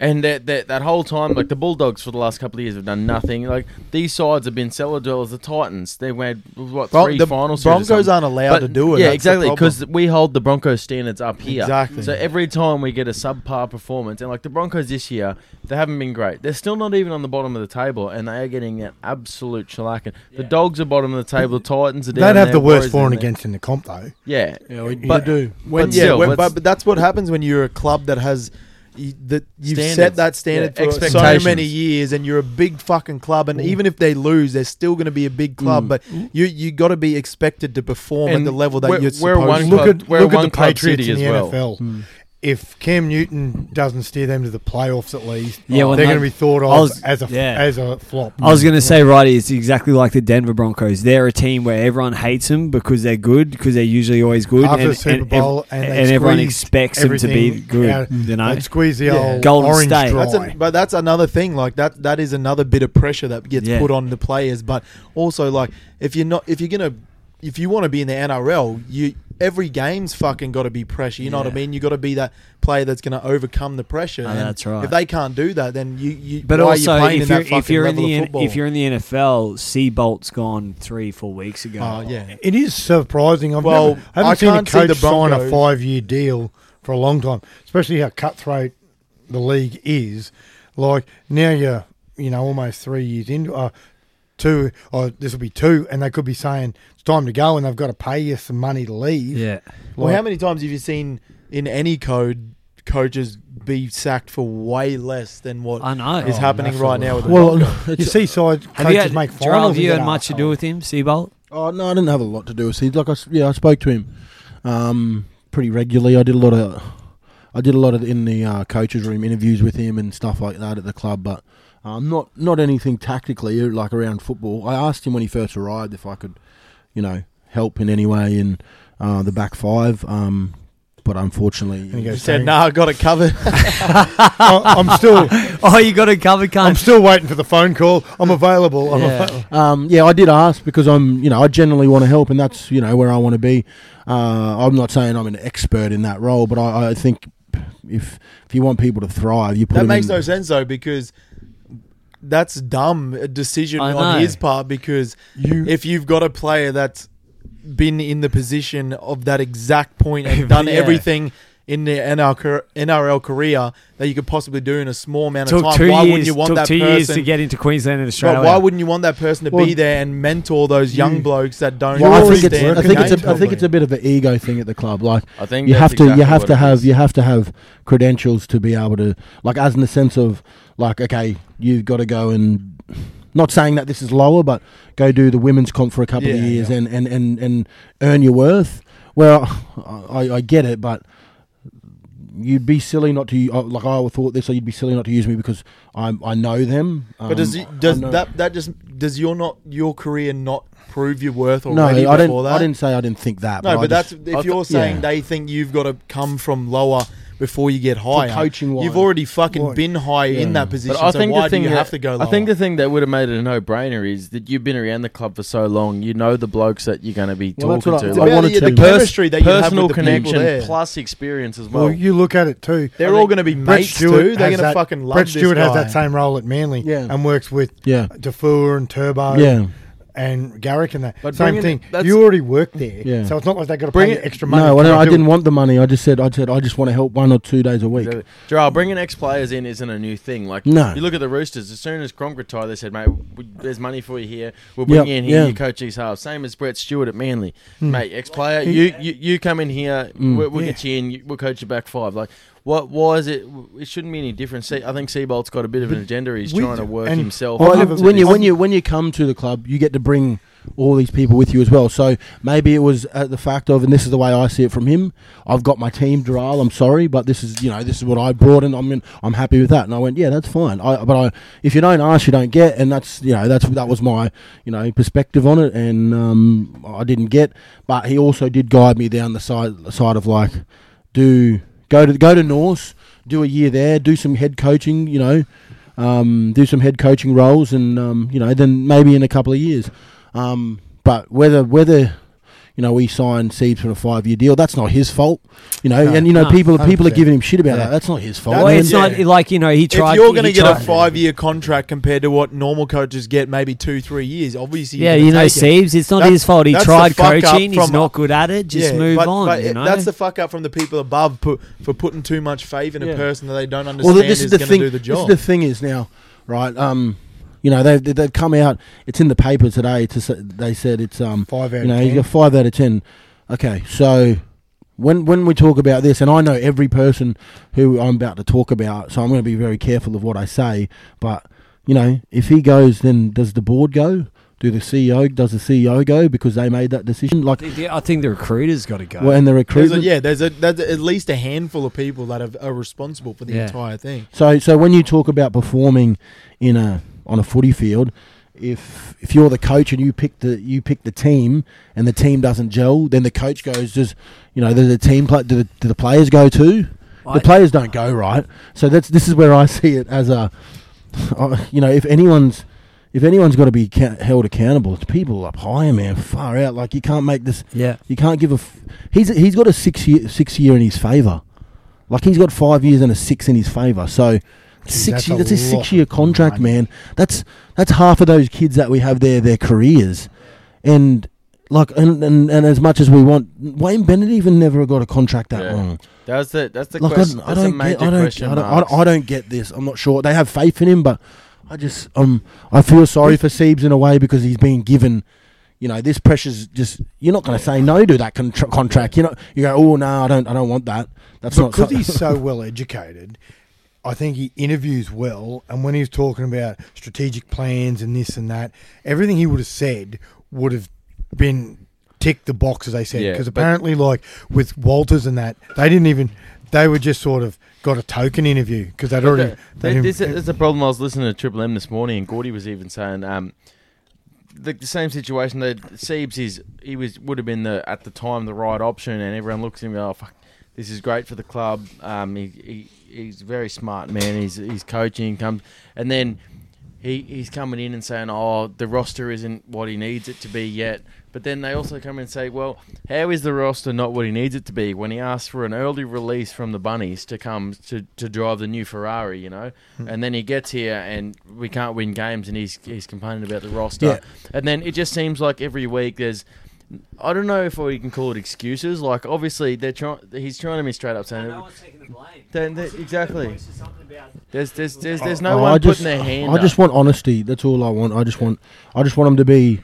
And that, that that whole time, like the Bulldogs for the last couple of years have done nothing. Like these sides have been cellar dwellers. The Titans, they had what Bron- three the final series or Broncos something. aren't allowed But- to do it. Yeah, that's the exactly. problem. Because we hold the Broncos standards up here. Exactly. So every time we get a subpar performance, and like the Broncos this year, they haven't been great. They're still not even on the bottom of the table, and they are getting an absolute shellacking. The Dogs are bottom of the table. The Titans are down They'd have there, the worst Warriors for and in there. against in the comp though. Yeah, Yeah, we, But- you do. when But yeah, still, when, let's- but, but that's what happens when you're a club that has you, that you've set that standard Yeah, for so expectations. many years, and you're a big fucking club. And even if they lose, they're still going to be a big club. Mm. But you you got to be expected to perform And at the level that we're- you're we're supposed one to. Look at we're look at one the club Patriots city in the as well. NFL. If Cam Newton doesn't steer them to the playoffs at least, Yeah, well, they're no- going to be thought of was- as a yeah. as a flop. I was going to say, righty, it's exactly like the Denver Broncos. They're a team where everyone hates them because they're good, because they're usually always good, After and, the Super and- Bowl, and, and, they everyone expects them to be good. out. You know, They'd squeeze the Yeah. old Golden orange State. That's a, but that's another thing. Like that, that is another bit of pressure that gets Yeah. put on the players. But also, like if you're not, if you're gonna, if you want to be in the NRL, you every game's fucking got to be pressure. You know what I Yeah. mean? You got to be that player that's going to overcome the pressure. Oh, And that's right. If they can't do that, then you, you But why also, are you playing if in you're that fucking if you're in level the of N- football? if you're in the NFL, Seibold's gone three four weeks ago. oh yeah, It is surprising. I've Well, never, I haven't I seen a can't see coach the sign a Broncos- five-year deal for a long time, especially how cutthroat the league is. Like now, you're you know almost three years into uh, two, or this will be two, and they could be saying it's time to go, and they've got to pay you some money to leave. Yeah, Well, Like- how many times have you seen in any code coaches be sacked for way less than what I know. is Oh, happening right now with the Well, Broncos? You see, side Have coaches you had, make Jharal, finals. have you and had much to do arsehole. with him, Seibold? oh no, I didn't have a lot to do with it. Like I, s- yeah, I spoke to him um, pretty regularly. I did a lot of, I did a lot of in the uh, coaches room interviews with him and stuff like that at the club, but um, not not anything tactically like around football. I asked him when he first arrived if I could, you know, help in any way in uh, the back five. Um, but unfortunately, And he He goes, said, "No, "Nah, I got it covered." I- I'm still, Oh, you got it covered, I'm still waiting for the phone call. I'm available. I'm Yeah. available. Um, yeah, I did ask because I'm, you know, I generally want to help, and that's, you know, where I want to be. Uh, I'm not saying I'm an expert in that role, but I, I think if if you want people to thrive, you put that them makes in, no sense though because that's dumb a decision I on know. his part because You, if you've got a player that's been in the position of that exact point and done Yeah. everything in the NRL, car- NRL career that you could possibly do in a small amount of Took time, two why years. wouldn't you want took that two person? years to get into Queensland and Australia. but why wouldn't you want that person to Well, be there and mentor those young you- blokes that don't Well, I think understand it's, I think it's, a, I think it's a bit of an ego thing at the club. Like I think you that's have to, you exactly have what to it have, is. you have to have credentials to be able to, like, as in the sense of, like, okay, you've got to go and, not saying that this is lower, but go do the women's comp for a couple of years yeah. and, and, and, and earn your worth. Well, I, I get it, but you'd be silly not to. uh, Like I thought this, so you'd be silly not to use me because I I know them. But does Um, does that that just does your not your career not prove your worth No, already I didn't. that? I didn't say I didn't think that. no, but just- that's if th- you're saying yeah. they think you've got to come from lower before you get higher. coaching wise. You've already fucking Well, been high in that position. But I so think why the thing do you that, have to go lower? I think the thing that would have made it a no-brainer is that you've been around the club for so long. You know the blokes that you're going to be Well, that's talking what I- to. it's I about wanted the, the to- chemistry that you have personal with the people connection there. plus experience as well. well, you look at it too. They're I all going to be Brett mates Stewart too. They're has going to that- fucking love Brett this Stewart has guy. that same role at Manly Yeah. and works with yeah, Defoe and Turbo yeah. And Garrick and that. But same bringing thing. it- that's- you already work there, Yeah. so it's not like they got to Bring pay you it- extra money. No, I, don't- I didn't it. want the money. I just said, I said, I just want to help one or two days a week. Exactly. Jharal, bringing ex players in isn't a new thing. Like No. you look at the Roosters. As soon as Cronk retired, they said, "Mate, we, there's money for you here. We'll bring Yep, you in here. yeah. You coach these halves. Same as Brett Stewart at Manly, Hmm. mate. Ex player, you, you you come in here. Mm. We'll, we'll Yeah. get you in. You, we'll coach you back five. Like what? Why is it? It shouldn't be any different. See, I think Seibold's got a bit of an agenda. He's we trying to work and- himself. Well, Well, up when you this. when you when you come to the club, you get to bring all these people with you as well. So maybe it was at the fact of, and this is the way I see it from him. I've got my team, Dural. I'm sorry, but this is you know this is what I brought, and I'm in, I'm happy with that. And I went, yeah, that's fine. I, but I, if you don't ask, you don't get, and that's you know that's that was my you know perspective on it, and um, I didn't get. But he also did guide me down the side the side of like, do go to go to Norths, do a year there, do some head coaching, you know um, do some head coaching roles, and um, you know, then maybe in a couple of years. Um, but whether whether you you know, we signed Siebes for a five year deal. That's not his fault, you know. No, and you know, no, people people are giving him shit about Yeah. that. That's not his fault. That- Well, man. it's Yeah. not like you know he tried. if you're going to he get a five-year contract compared to what normal coaches get, maybe two, three years, obviously, Yeah, you're you gonna know, take it. Siebes, it's not That's- his fault. He tried fuck up coaching. He's not good at it. Just Yeah, move but- on. but you know, that's the fuck up from the people above put, for putting too much faith in Yeah. a person that they don't understand well, understand this is is the going thing. to do the This is job. the thing is now, right? Um, you know, they've they've come out. It's in the paper today. To they said it's um, Five out you know, of he's ten. got five out of ten. Okay, so when when we talk about this, and I know every person who I'm about to talk about, so I'm going to be very careful of what I say. But you know, if he goes, then does the board go? Do the CEO does the CEO go because they made that decision? Like, I think- I think the recruiter's got to go. well, and the There's a, yeah, there's a there's at least a handful of people that are, are responsible for the Yeah. entire thing. So so when you talk about performing in a on a footy field, if if you're the coach and you pick the you pick the team and the team doesn't gel, then the coach goes, does you know, does the team play, do the, do the players go too? I- the players don't go right. So that's this is where I see it as a, uh, you know, if anyone's if anyone's got to be ca- held accountable, it's people up higher, man, far out. Like you can't make this. yeah, You can't give a. F- he's he's got a six year six year in his favour. Like he's got five years and a six in his favour. So six that's year, a that's a lot six year contract, money. man. That's that's half of those kids that we have there their careers, and like and, and, and as much as we want, Wayne Bennett even never got a contract that Yeah. long. That's the that's the Like I, question. I that's a don't major get, I don't, question I don't, I don't, I don't get this. I'm not sure. They have faith in him, but I just um I feel sorry for Siebes in a way because he's being given. You know, this pressure's just. You're not going to say no to that contra- contract. You know, you go, oh no, I don't, I don't want that. That's not. because so- he's so well educated, I think he interviews well. And when he's talking about strategic plans and this and that, everything he would have said would have been ticked the box as they said. Yeah, Because apparently, like with Walters and that, they didn't even. They were just sort of got a token interview because they'd already. They this is the problem. I was listening to Triple M this morning, and Gordy was even saying um, the, the same situation. That Siebes is he was would have been the at the time the right option, and everyone looks at him. Oh fuck, this is great for the club. Um, he, he he's a very smart man. He's he's coaching comes, and then he he's coming in and saying, "Oh, the roster isn't what he needs it to be yet." But then they also come in and say, "Well, how is the roster not what he needs it to be?" When he asked for an early release from the Bunnies to come to, to drive the new Ferrari, you know, hmm. and then he gets here and we can't win games, and he's he's complaining about the roster, Yeah. and then it just seems like every week there's. I don't know if we can call it excuses. Like, obviously, they're trying. He's trying to be straight up saying, taking the blame. Then they- exactly. "There's, there's, there's, there's no Oh, one I just, putting their hand." I just up. want honesty. That's all I want. I just want, I just want them to be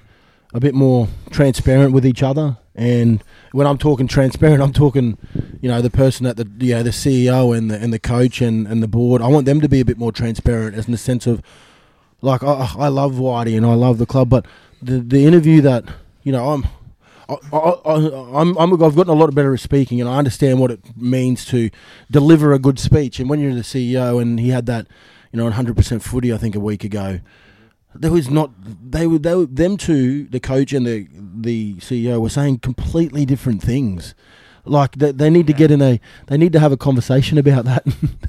a bit more transparent with each other. And when I'm talking transparent, I'm talking, you know, the person that the, you know, the CEO and the and the coach and, and the board. I want them to be a bit more transparent, as in the sense of, like, I, I love Whitey and I love the club, but the the interview that, you know, I'm. I, I, I'm, I'm, I've gotten a lot better at speaking, and I understand what it means to deliver a good speech. And when you're the CEO, and he had that, you know, 100% footy, I think a week ago, there was not. They were, they were them two, the coach and the the CEO, were saying completely different things. Like they, they need to get in a, they need to have a conversation about that,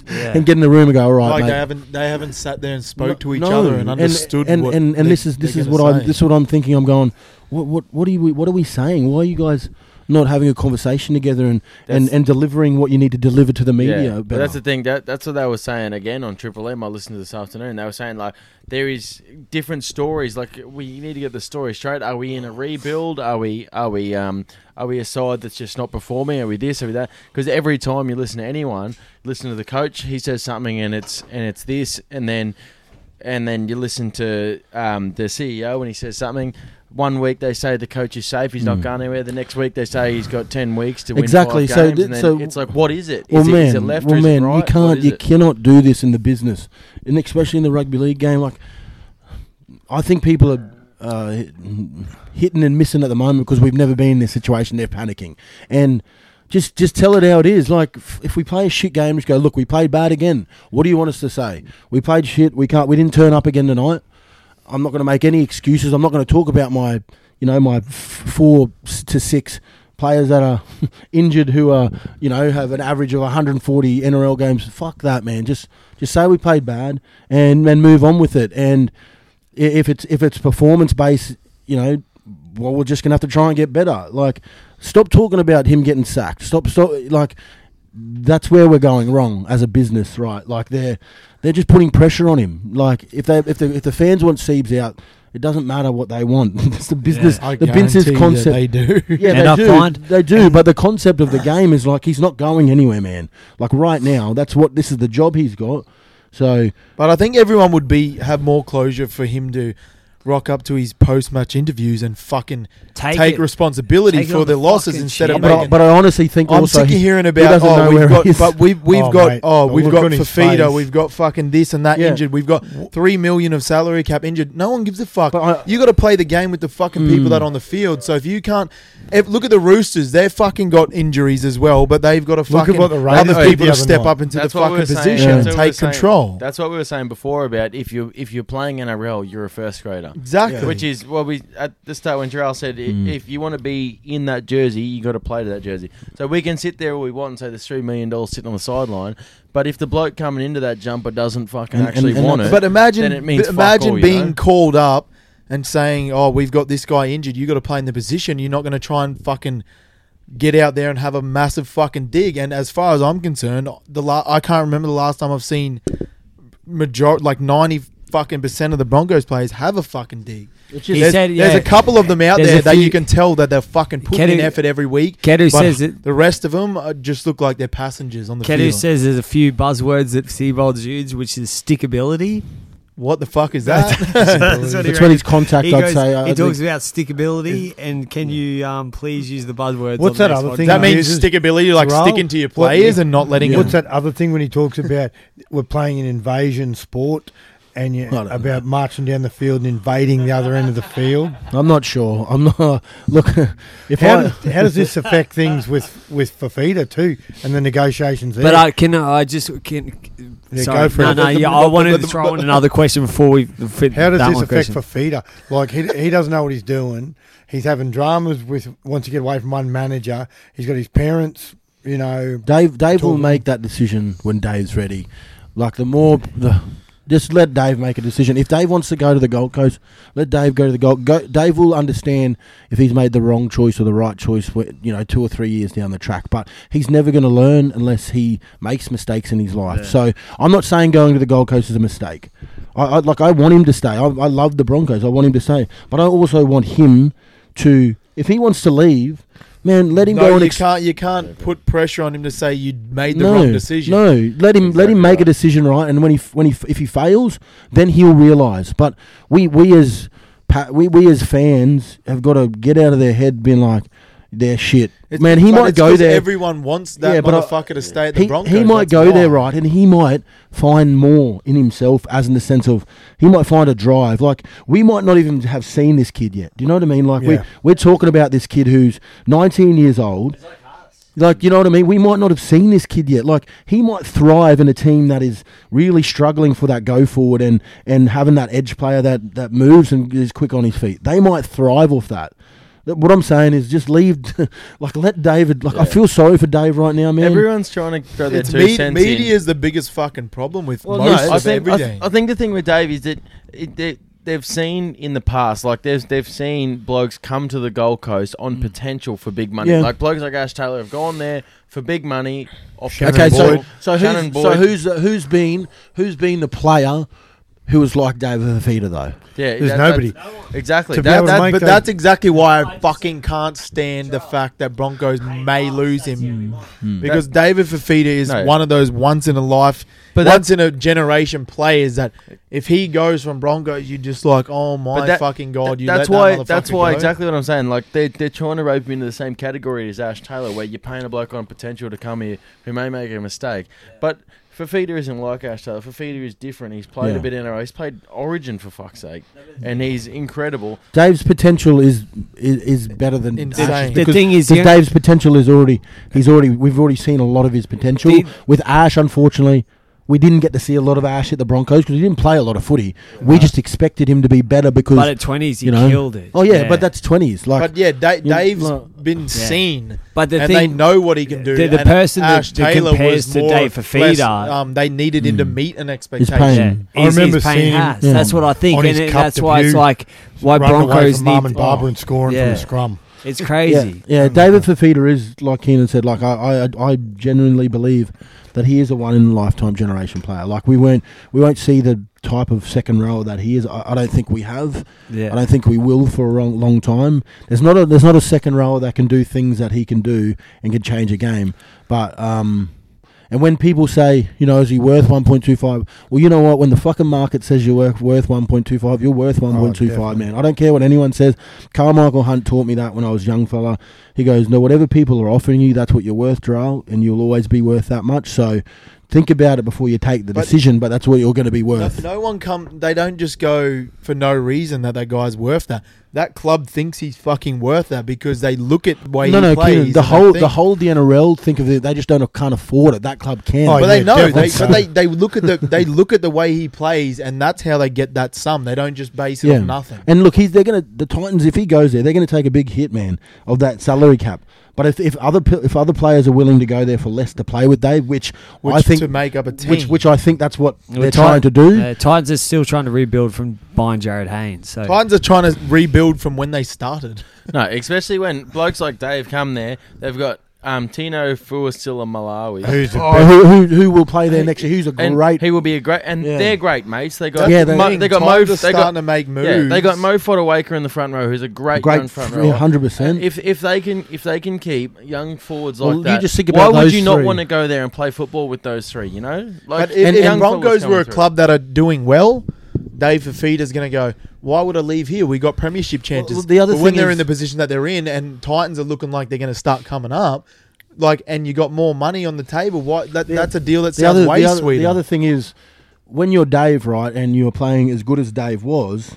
Yeah. and get in the room and go, all right, like mate. they haven't they haven't sat there and spoke No- to each no, other and understood and, what and, and they- this is this is gonna what I'm this is what I'm thinking. I'm going. What what what are you what are we saying? Why are you guys not having a conversation together and, and, and delivering what you need to deliver to the media? Yeah, but that's the thing. That that's what they were saying again on Triple M. I listened to this afternoon. They were saying like there is different stories. Like we need to get the story straight. Are we in a rebuild? Are we are we um are we a side that's just not performing? Are we this? Are we that? Because every time you listen to anyone, listen to the coach, he says something and it's and it's this, and then and then you listen to um, the CEO and he says something. One week they say the coach is safe, he's not Mm. going anywhere. The next week they say he's got ten weeks to win Exactly, five so games. th- and then so- it's like, what is it? Is well, it, man, is it left well, or is man, right? you can't, you it? cannot do this in the business, and especially in the rugby league game. Like, I think people are uh, hitting and missing at the moment because we've never been in this situation. They're panicking, and just just tell it how it is. Like, if we play a shit game, just go, look, we played bad again. What do you want us to say? We played shit. We can't. We didn't turn up again tonight. I'm not going to make any excuses. I'm not going to talk about my, you know, my f- four to six players that are injured who are, you know, have an average of 140 NRL games. Fuck that, man. Just just say we played bad and and move on with it. And if it's if it's performance based, you know, well, we're just gonna have to try and get better. Like, stop talking about him getting sacked. Stop, stop. Like, that's where we're going wrong as a business, right? Like they're they're just putting pressure on him. Like if they if the if the fans want Siebes out, it doesn't matter what they want. it's the business. I the business guarantee that concept. they do. Yeah, And they I do. find- they do, but the concept of the game is like he's not going anywhere, man. Like right now, that's what this is the job he's got. So But I think everyone would be have more closure for him to rock up to his post match interviews and fucking Take, take, responsibility Take for on the the losses instead chin. of but I, but I honestly think I'm also sick of hearing about doesn't know oh we've where got he is. but we've we've Oh, got mate, oh we've got on Fifita we've got fucking this and that Yeah. injured we've got three million of salary cap injured no one gives a fuck But I- you got to play the game with the fucking people Mm. that are on the field so if you can't if, look at the Roosters they've fucking got injuries as well but they've got to Look at fucking what the other people to step night. up into That's the what we fucking position Yeah. and That's what we were take control That's what we were saying before about if you if you're playing NRL, you're a first grader. Exactly Which is what we at the start when Jharal said, i Mm. if you want to be in that jersey, you got to play to that jersey. So we can sit there all we want and say there's three million dollars sitting on the sideline, but if the bloke coming into that jumper doesn't fucking And- actually and- and want that's- it, But imagine, then it means but fuck imagine all, you being know? called up and saying, "Oh, we've got this guy injured. You got to play in the position. You're not going to try and fucking get out there and have a massive fucking dig." And as far as I'm concerned, the la- I can't remember the last time I've seen major like ninety fucking percent of the Broncos players have a fucking dig. He there's, said, there's a couple of them out There's there that you can tell that they're fucking putting in effort every week. Kedu but says it. the rest of them uh, just look like they're passengers on the Kedu field. says there's a few buzzwords that Seibold's used, which is stickability. what the fuck is that? That's what he That's what his contact. He, I'd goes, say. I he think- talks about stickability, and can you um, please use the buzzwords? What's on that next other thing that means uses- stickability, like Terrell? sticking to your What- players and not letting What's them. that other thing when he talks about we're playing an invasion sport and you, don't know. about marching down the field and invading the other end of the field? I'm not sure. I'm not. Look, if How, I, does, how does this affect things with with Fifita too and the negotiations there? But I can I just can. Yeah, sorry, go for no, it. no, yeah. I wanted to throw in another question before we fit How does this affect question. Fifita? Like he he doesn't know what he's doing. He's having dramas with once to get away from one manager. He's got his parents. You know, Dave, Dave will make that decision when Dave's ready. Like the more the. Just let Dave make a decision. If Dave wants to go to the Gold Coast, let Dave go to the Gold. Go, Dave will understand if he's made the wrong choice or the right choice. You know, two or three years down the track, but he's never going to learn unless he makes mistakes in his life. So I'm not saying going to the Gold Coast is a mistake. I, I like. I want him to stay. I, I love the Broncos. I want him to stay, but I also want him to. If he wants to leave, man, let him no, go and you ex- can't. You can't put pressure on him to say you made the no, wrong decision. No, let him let him Exactly make a decision right, and when he when he if he fails, then he'll realise. But we we as we we as fans have got to get out of their head, being like they're shit. It's- Man, he might go there. Everyone wants that Yeah, but I- motherfucker to stay at the he, Broncos. he might that's go there right, and he might find more in himself, as in the sense of he might find a drive. Like we might not even have seen this kid yet. Do you know what I mean? Like we Yeah. we're talking about this kid who's 19 years old. Like you know what I mean? We might not have seen this kid yet. Like he might thrive in a team that is really struggling for that go forward and and having that edge player that that moves and is quick on his feet. They might thrive off that. That- What I'm saying is just leave, like let David. Like I feel sorry for Dave right now, man. everyone's trying to throw their It's two me- cents media in. is the biggest fucking problem with Well, most no, of I think, I, everything. th- I think the thing with Dave is that it, they, they've seen in the past, like they've they've seen blokes come to the Gold Coast on potential for big money. Yeah. Like blokes like Ash Taylor have gone there for big money. Off Okay, so Boyd. so Shannon who's, so who's uh, who's been who's been the player who was like David Fifita though? yeah, There's that- nobody. Exactly. That- that- but those- that's exactly why I fucking can't stand the fact that Broncos may lose him hmm. because David Fifita is No. one of those once in a life, But once in a generation players that if he goes from Broncos, you're just like, oh my that- fucking god, you that's let why. that that's why go. exactly what I'm saying. Like they they're trying to rope him into the same category as Ash Taylor, where you're paying a bloke on potential to come here who may make a mistake. But Fifita isn't like Ash Taylor. Fifita is different. He's played Yeah. a bit NRL. He's played Origin for fuck's sake, and he's incredible. Dave's potential is is, is better than Insane. Ash's The The because- thing is, because you- Dave's potential is already he's already we've already seen a lot of his potential. The- With Ash, unfortunately, we didn't get to see a lot of Ash at the Broncos because he didn't play a lot of footy. We just expected him to be better because But at twenties, he you know. killed it. Oh yeah, but that's twenties. Like But yeah, da- you- Dave's like- been seen, But the and thing, they know what he can do. the- the and person that- Ash that Taylor compares was to more Dave or Fifita- less, um, they needed him to Mm. meet an expectation. yeah, I is, remember is paying seeing him- has. Yeah. That's what I think, On and his it- cup that's why it's debut, like why Run away Broncos from mum need. and Barbara and scoring from Yeah. the scrum. It's yeah, crazy. yeah. David Fifita is like Keenan said. Like I, I, I genuinely believe that he is a one in a lifetime generation player. Like we won't we won't see the type of second rower that he is. I, I don't think we have. Yeah. I don't think we will for a long, long time. There's not a there's not a second rower that can do things that he can do and can change a game. But um, and when people say, you know, is he worth 1.25? Well, you know what? When the fucking market says you're worth, worth 1.25, you're worth 1.25, definitely. man. I don't care what anyone says. Karmichael Hunt taught me that when I was a young fella. He goes, no, whatever people are offering you, that's what you're worth, Jharal, and you'll always be worth that much. So think about it before you take the But- decision, but that's what you're going to be No, worth. no one come. They don't just go for no reason that that guy's worth that. That club thinks he's fucking worth that because they look at the way no, he no, plays. Keenan, the whole the whole the NRL think of it. They just don't can't afford it. That club can. Oh, But they know. They, definitely but they, they look at the they look at the way he plays, and that's how they get that sum. They don't just base it Yeah. on nothing. And look, he's they're gonna the Titans if he goes there, they're gonna take a big hit, man, of that salary cap. But if, if other if other players are willing to go there for less to play with Dave, which, Which I think to make up a team. which which I think that's what Well, they're Ti- trying to do. Uh, Titans are still trying to rebuild from buying Jarryd Haynes. So Titans are trying to rebuild from when they started. No, especially when blokes like Dave come there, they've got um, Tino Fa'asuamaleaui. Who's a Oh, who, who who will play there next year? Who's a and great? He will be a great, and Yeah. they're great mates. They got Yeah, they- the Mo, they got Mo. Titans are They starting got to make moves. yeah, they got Mo Fotuaika in the front row, who's a great, great, young front row. hundred percent. If if they can if they can keep young forwards Well, like you that, just think why about would those you not three. want to go there and play football with those three? You know, like But if, And- if and Broncos fellas were a coming club that are doing well, Dave Fifita's going to go. Why would I leave here? We got premiership chances. well, the other but when they're is- in the position that they're in, and Titans are looking like they're going to start coming up, like, and you got more money on the table. Why? That, The- that's a deal that the sounds other, way the other, sweeter. the other thing is, when you're Dave, right, and you're playing as good as Dave was,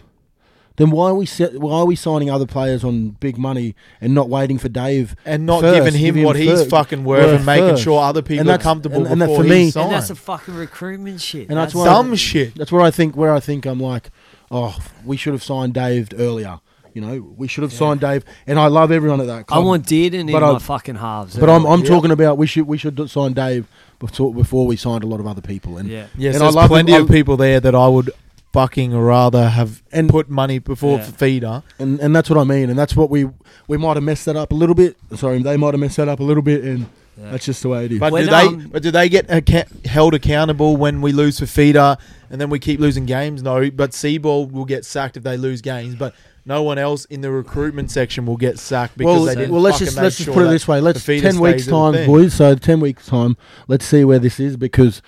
then why are we set, why are we signing other players on big money and not waiting for Dave and not first, giving him give what he's fucking worth, worth and making first. sure other people And are comfortable and- and that for he me- signs. and that's a fucking recruitment shit. And that's That's why- dumb shit. That's where I think where I think I'm like, oh, we should have signed Dave earlier. You know, we should have signed Dave. And I love everyone at that I club. want Dearden in I- my fucking halves. but I'm, I'm Yeah. talking about we should we should sign Dave before before we signed a lot of other people. And yeah. Yes, And I love plenty him- of people there that I would fucking rather have And- put money before Yeah. feeder. and and that's what I mean. And that's what we we might have messed that up a little bit. Sorry, they might have messed that up a little bit. And Yeah. that's just the way it is. But When, do they? um, but do they get acca- held accountable when we lose for feeder and then we keep losing games? No, but Seibold will get sacked if they lose games. But no one else in the recruitment section will get sacked because well, they didn't. well, let's fucking just make let's just put it this way. Let's the feeder ten weeks stays at the time, boys. So ten weeks time. Let's see where this is because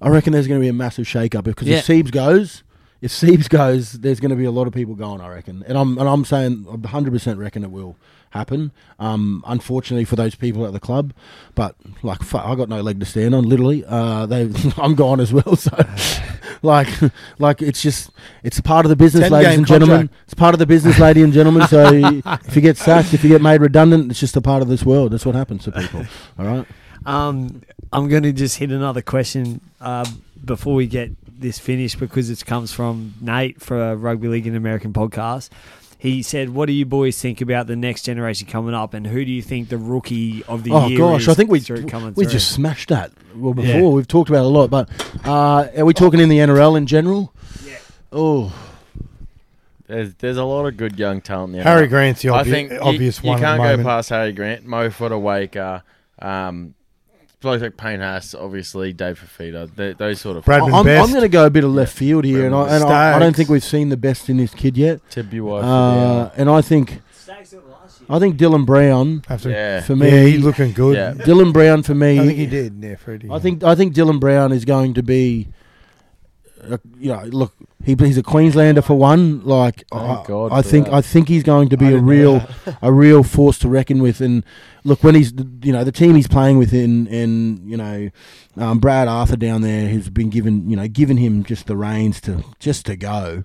I reckon there's going to be a massive shake up because Yeah. if Siebes goes, if Siebes goes, there's going to be a lot of people going. I reckon, and I'm and I'm saying 100 percent reckon it will happen. Um, unfortunately for those people at the club, but like fu I got no leg to stand on. Literally, uh, they I'm gone as well. So. Like, like it's just it's a part of the business, ladies and gentlemen. contract. It's part of the business, ladies and gentlemen. So if you get sacked, if you get made redundant, it's just a part of this world. That's what happens to people. All right. Um, I'm going to just hit another question uh, before we get this finished because it comes from Nate for a Rugby League and American podcast. He said, "What do you boys think about the next generation coming up, and who do you think the rookie of the Oh year gosh, is I think we through coming we through? just smashed that. Well, before Yeah. we've talked about it a lot, but uh, are we talking in the NRL in general? Yeah. Oh, there's, there's a lot of good young talent there. Harry Grant's the I obvi- think you- obvious you, one. can't at go the moment. past Harry Grant, Mo Fotuaika, um, blokes like Payne Haas, obviously Dave Fifita, th- those sort of Bradman I'm, Best. I'm going to go a bit of left field here, and, I, and I, I don't think we've seen the best in this kid yet. Tibu Uh, and I think I think Dylan Brown Have yeah. for me. yeah, he's looking good. Yeah. Dylan Brown for me. I think he did. Yeah, Freddie. I think I think Dylan Brown is going to be, uh, you know, look, he, he's a Queenslander for one. Like, I, God I think that. I think he's going to be a real a real force to reckon with. And look, when he's you know the team he's playing with in in you know um, Brad Arthur down there, who's been given you know given him just the reins to just to go.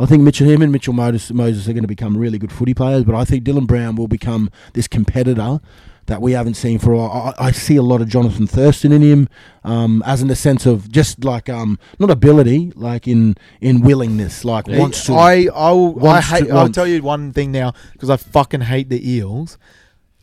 I think Mitchell, him and Mitchell Moses, Moses are going to become really good footy players, but I think Dylan Brown will become this competitor that we haven't seen for a while. I, I see a lot of Jonathan Thurston in him, um, as in the sense of just like um, not ability, like in in willingness, like wants to. I I'll, I Wants to- hate. I'll tell you one thing now because I fucking hate the Eels.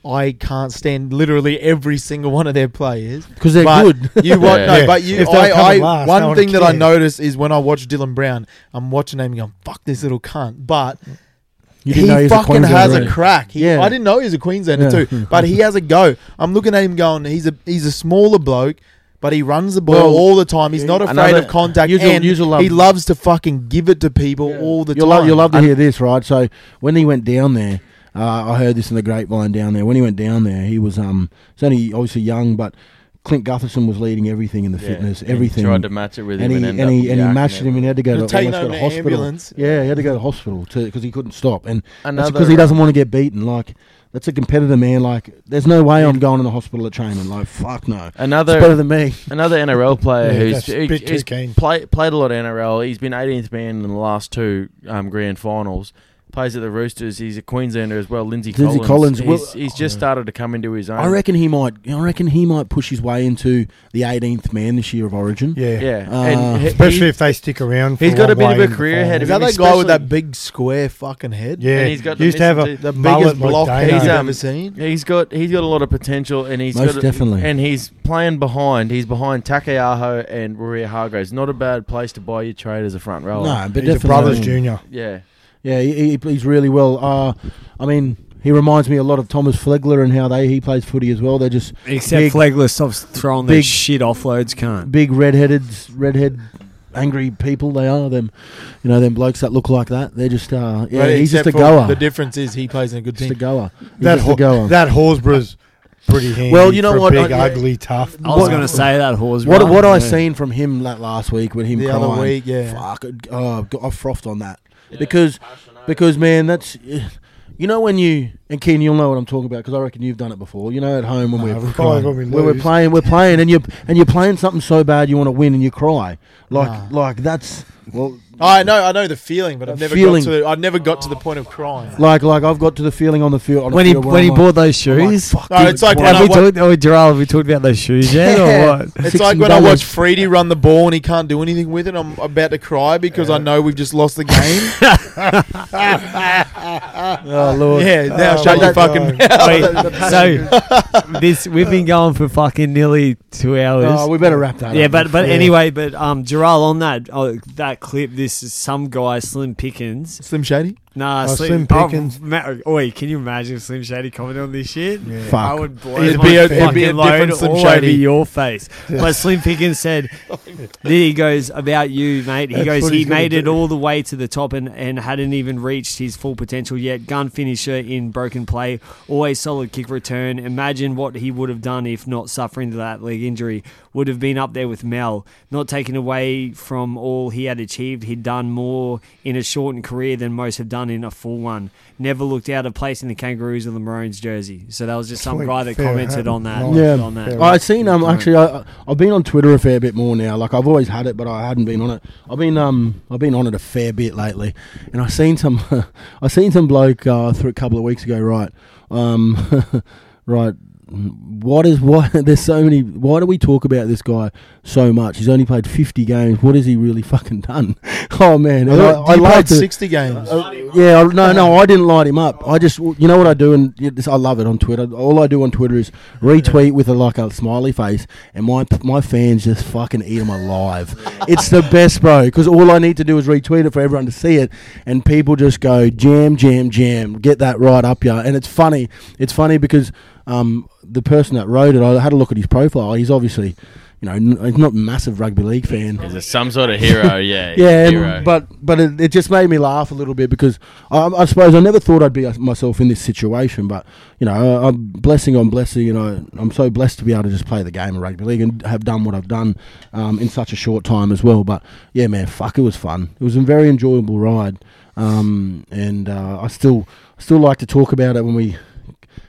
I can't stand literally every single one of their players because they're but good. You want Yeah. no, Yeah. but you. If I, I coming last, no one one thing that I notice is when I watch Dylan Brown, I'm watching him going, "Fuck this little cunt," but You he didn't know he was a fucking has a crack. He, Yeah. I didn't know he was a Queenslander Yeah. too, but he has a go. I'm looking at him going, he's a he's a smaller bloke. But he runs the ball Well, all the time. He's not afraid of contact, You'll- and you'll love- he loves to fucking give it to people all the you'll time. Love, you'll love to hear this, right? So when he went down there, uh, I heard this in the grapevine down there. When he went down there, he was um, he's only obviously young, but Clint Gutherson was leading everything in the Yeah. fitness, And everything. Tried to match it with and him he and, and he, and he matched him and he had to go You're to, taking almost go him to to hospital. ambulance. Yeah, he had to go to hospital because he couldn't stop, and that's Another- because he doesn't want to get beaten. Like that's a competitor, man. Like there's no way I'm going in the hospital at training. Like fuck no, it's Another better than me. Another NRL player Yeah, who's that's he- he's keen. play, played a lot of NRL. He's been 18th man in the last two um, grand finals. Plays at the Roosters. He's a Queenslander as well. Lindsay Lindsay Collins. Collins, He's, well- he's just started to come into his own. I reckon he might. I reckon he might push his way into the 18th man this year of Origin. Yeah. Yeah, Uh, and he- Especially he- if they stick around. For he's got a bit of a career ahead Is of that him, that guy with that big square fucking head? Yeah, And he's got the used to have a missing- The biggest block Dana. he's He's, um, ever seen. He's got he's got a lot of potential, and he's Most got a- definitely. and he's playing behind. He's behind Taukeiaho and Waerea-Hargreaves. Not a bad place to buy your trade as a front rower. No, but He's a definitely. brothers junior. Yeah, Yeah, he, he plays really well. Uh, I mean, he reminds me a lot of Thomas Flegler and how they he plays footy as well. They're just Except Big- Flegler stops throwing big- those shit offloads, can't. big redheaded, redhead, angry people. They are them, you know, them blokes that look like that. They're just, uh, yeah, But he's just a except goer. The difference is he plays in a good just a team. goer. He's That just ho- a goer. that Horsburgh's pretty handy. Well, you know for what, Big, I- yeah. ugly, tough. I was going to say that horse. what what I yeah. seen from him that last week with him The crying, other week, yeah. fuck, it- oh, I frothed on that because because man, that's eh, you know when you and Keen, you'll know what I'm talking about because I reckon you've done it before. You know, at home when No, we're we cry when we where we're playing, we're playing, and you and you're playing something so bad you want to win and you cry like Nah. like that's well I know, I know the feeling, but I've never Feeling. got to. I never got to the point of crying. like like I've got to the feeling on the field on When the he field where when he I'm bought those like, I'm like, shoes. fuck, No, dude, it's like why- when have I we wa- talked? Oh, Jharal, have we talked about those shoes yet, or what? It's like when I watch Freedy run the ball and he can't do anything with it. I'm about to cry because I know we've just lost the game. oh lord, yeah, now Oh, shut your fucking mouth. so this we've been going for fucking nearly two hours. Oh, we better wrap that yeah, up. but but Yeah. anyway, but um, Jharal on that oh, that clip, this is some guy Slim Pickens. Slim Shady. Nah, Oh, Slim, Slim Pickens. Oh, Ma- oi, can you imagine Slim Shady commenting on this shit? Yeah. Fuck. I would blow It'd be a- it'd be a different Slim all Shady. over your face. But Slim Pickens said, oh, he goes about you, mate. He That's goes, he made it do. all the way to the top and, and hadn't even reached his full potential yet. Gun finisher in broken play, always solid kick return. Imagine what he would have done if not suffering that leg injury. Would have been up there with Mel. Not taken away from all he had achieved, he'd done more in a shortened career than most have done in a full one. Never looked out of place in the Kangaroos or the Maroons jersey. So that was just some Sweet, guy that fair commented on that. Nice. Yeah. on that. Fair I've seen um actually I I've been on Twitter a fair bit more now. Like I've always had it, but I hadn't been on it. I've been um I've been on it a fair bit lately, and I seen some I seen some bloke uh, through a couple of weeks ago. Right, um, right. What is what? There's so many. Why do we talk about this guy so much? He's only played 50 games. What has he really fucking done? Oh man, I, I like played to- sixty games. Uh, yeah, no, no, I didn't light him up. I just, you know what I do, and I love it on Twitter. All I do on Twitter is retweet with a like a smiley face, and my my fans just fucking eat them alive. it's the best, bro, because all I need to do is retweet it for everyone to see it, and people just go jam, jam, jam, get that right up ya. And it's funny. It's funny because um, the person that wrote it, I had a look at his profile. He's obviously, you know, n- he's not a massive rugby league fan. Is it some sort of hero? Yeah, Yeah, hero. but but it, it just made me laugh a little bit because I, I suppose I never thought I'd be uh, myself in this situation. But you know, I'm blessing on blessing. You know, I'm so blessed to be able to just play the game of rugby league and have done what I've done um, in such a short time as well. But yeah, man, fuck, it was fun. It was a very enjoyable ride, um, and uh, I still still like to talk about it when we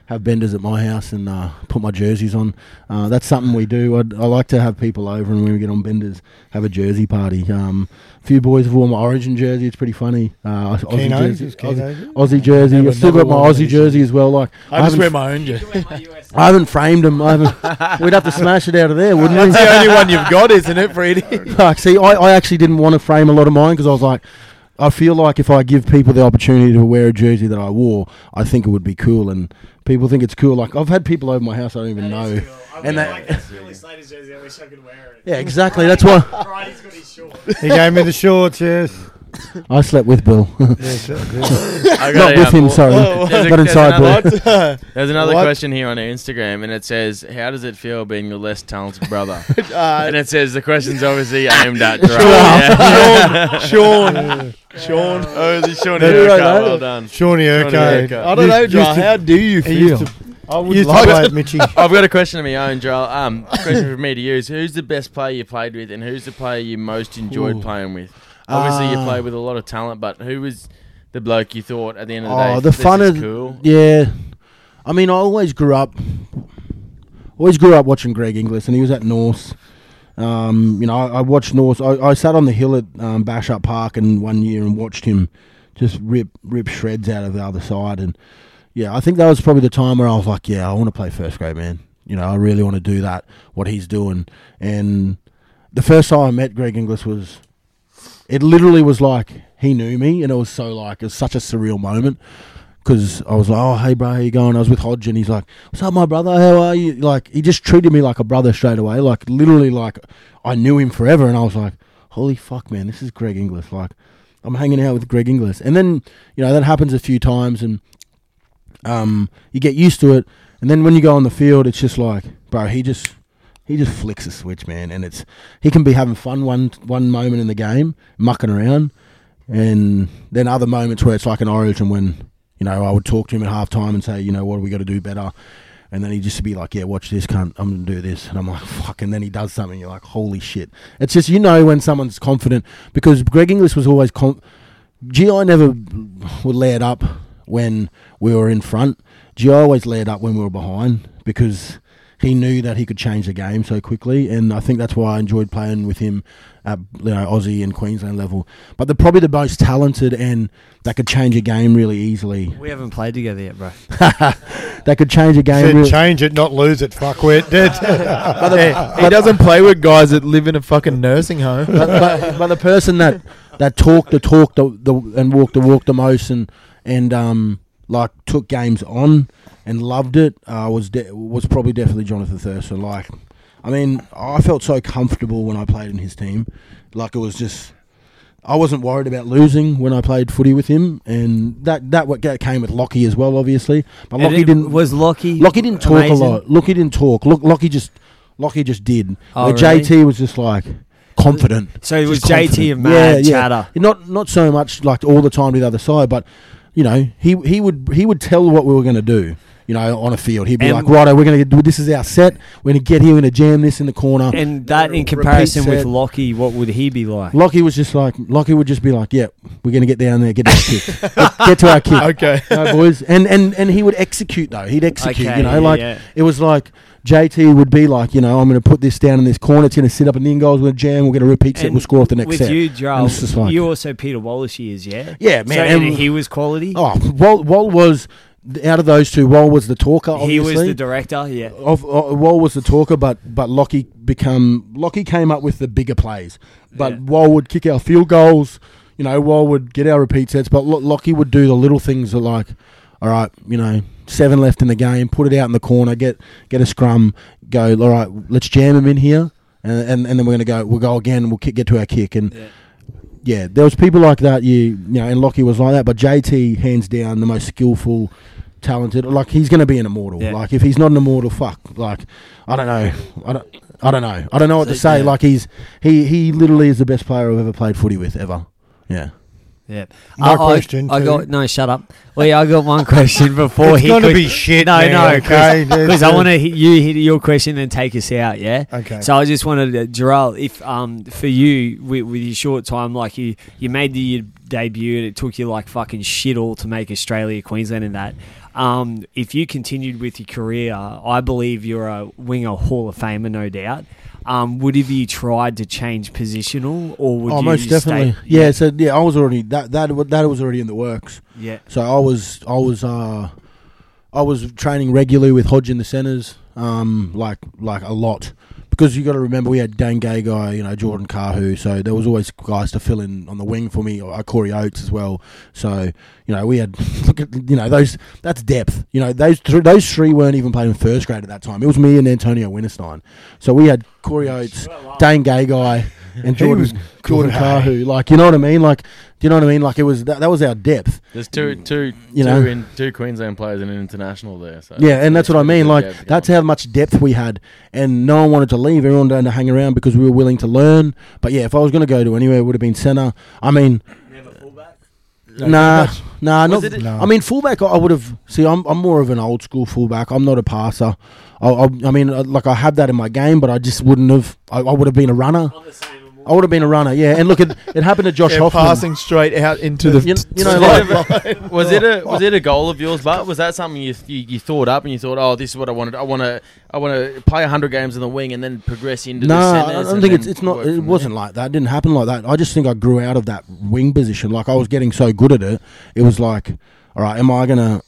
have benders at my house and uh, put my jerseys on. Uh, that's something we do. I'd, I like to have people over and when we get on benders, have a jersey party. Um, a few boys have worn my Origin jersey. It's pretty funny. Uh, Aussie Keno's, jersey, Aussie, Aussie jersey. I've still got my Aussie jersey as well. Like I just haven't- wear my own jersey. I haven't framed them. I haven't. we'd have to smash it out of there, wouldn't we? That's the only one you've got, isn't it, Freddie? Fuck, see, I, I actually didn't want to frame a lot of mine because I was like, I feel like if I give people the opportunity to wear a jersey that I wore, I think it would be cool, and people think it's cool. Like I've had people over my house I don't even know, and that, jersey. I wish I could wear it. yeah, exactly. That's why Brodie's got his shorts. He gave me the shorts, yes. I slept with Bill, yes, yes. I not with him. Sorry, Whoa, There's not inside another- Bill. There's another What? question here on our Instagram, and it says, "How does it feel being your less talented brother?" Uh, and it says the question's obviously aimed at Gerard. Yeah. Sean, Sean. Oh, is it Sean Who Urquhart? that? Well done. Shawnee Shawnee Urquhart. Urquhart. I don't know, Used- Joel. How do you feel? I would used to like play at Mitchie. I've got a question of my own, Joel. Um, question for me to use: Who's the best player you played with, and who's the player you most enjoyed Ooh. playing with? Obviously, you Ah. played with a lot of talent, but who was the bloke you thought at the end of the Oh, day? the fun is of cool. yeah. I mean, I always grew up, always grew up watching Greg Inglis, and he was at Norths. Um, you know, I, I watched Norths. I, I sat on the hill at um, Bishop Park and one year and watched him just rip rip shreds out of the other side. And yeah, I think that was probably the time where I was like, yeah, I want to play first grade, man. You know, I really want to do that. What he's doing. And the first time I met Greg Inglis was, it literally was like he knew me, and it was so like it was such a surreal moment because I was like, "Oh, hey, bro, how you going?" I was with Hodge, and he's like, "What's up, my brother? How are you?" Like, he just treated me like a brother straight away. Like, literally, like I knew him forever, and I was like, "Holy fuck, man, this is Greg Inglis." Like, I'm hanging out with Greg Inglis, and then you know that happens a few times, and um, you get used to it, and then when you go on the field, it's just like, bro, he just. He just flicks a switch, man, and it's he can be having fun one one moment in the game, mucking around, and then other moments where it's like an origin when you know I would talk to him at half time and say, you know, what we got to do better? And then he'd just be like, yeah, watch this, cunt. I'm to do this. And I'm like, fuck. And then he does something. You're like, holy shit. It's just, you know, when someone's confident because Greg Inglis was always, com- GI never would lay it up when we were in front. GI always lay it up when we were behind because he knew that he could change the game so quickly. And I think that's why I enjoyed playing with him at you know, Aussie and Queensland level. But they're probably the most talented and that could change a game really easily. We haven't played together yet, bro. that could change a game really change it, not lose it. Fuck Fuckwit. Did. He doesn't play with guys that live in a fucking nursing home. but, but, but the person that that talked the talk the, the and walked the walk the most and and um like took games on and loved it uh, was de- was probably definitely Jonathan Thurston. Like, I mean, I felt so comfortable when I played in his team. Like it was just. I wasn't worried about losing when I played footy with him, and that that what came with Lockie as well, obviously. But And Lockie it didn't. Was Lockie? Lockie didn't talk amazing? a lot. Lockie didn't talk. Look, Lockie just Lockie just did. Oh, Where really? JT was just like confident. So it was confident. JT and mad chatter. Not not so much like all the time to the other side, but you know he he would he would tell what we were going to do. You know, on a field, he'd be And- like, "Righto, we're going to do this. Is our set. We're going to get here. We're going to jam this in the corner." And that in comparison with set. Lockie, what would he be like? Lockie was just like Lockie would just be like, "Yeah, we're going to get down there, get to our kick, get, get to our kick." okay. no, boys. And, and and he would execute though. He'd execute. Okay, you know, yeah, like yeah. it was like JT would be like, you know, I'm going to put this down in this corner. It's going to sit up in the in goals. We're going to jam. We're going to repeat set. And We'll score off the next with set. you, And Joel, it's like- you also Peter Wallace years, yeah? yeah, man. So, and, and he was quality. oh, Wall, Wall was out of those two. Wall was the talker. Obviously. he was the director, yeah. of, uh, Wall was the talker, but but Lockie become Lockie came up with the bigger plays. But Yeah. Wall would kick our field goals. You know, Wall would get our repeat sets, but Lo- Lockie would do the little things that like, all right, you know, seven left in the game, put it out in the corner, get get a scrum, go. All right, let's jam him in here, and and, and then we're gonna go. We'll go again. We'll kick, get to our kick, and Yeah. Yeah, there was people like that. You you know, and Lockie was like that, but JT hands down the most skillful, talented. Like he's going to be an immortal. Yeah. Like if he's not an immortal, fuck. Like I don't know. I don't. I don't know. I don't know what to say. yeah. Like he's he he literally is the best player I've ever played footy with ever. Yeah. Yeah. My I, question I, I got no. Shut up. Well, yeah, I got one question before It's he. gonna could- be shit, No, man, no, okay? because I want to hit you hit your question and take us out. Yeah. Okay. So I just wanted to, Jharal, if um for you with, with your short time, like you you made the, your debut and it took you like fucking shit all to make Australia, Queensland, and that. Um, if you continued with your career, I believe you're a winger Hall of Famer, no doubt. Um, would have you tried to change positional, or would oh, you most definitely. Stay, yeah, so yeah, I was already that that that was already in the works. yeah. So I was I was uh I was training regularly with Hodge in the centres, um, like like a lot. Because you got to remember, we had Dane Gagai, you know, Jordan Kahu, so there was always guys to fill in on the wing for me, or uh, Corey Oates as well. So you know, we had look at you know those that's depth. You know, those th- those three weren't even playing first grade at that time. It was me and Antonio Winterstein. So we had Corey Oates, Dane Gagai, and Jordan was Jordan good, Kahu. Like you know what I mean? Like do you know what I mean? Like it was that, that was our depth. There's two, two, You two, know. in, two Queensland players and an international there. So Yeah, and that's what I mean. Like Yeah, yeah. that's how much depth we had, and no one wanted to leave. Everyone wanted to hang around because we were willing to learn. But yeah, if I was going to go to anywhere, it would have been centre. I mean, nah, nah, not. Was it- No. I mean, fullback. I would have. See, I'm I'm more of an old school fullback. I'm not a passer. I, I, I mean, uh, like I have that in my game, but I just wouldn't have. I, I would have been a runner. I would have been a runner. Yeah, and look, it it happened to Josh Yeah, Hoffman. passing straight out into the. You, you know, Was like, it, a, was it a was it a goal of yours? But was that something you, you you thought up and you thought, oh, this is what I wanted. I want to I want to play hundred games in the wing and then progress into No, the I don't think it's it's not. It wasn't like that. It didn't happen like that. I just think I grew out of that wing position. Like I was getting so good at it. It was like, all right, am I gonna,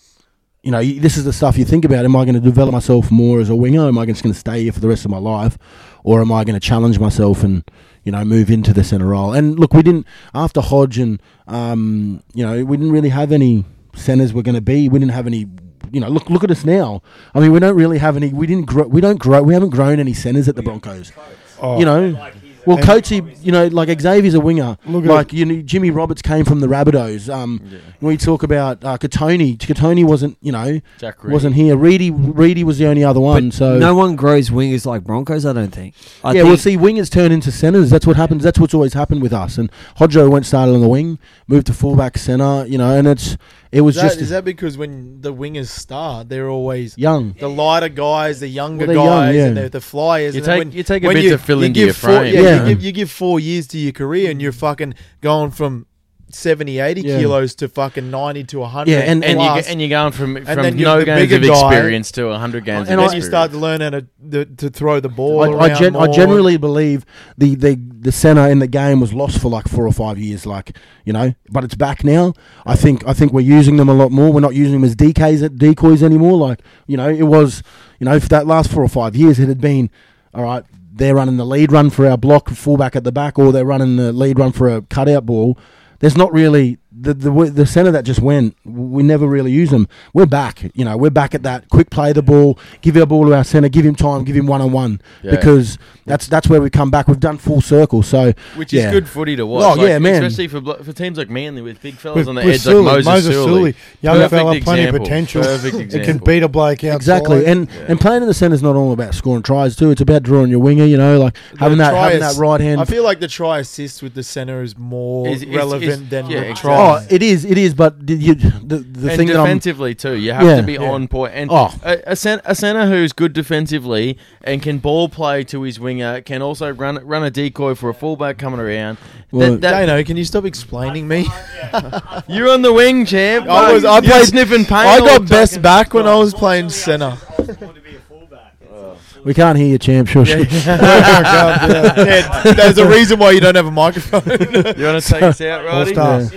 you know, this is the stuff you think about. Am I going to develop myself more as a winger? Am I just going to stay here for the rest of my life, or am I going to challenge myself and you know move into the centre role? And look, we didn't after Hodge and um, you know, we didn't really have any centres. We're going to be. We didn't have any. You know, look look at us now. I mean, we don't really have any. We didn't grow. We don't grow. We haven't grown any centres at the Broncos Oh, you know. Well, And- Coatsy, you know, like Xavier's a winger. Look at like you know, Jimmy Roberts came from the Rabbitohs. Um, Yeah. we talk about uh, Kotoni, Kotoni wasn't, you know, Jack Reed. wasn't here. Reedy, Reedy was the only other one. so no one grows wingers like Broncos. I don't think. I yeah, think we'll see wingers turn into centres. That's what happens. That's what's always happened with us. And Hodjo went started on the wing, moved to fullback centre. You know, and it's it was Is that, just is that because when the wingers start, they're always young. the lighter guys, the younger Well, they're young, guys, yeah. and they're the flyers. You and then take- when, you take a when bit you, to fill you into give your four, frame. Yeah, Yeah. You, give, you give four years to your career, and you're fucking going from 70, 80 Yeah. kilos to fucking 90 to 100. Yeah, and- and you plus. and you're going from from then no the games of guy, experience to hundred games. and I- then you start to learn how to the, to throw the ball I, I, gen- I generally believe the, the, the centre in the game was lost for like four or five years, like you know, but it's back now. I think I think we're using them a lot more. We're not using them as decoys decoys anymore. Like you know, it was you know for that last four or five years, it had been all right. They're running the lead run for our block fullback at the back, or they're running the lead run for a cutout ball. There's not really the the the centre that just went. We never really use them. We're back, you know. We're back at that quick play the ball, give our ball to our centre, give him time, give him one on one because that's that's where we come back. We've done full circle. So Which yeah. is good footy to watch. Oh, like, yeah, man. Especially for blo- for teams like Manly with big fellas With, on the with edge Sully, like Moses, Sully. young Perfect fella, plenty of potential. Perfect It can beat a bloke outside. Exactly, and Yeah. and playing in the centre is not all about scoring tries too. It's about drawing your winger. You know, like The having that try having ass- that right hand. I feel like the try assist with the center is more Is- is- relevant is- than yeah, the exactly. try. Oh, it is, it is. But did you, the the and thing that I'm defensively too, you have Yeah. to be Yeah. on point. And Oh. a, a, cent- a center who's good defensively and can ball play to his winger can also run run a decoy for a fullback coming around. Well, that, that, Dano, can you stop explaining me? you're on the wing, champ. I was- I You're played- sniffing pain. I all got the best fucking back when I was playing center. we can't hear you, champ. Sure, sure. Yeah, oh, there's a reason why you don't have a microphone. You want to take us out, All Roddy?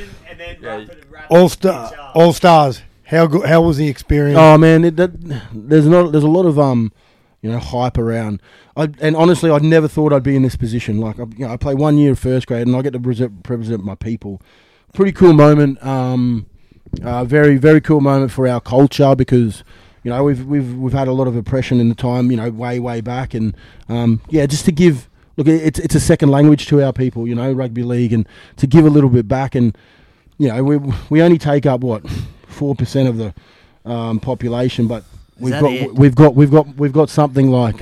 Stars, Yeah. all star, all stars. How good? How was the experience? Oh man, it, that, there's not there's a lot of um, you know, hype around. I, and honestly, I never thought I'd be in this position. Like, I, you know, I play one year of first grade, and I get to represent, represent my people. Pretty cool moment. Um, uh, very very cool moment for our culture because. You know, we've we've we've had a lot of oppression in the time, you know, way way back, and um, yeah, just to give look, it's it's a second language to our people, you know, rugby league, and to give a little bit back, and you know, we we only take up what four percent of the um, population, but we've got it? we've got we've got we've got something like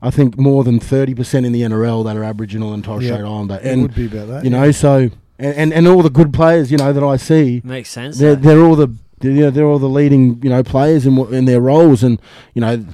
I think more than thirty percent in the NRL that are Aboriginal and Torres Yeah. Strait Islander, it and would be about that. you know, so and, and and all the good players, you know, that I see, Makes sense. they're they're all the they're, you know, they're all the leading you know players in what- in their roles, and you know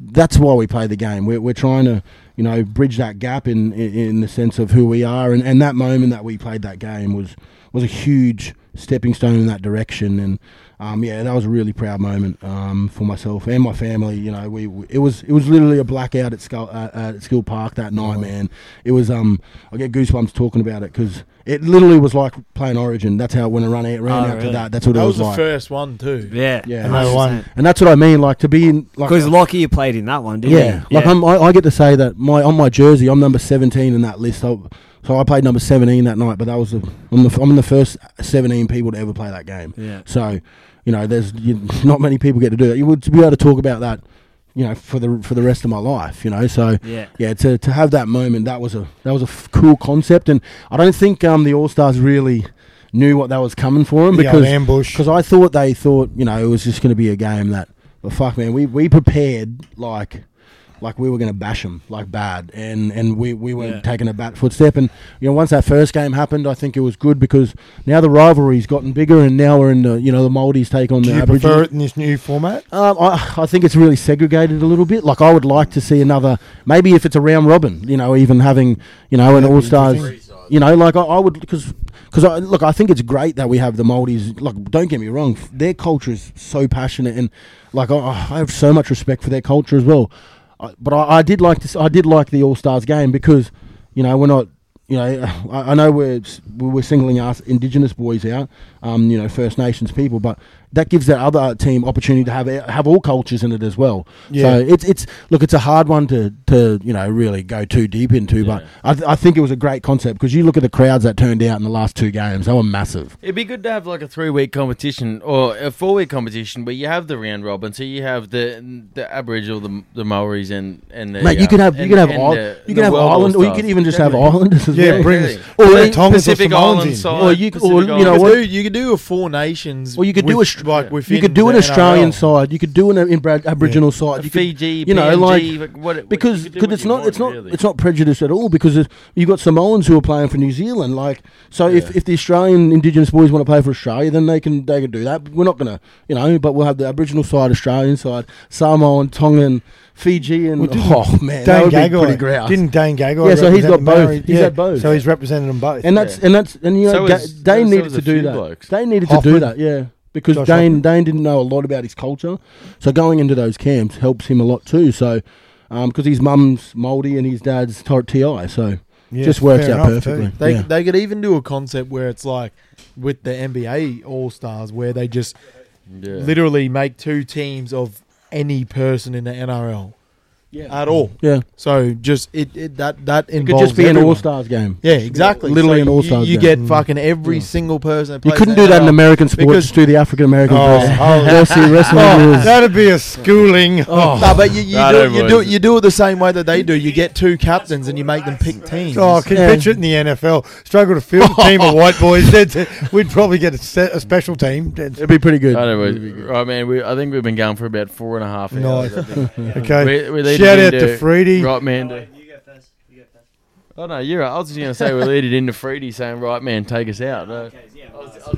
that's why we play the game. We're we're trying to you know bridge that gap in in, in the sense of who we are, and, and that moment that we played that game was was a huge stepping stone in that direction. And um, yeah, that was a really proud moment um, for myself and my family. You know, we, we it was it was literally a blackout at Skull uh, at Skilled Park that night, man. It was um I get goosebumps talking about it because it literally was like playing Origin. That's how it went around out, ran Oh, out to that. That's what That it was That was, the like. first one too. Yeah, Yeah. And they won. And that's what I mean, like to be in like Because Lockie you played in that one, didn't you? yeah, he? like I'm, I, I get to say that my on my jersey I'm number 17 in that list. So, so I played number 17 that night, but that was the I'm the I'm the first 17 people to ever play that game. Yeah. So, you know, there's you, not many people get to do that. You would to be able to talk about that, you know, for the for the rest of my life. You know, so Yeah. yeah, to to have that moment that was a that was a f- cool concept, and I don't think um the All Stars really knew what that was coming for them The old because ambush. because I thought they thought you know it was just going to be a game that, but fuck man, we we prepared like like we were going to bash them like bad, and and we we weren't Yeah. taking a back footstep, and you know once that first game happened, I think it was good because now the rivalry's gotten bigger, and now we're in the you know the Maldives take on Do the you Aboriginal. prefer it in this new format? Um, I, I think it's really segregated a little bit. Like I would like to see another, maybe if it's a round robin, you know, even having, you know, an all stars, you know, like I, I would because because I, look, I think it's great that we have the Maldives. Like, don't get me wrong, their culture is so passionate and like I, I have so much respect for their culture as well. But I, I did like to, s- I did like the All Stars game because, you know, we're not. You know, I, I know we're we're singling us Indigenous boys out, um, you know, First Nations people, but that gives that other team opportunity to have have all cultures in it as well. Yeah. So it's it's look, it's a hard one to to you know really go too deep into, but I, th- I think it was a great concept because you look at the crowds that turned out in the last two games; they were massive. It'd be good to have like a three week competition or a four week competition where you have the round robin, so you have the the Aboriginal, the the Maoris, and and the Mate, you could have you could have and Isle- the- you could have World Ireland, or you could even just have Definitely. Islanders as Yeah, well. bring really. us. Or Or you- Pacific Island side. Or you- Pacific or, you know You, what? could do, you could do a four nations. Or you could do a with- str- like You could do an the Australian NRL. side. You could do an in Aboriginal side. You could, Fiji, you know, PNG, like- what, what- because you could do cause what it's you not want, it's not really. it's not prejudice at all because it, you've got Samoans who are playing for New Zealand like so if, Yeah. if the Australian Indigenous boys want to play for Australia then they can they can do that we're not gonna you know but we'll have the Aboriginal side Australian side Samoan Tongan Fiji and Well, didn't oh man that Dane would be Gagai. pretty grouse Didn't Dane Gagai? Yeah, so he's represent got the both. Maori? He's yeah, had both. So he's represented them both. and that's Yeah. and that's and you know So Ga- is- Dane so needed is to do few that blokes. Dane needed to Hoffman. do that yeah because Josh Dane Hoffman. Dane didn't know a lot about his culture so going into those camps helps him a lot too so um, because his mum's Māori and his dad's Tor- TI so Yeah, just works out enough, too. perfectly They yeah. they could even do a concept where it's like with the NBA All Stars, where they just Yeah. literally make two teams of any person in the NRL at all. yeah So just it, it that that it involves could just be an everyone. All Stars game Yeah, exactly. Literally So an you- All-Stars game. You, game. get mm. fucking every Yeah. single person. That you plays couldn't do that in NRL. American sports. because- just do the African American Oh, person oh. Wrestling- wrestling Oh, rules. that'd be a schooling. Oh, No, but you, you, Nah, do, it- you do it. You do it the same way that they do. You get two captains and you make them pick teams. Oh, I can Yeah. picture it in the NFL. Struggle to field a team of white boys. They'd- We'd probably get a, set, a special team. They'd- it'd be pretty good I don't know, right, man. We, I think we've been going for about four and a half hours. Nice. I think. Okay. We- we lead Shout out to Freedy. Right, man. To- Oh no, you're. right. I was just gonna say we lead it into Freedy saying, "Right, man, take us out." No.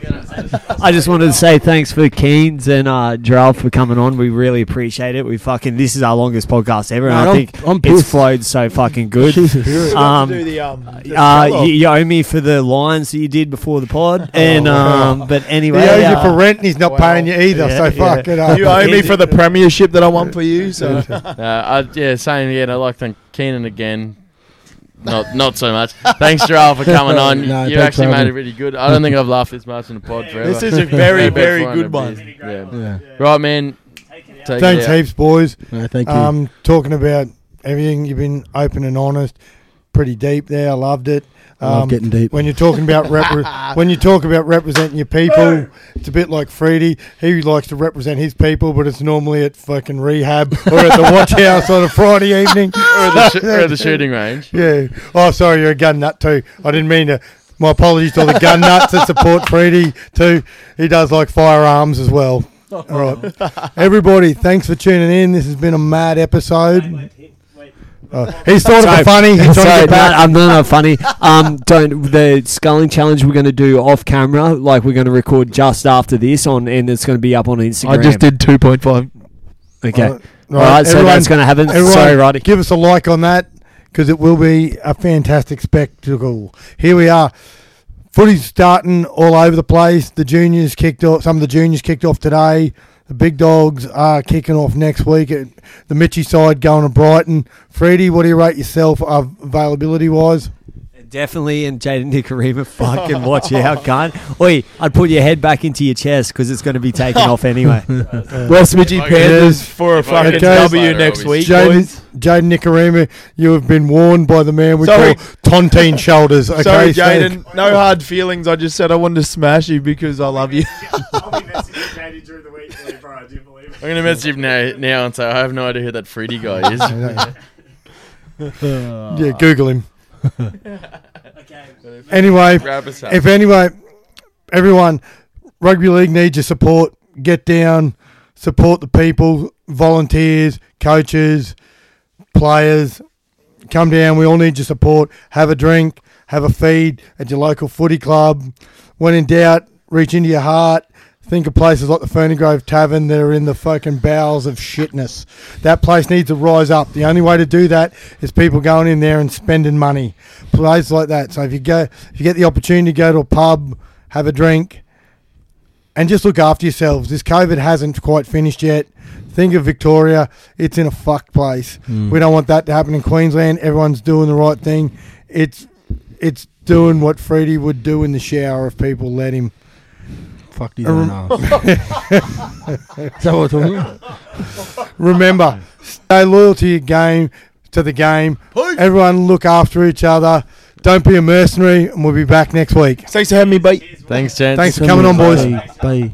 I just wanted to say thanks for Keens and uh, Jharal for coming on. We really appreciate it. We fucking this is our longest podcast ever, and Man, I I'm- think I'm it's pissed. flowed so fucking good. Jesus. Um, do the, um, the Uh, you, you owe me for the lines that you did before the pod, and Oh, um, but He anyway, owes uh, you for rent and he's not Wow. paying you either. Yeah, so yeah. fuck it up. you owe me for the premiership that I won for you. So Uh, I, yeah, saying again, I'd like to thank Keenan again. Not not so much. Thanks, Jharal, for coming on. No, you actually made it really good. I don't think I've laughed this much in the pod forever. this is a very very good one. beers. Yeah. yeah Right, man. Take Thanks heaps, boys. no, thank you Um, talking about everything, you've been open and honest, pretty deep there. I loved it. I love Um, getting deep when you are talking about repre- when you talk about representing your people, it's a bit like Freedy. He likes to represent his people, but it's normally at fucking rehab or at the watch house on a Friday evening. or, the sh- or the shooting range. Yeah. Oh, sorry, you're a gun nut too. I didn't mean to. My apologies to all the gun nuts that support Freedy too. He does like firearms as well. All right, everybody, thanks for tuning in. This has been a mad episode. Uh, he's thought of Sorry. it funny. He's trying to Sorry, get back. no, I'm not, not funny. Um, don't the sculling challenge we're going to do off camera. Like we're going to record just after this on, and it's going to be up on Instagram. I just did two point five. Okay. All All right, so that's going to happen. everyone Sorry, Roddy. Give us a like on that because it will be a fantastic spectacle. Here we are. footy's starting all over the place. The juniors kicked off. Some of the juniors kicked off today. The big dogs are kicking off next week. At the Mitchy side going to Brighton. Freddie, what do you rate yourself uh, availability wise? Definitely, and Jayden Nikorima, fucking watch out, cunt. Oi, I'd put your head back into your chest because it's going to be taken off anyway. well, Mitchy Okay. Panthers for a fucking could just- W next week, Jayden, boys. Jayden Nikorima, you have been warned by the man we Sorry. call Tontine Shoulders. Okay, Sorry, Jayden. No hard feelings. I just said I wanted to smash you because I love you. I'll be messaging Katie during the week, believe her, I do believe it. I'm gonna message him now, now and say I have no idea who that Freddy guy is. Yeah, Google him. Anyway, Wrap us up. if anyway, everyone, rugby league needs your support. Get down, support the people, volunteers, coaches, players. Come down. We all need your support. Have a drink, have a feed at your local footy club. When in doubt, reach into your heart. Think of places like the Ferny Grove Tavern that are in the fucking bowels of shitness. That place needs to rise up. The only way to do that is people going in there and spending money. Places like that. So if you go, if you get the opportunity to go to a pub, have a drink, and just look after yourselves. This COVID hasn't quite finished yet. Think of Victoria; it's in a fucked place. Hmm. We don't want that to happen in Queensland. Everyone's doing the right thing. It's it's doing what Freddie would do in the shower if people let him. Fucked his own ass. Is that what we're talking about? Remember, stay loyal to your game, to the game. Everyone look after each other. Don't be a mercenary, and we'll be back next week. Thanks for having me, mate. Thanks, gents. Thanks for coming on, boys. Bye. Bye.